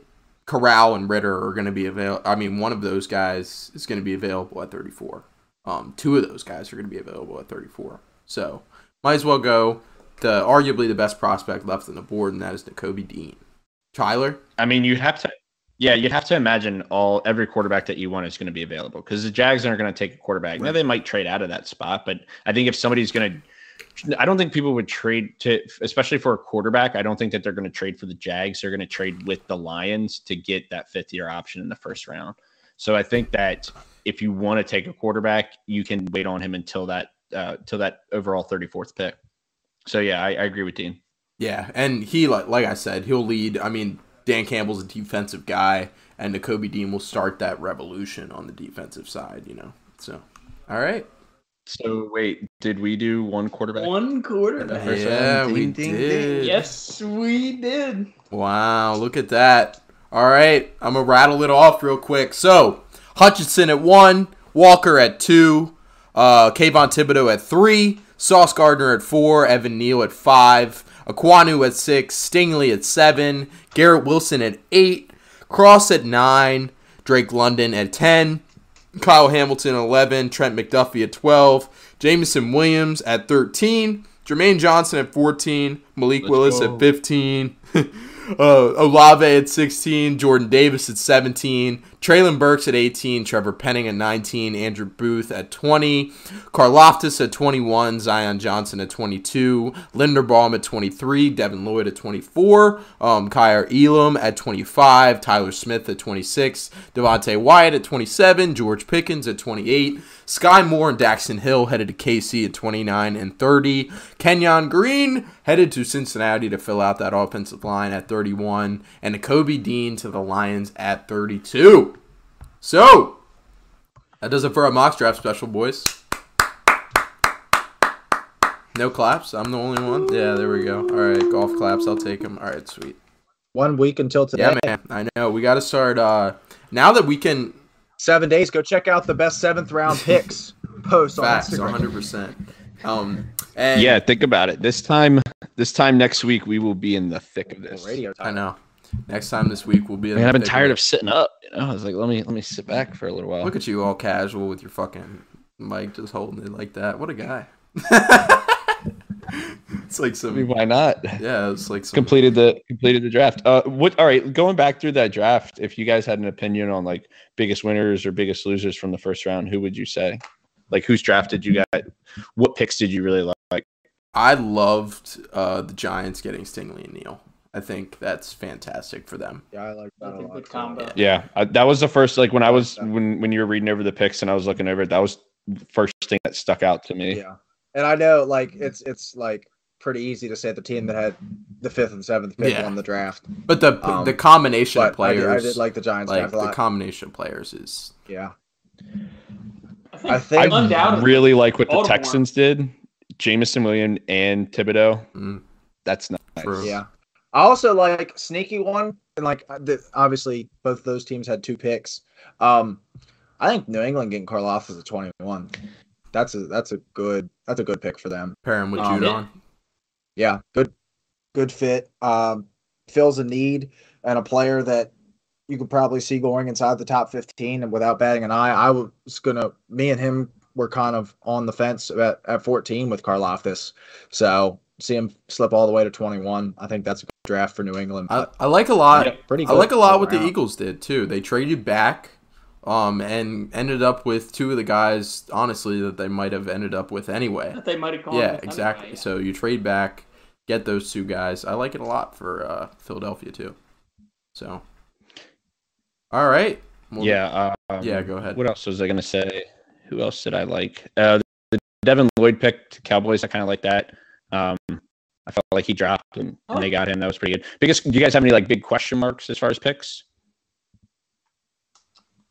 Corral, and Ridder are going to be available. I mean, one of those guys is going to be available at 34. Um, two of those guys are going to be available at 34. So, might as well go to arguably the best prospect left on the board, and that is Jacoby Dean. Tyler? I mean, you have to, yeah, you'd have to imagine all every quarterback that you want is going to be available because the Jags aren't going to take a quarterback. Now they might trade out of that spot, but I think if somebody's going to, I don't think people would trade to, especially for a quarterback. I don't think that they're going to trade for the Jags. They're going to trade with the Lions to get that fifth year option in the first round. So I think that if you want to take a quarterback, you can wait on him until that, uh, till that overall thirty fourth pick. So yeah, I, I agree with Dean. Yeah, and he, like, like I said, he'll lead. I mean, Dan Campbell's a defensive guy, and Jacoby Dean will start that revolution on the defensive side, you know. So, all right. So wait, did we do one quarterback? One quarterback. Yeah, round? we Ding, ding, did. Yes, we did. Wow, look at that. All right, I'm going to rattle it off real quick. So, Hutchinson at one, Walker at two, uh, Kayvon Thibodeaux at three, Sauce Gardner at four, Evan Neal at five, Ekwonu at six, Stingley at seven, Garrett Wilson at eight, Cross at nine, Drake London at 10, Kyle Hamilton at 11, Trent McDuffie at 12, Jameson Williams at 13, Jermaine Johnson at 14, Malik Let's Willis go. at 15, (laughs) uh, Olave at 16, Jordan Davis at 17, Treylon Burks at 18, Trevor Penning at 19, Andrew Booth at 20, Karlaftis at 21, Zion Johnson at 22, Linderbaum at 23, Devin Lloyd at 24, um, Kaiir Elam at 25, Tyler Smith at 26, Devonte Wyatt at 27, George Pickens at 28, Skyy Moore and Daxton Hill headed to KC at 29 and 30. Kenyon Green headed to Cincinnati to fill out that offensive line at 31. And Kobe Dean to the Lions at 32. So, that does it for our mock draft special, boys. No claps? I'm the only one? Yeah, there we go. All right, golf claps. I'll take them. All right, sweet. One week until today. Yeah, man. I know. We got to start. uh Now that we can Seven days. Go check out the best seventh round (laughs) picks post on Facts, Instagram. 100. percent Um, and Yeah, think about it. This time, this time next week, we will be in the thick of this. Radio time. I know. Next time this week we'll be. Man, I've been tired of sitting up. You know, I was like, let me let me sit back for a little while. Look at you, all casual with your fucking mic, just holding it like that. What a guy. (laughs) it's like I mean, why not? Yeah, it's like some. completed the completed the draft. Uh, what? All right, going back through that draft, if you guys had an opinion on like biggest winners or biggest losers from the first round, who would you say? Like, who's drafted you got? What picks did you really like? I loved uh, the Giants getting Stingley and Neal. I think that's fantastic for them. Yeah, I like that That's a a lot. combo. Yeah, I, that was the first. Like when I was when when you were reading over the picks and I was looking over it, that was the first thing that stuck out to me. Yeah, and I know like it's it's like pretty easy to say the team that had the fifth and seventh pick Yeah. won the draft. But the Um, the combination of But I did, players, I did like the Giants like draft a the combination of players is yeah, I think, I think- I really like what the Texans did. Jameson William and Thibodeaux. mm, That's nice. True. yeah. I also like sneaky one, and like uh, the, obviously both those teams had two picks. Um, I think New England getting Karloff a twenty one. That's a that's a good that's a good pick for them. pairing with Um, Judon. Yeah, good good fit. Um, fills a need and a player that you could probably see going inside the top 15 and without batting an eye. I was gonna me and him were kind of on the fence at, at 14 with Karlaftis. So see him slip all the way to 21. I think that's a good draft for New England. I, I like a lot. pretty I like a lot what the. Eagles did too. They traded back, um, and ended up with two of the guys, honestly, that they might have ended up with anyway. that they might have gone. Yeah, with exactly. anyway. So you trade back, get those two guys. I like it a lot for uh, Philadelphia too. So, all right. Well, Yeah. Um, Yeah, go ahead. What else was I going to say? Who else did I like? Uh, the Devin Lloyd picked Cowboys. I kind of like that. Um, I felt like he dropped and, and they got him. That was pretty good. Biggest. Do you guys have any like big question marks as far as picks?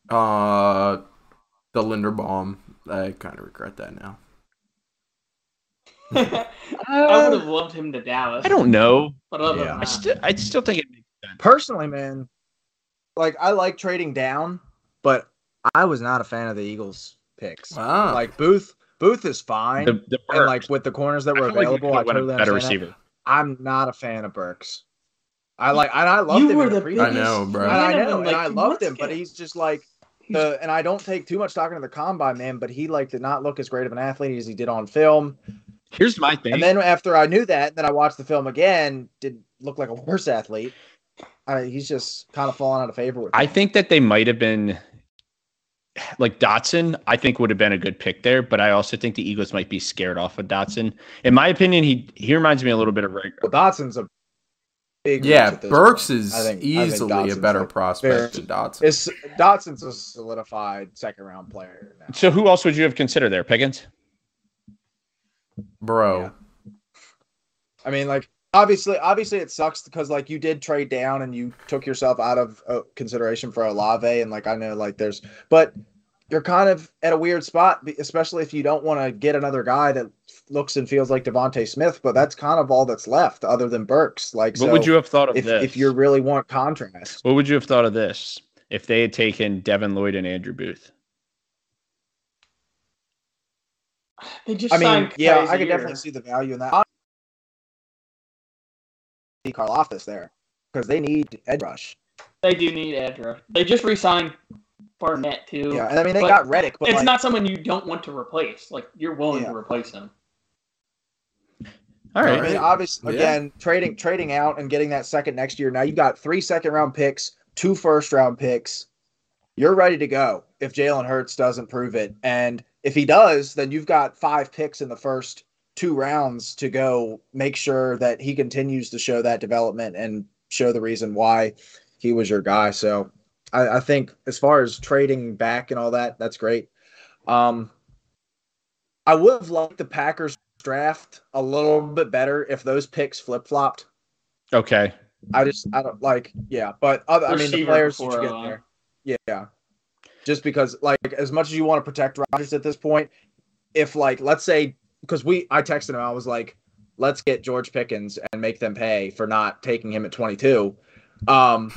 Uh, the Linderbaum. I kind of regret that now. I (laughs) would have loved him to Dallas. I don't know. But other Yeah. than I still. I still think it makes sense. personally, man, like I like trading down, but I was not a fan of the Eagles picks. Wow. Like Booth, Booth is fine. The, the and like with the corners that I were like available, I could've went a totally better understand that. receiver. I'm not a fan of Burks. I like, and I loved him the the. I know, bro. And I know, and like, I loved months him, but he's just like the. And I don't take too much talking to the combine man, but he like did not look as great of an athlete as he did on film. Here's my thing. And then after I knew that, then I watched the film again. Did look like a worse athlete. I, he's just kind of fallen out of favor with. I me. think that they might have been like Dotson. I think would have been a good pick there, but I also think the Eagles might be scared off of Dotson. In my opinion, he he reminds me a little bit of Ray. Well, Dotson's a big. yeah, reach at this Burks point. is I think- I think easily a better like prospect very- than Dotson. It's Dotson's a solidified second round player now. So who else would you have considered there, Pickens? Bro, Yeah. I mean, like obviously, obviously it sucks because like you did trade down and you took yourself out of uh, consideration for Olave, and like I know like there's, but you're kind of at a weird spot, especially if you don't want to get another guy that looks and feels like DeVonta Smith. But that's kind of all that's left, other than Burks. Like, What so would you have thought of if this? if you really want contrast? what would you have thought of this if they had taken Devin Lloyd and Andrew Booth? they just I mean, signed yeah, I could definitely see the value in that. See Karlaftis there because they need edge rush. They do need edge rush. They just re-signed Barnett too. Yeah, and I mean they But got Reddick, but it's like, not someone you don't want to replace. Like you're willing Yeah. to replace him. All All right. I mean, obviously, Yeah. again, trading trading out and getting that second next year. Now you got three second round picks, two first round picks. you're ready to go if Jalen Hurts doesn't prove it. And if he does, then you've got five picks in the first two rounds to go make sure that he continues to show that development and show the reason why he was your guy. So I, I think as far as trading back and all that, that's great. Um, I would have liked the Packers draft a little bit better if those picks flip flopped. Okay. I just I don't like yeah, but other, I mean the players that you get O-line. there. Yeah. Just because like as much as you want to protect Rodgers at this point, if like let's say because we I texted him, I was like, let's get George Pickens and make them pay for not taking him at 22. Um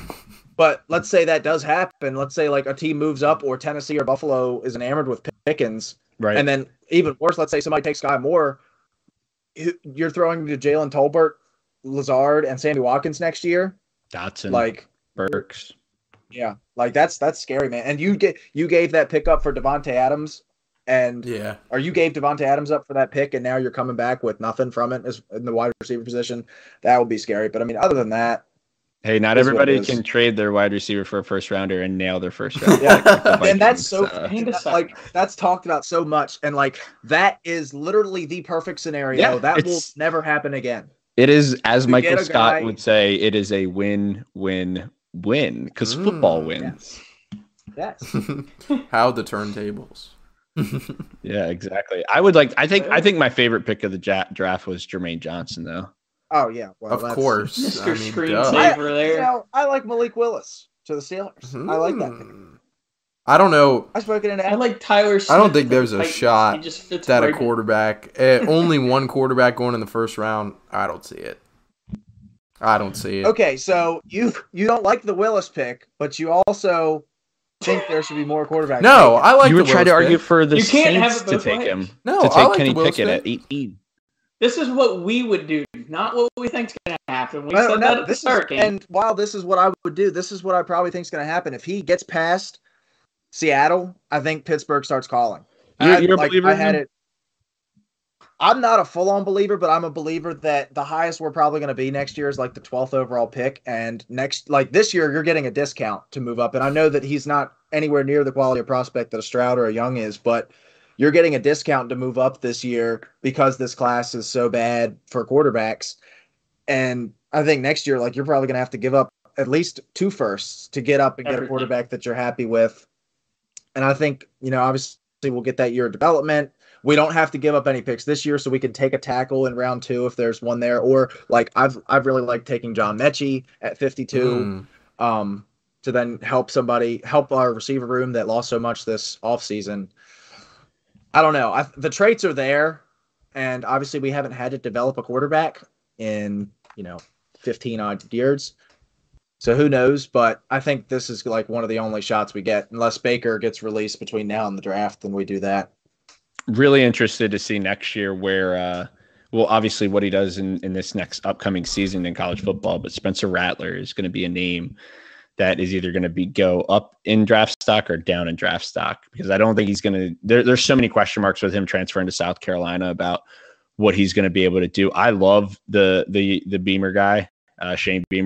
but let's say that does happen. Let's say like a team moves up or Tennessee or Buffalo is enamored with Pickens. Right. And then even worse, let's say somebody takes Skyy Moore, you're throwing to Jalen Tolbert, Lazard, and Sammy Watkins next year. Dotson, Like, Burks. yeah, like that's that's scary, man. And you get you gave that pick up for Davante Adams, and Yeah. or you gave Davante Adams up for that pick, and now you're coming back with nothing from it as in the wide receiver position. That would be scary. But I mean, other than that, Hey, not Is everybody can trade their wide receiver for a first rounder and nail their first (laughs) round. Yeah. pick, like the and that's Vikings, so uh, And that- like that's talked about so much, and like that is literally the perfect scenario. Yeah, that will never happen again. It is, as To Michael Scott guy- would say, it is a win, win, win because football Mm, wins. Yes. (laughs) How the turntables. (laughs) Yeah. exactly. I would like. I think. I think my favorite pick of the draft was Jermaine Johnson, though. Oh yeah. Well, of course. Mr. I mean, Screensaver duh. I, there. You know, I like Malik Willis to the Steelers. I like that pick. Hmm. I don't know I spoke it into I like Tyler. Smith I don't think there's a Titans. shot He just fits that a right in. quarterback, eh, only one quarterback going in the first round. I don't see it. I don't see it. Okay, so you you don't like the Willis pick, but you also think there should be more quarterbacks. No. I like you were the trying to Willis argue pick. for the You can't have Saints to take ways. him. No, to I take like Kenny the Willis Pickett at 18. This is what we would do, not what we think's going to happen. We No, said no, that at the this is, game. and while this is what I would do, this is what I probably think is going to happen. If he gets past Seattle, I think Pittsburgh starts calling. You're- I, you're a like, believer I had him? it. I'm not a full-on believer, but I'm a believer that the highest we're probably going to be next year is like the 12th overall pick, and next, like this year, you're getting a discount to move up. And I know that he's not anywhere near the quality of prospect that a Stroud or a Young is, but you're getting a discount to move up this year because this class is so bad for quarterbacks. And I think next year, like you're probably going to have to give up at least two firsts to get up and get a quarterback that you're happy with. And I think, you know, obviously we'll get that year of development. We don't have to give up any picks this year, so we can take a tackle in round two if there's one there. Or like I've I've really liked taking John Metchie at 52 Mm. um, to then help somebody help our receiver room that lost so much this offseason. I don't know. I, the traits are there, and obviously we haven't had to develop a quarterback in you know 15 odd years. So who knows? But I think this is like one of the only shots we get, unless Baker gets released between now and the draft, then we do that. Really interested to see next year where, uh, well, obviously what he does in, in this next upcoming season in college football, but Spencer Rattler is going to be a name that is either going to be go up in draft stock or down in draft stock because I don't think he's going to. There, there's so many question marks with him transferring to South Carolina about what he's going to be able to do. I love the the the Beamer guy, uh, Shane Beamer.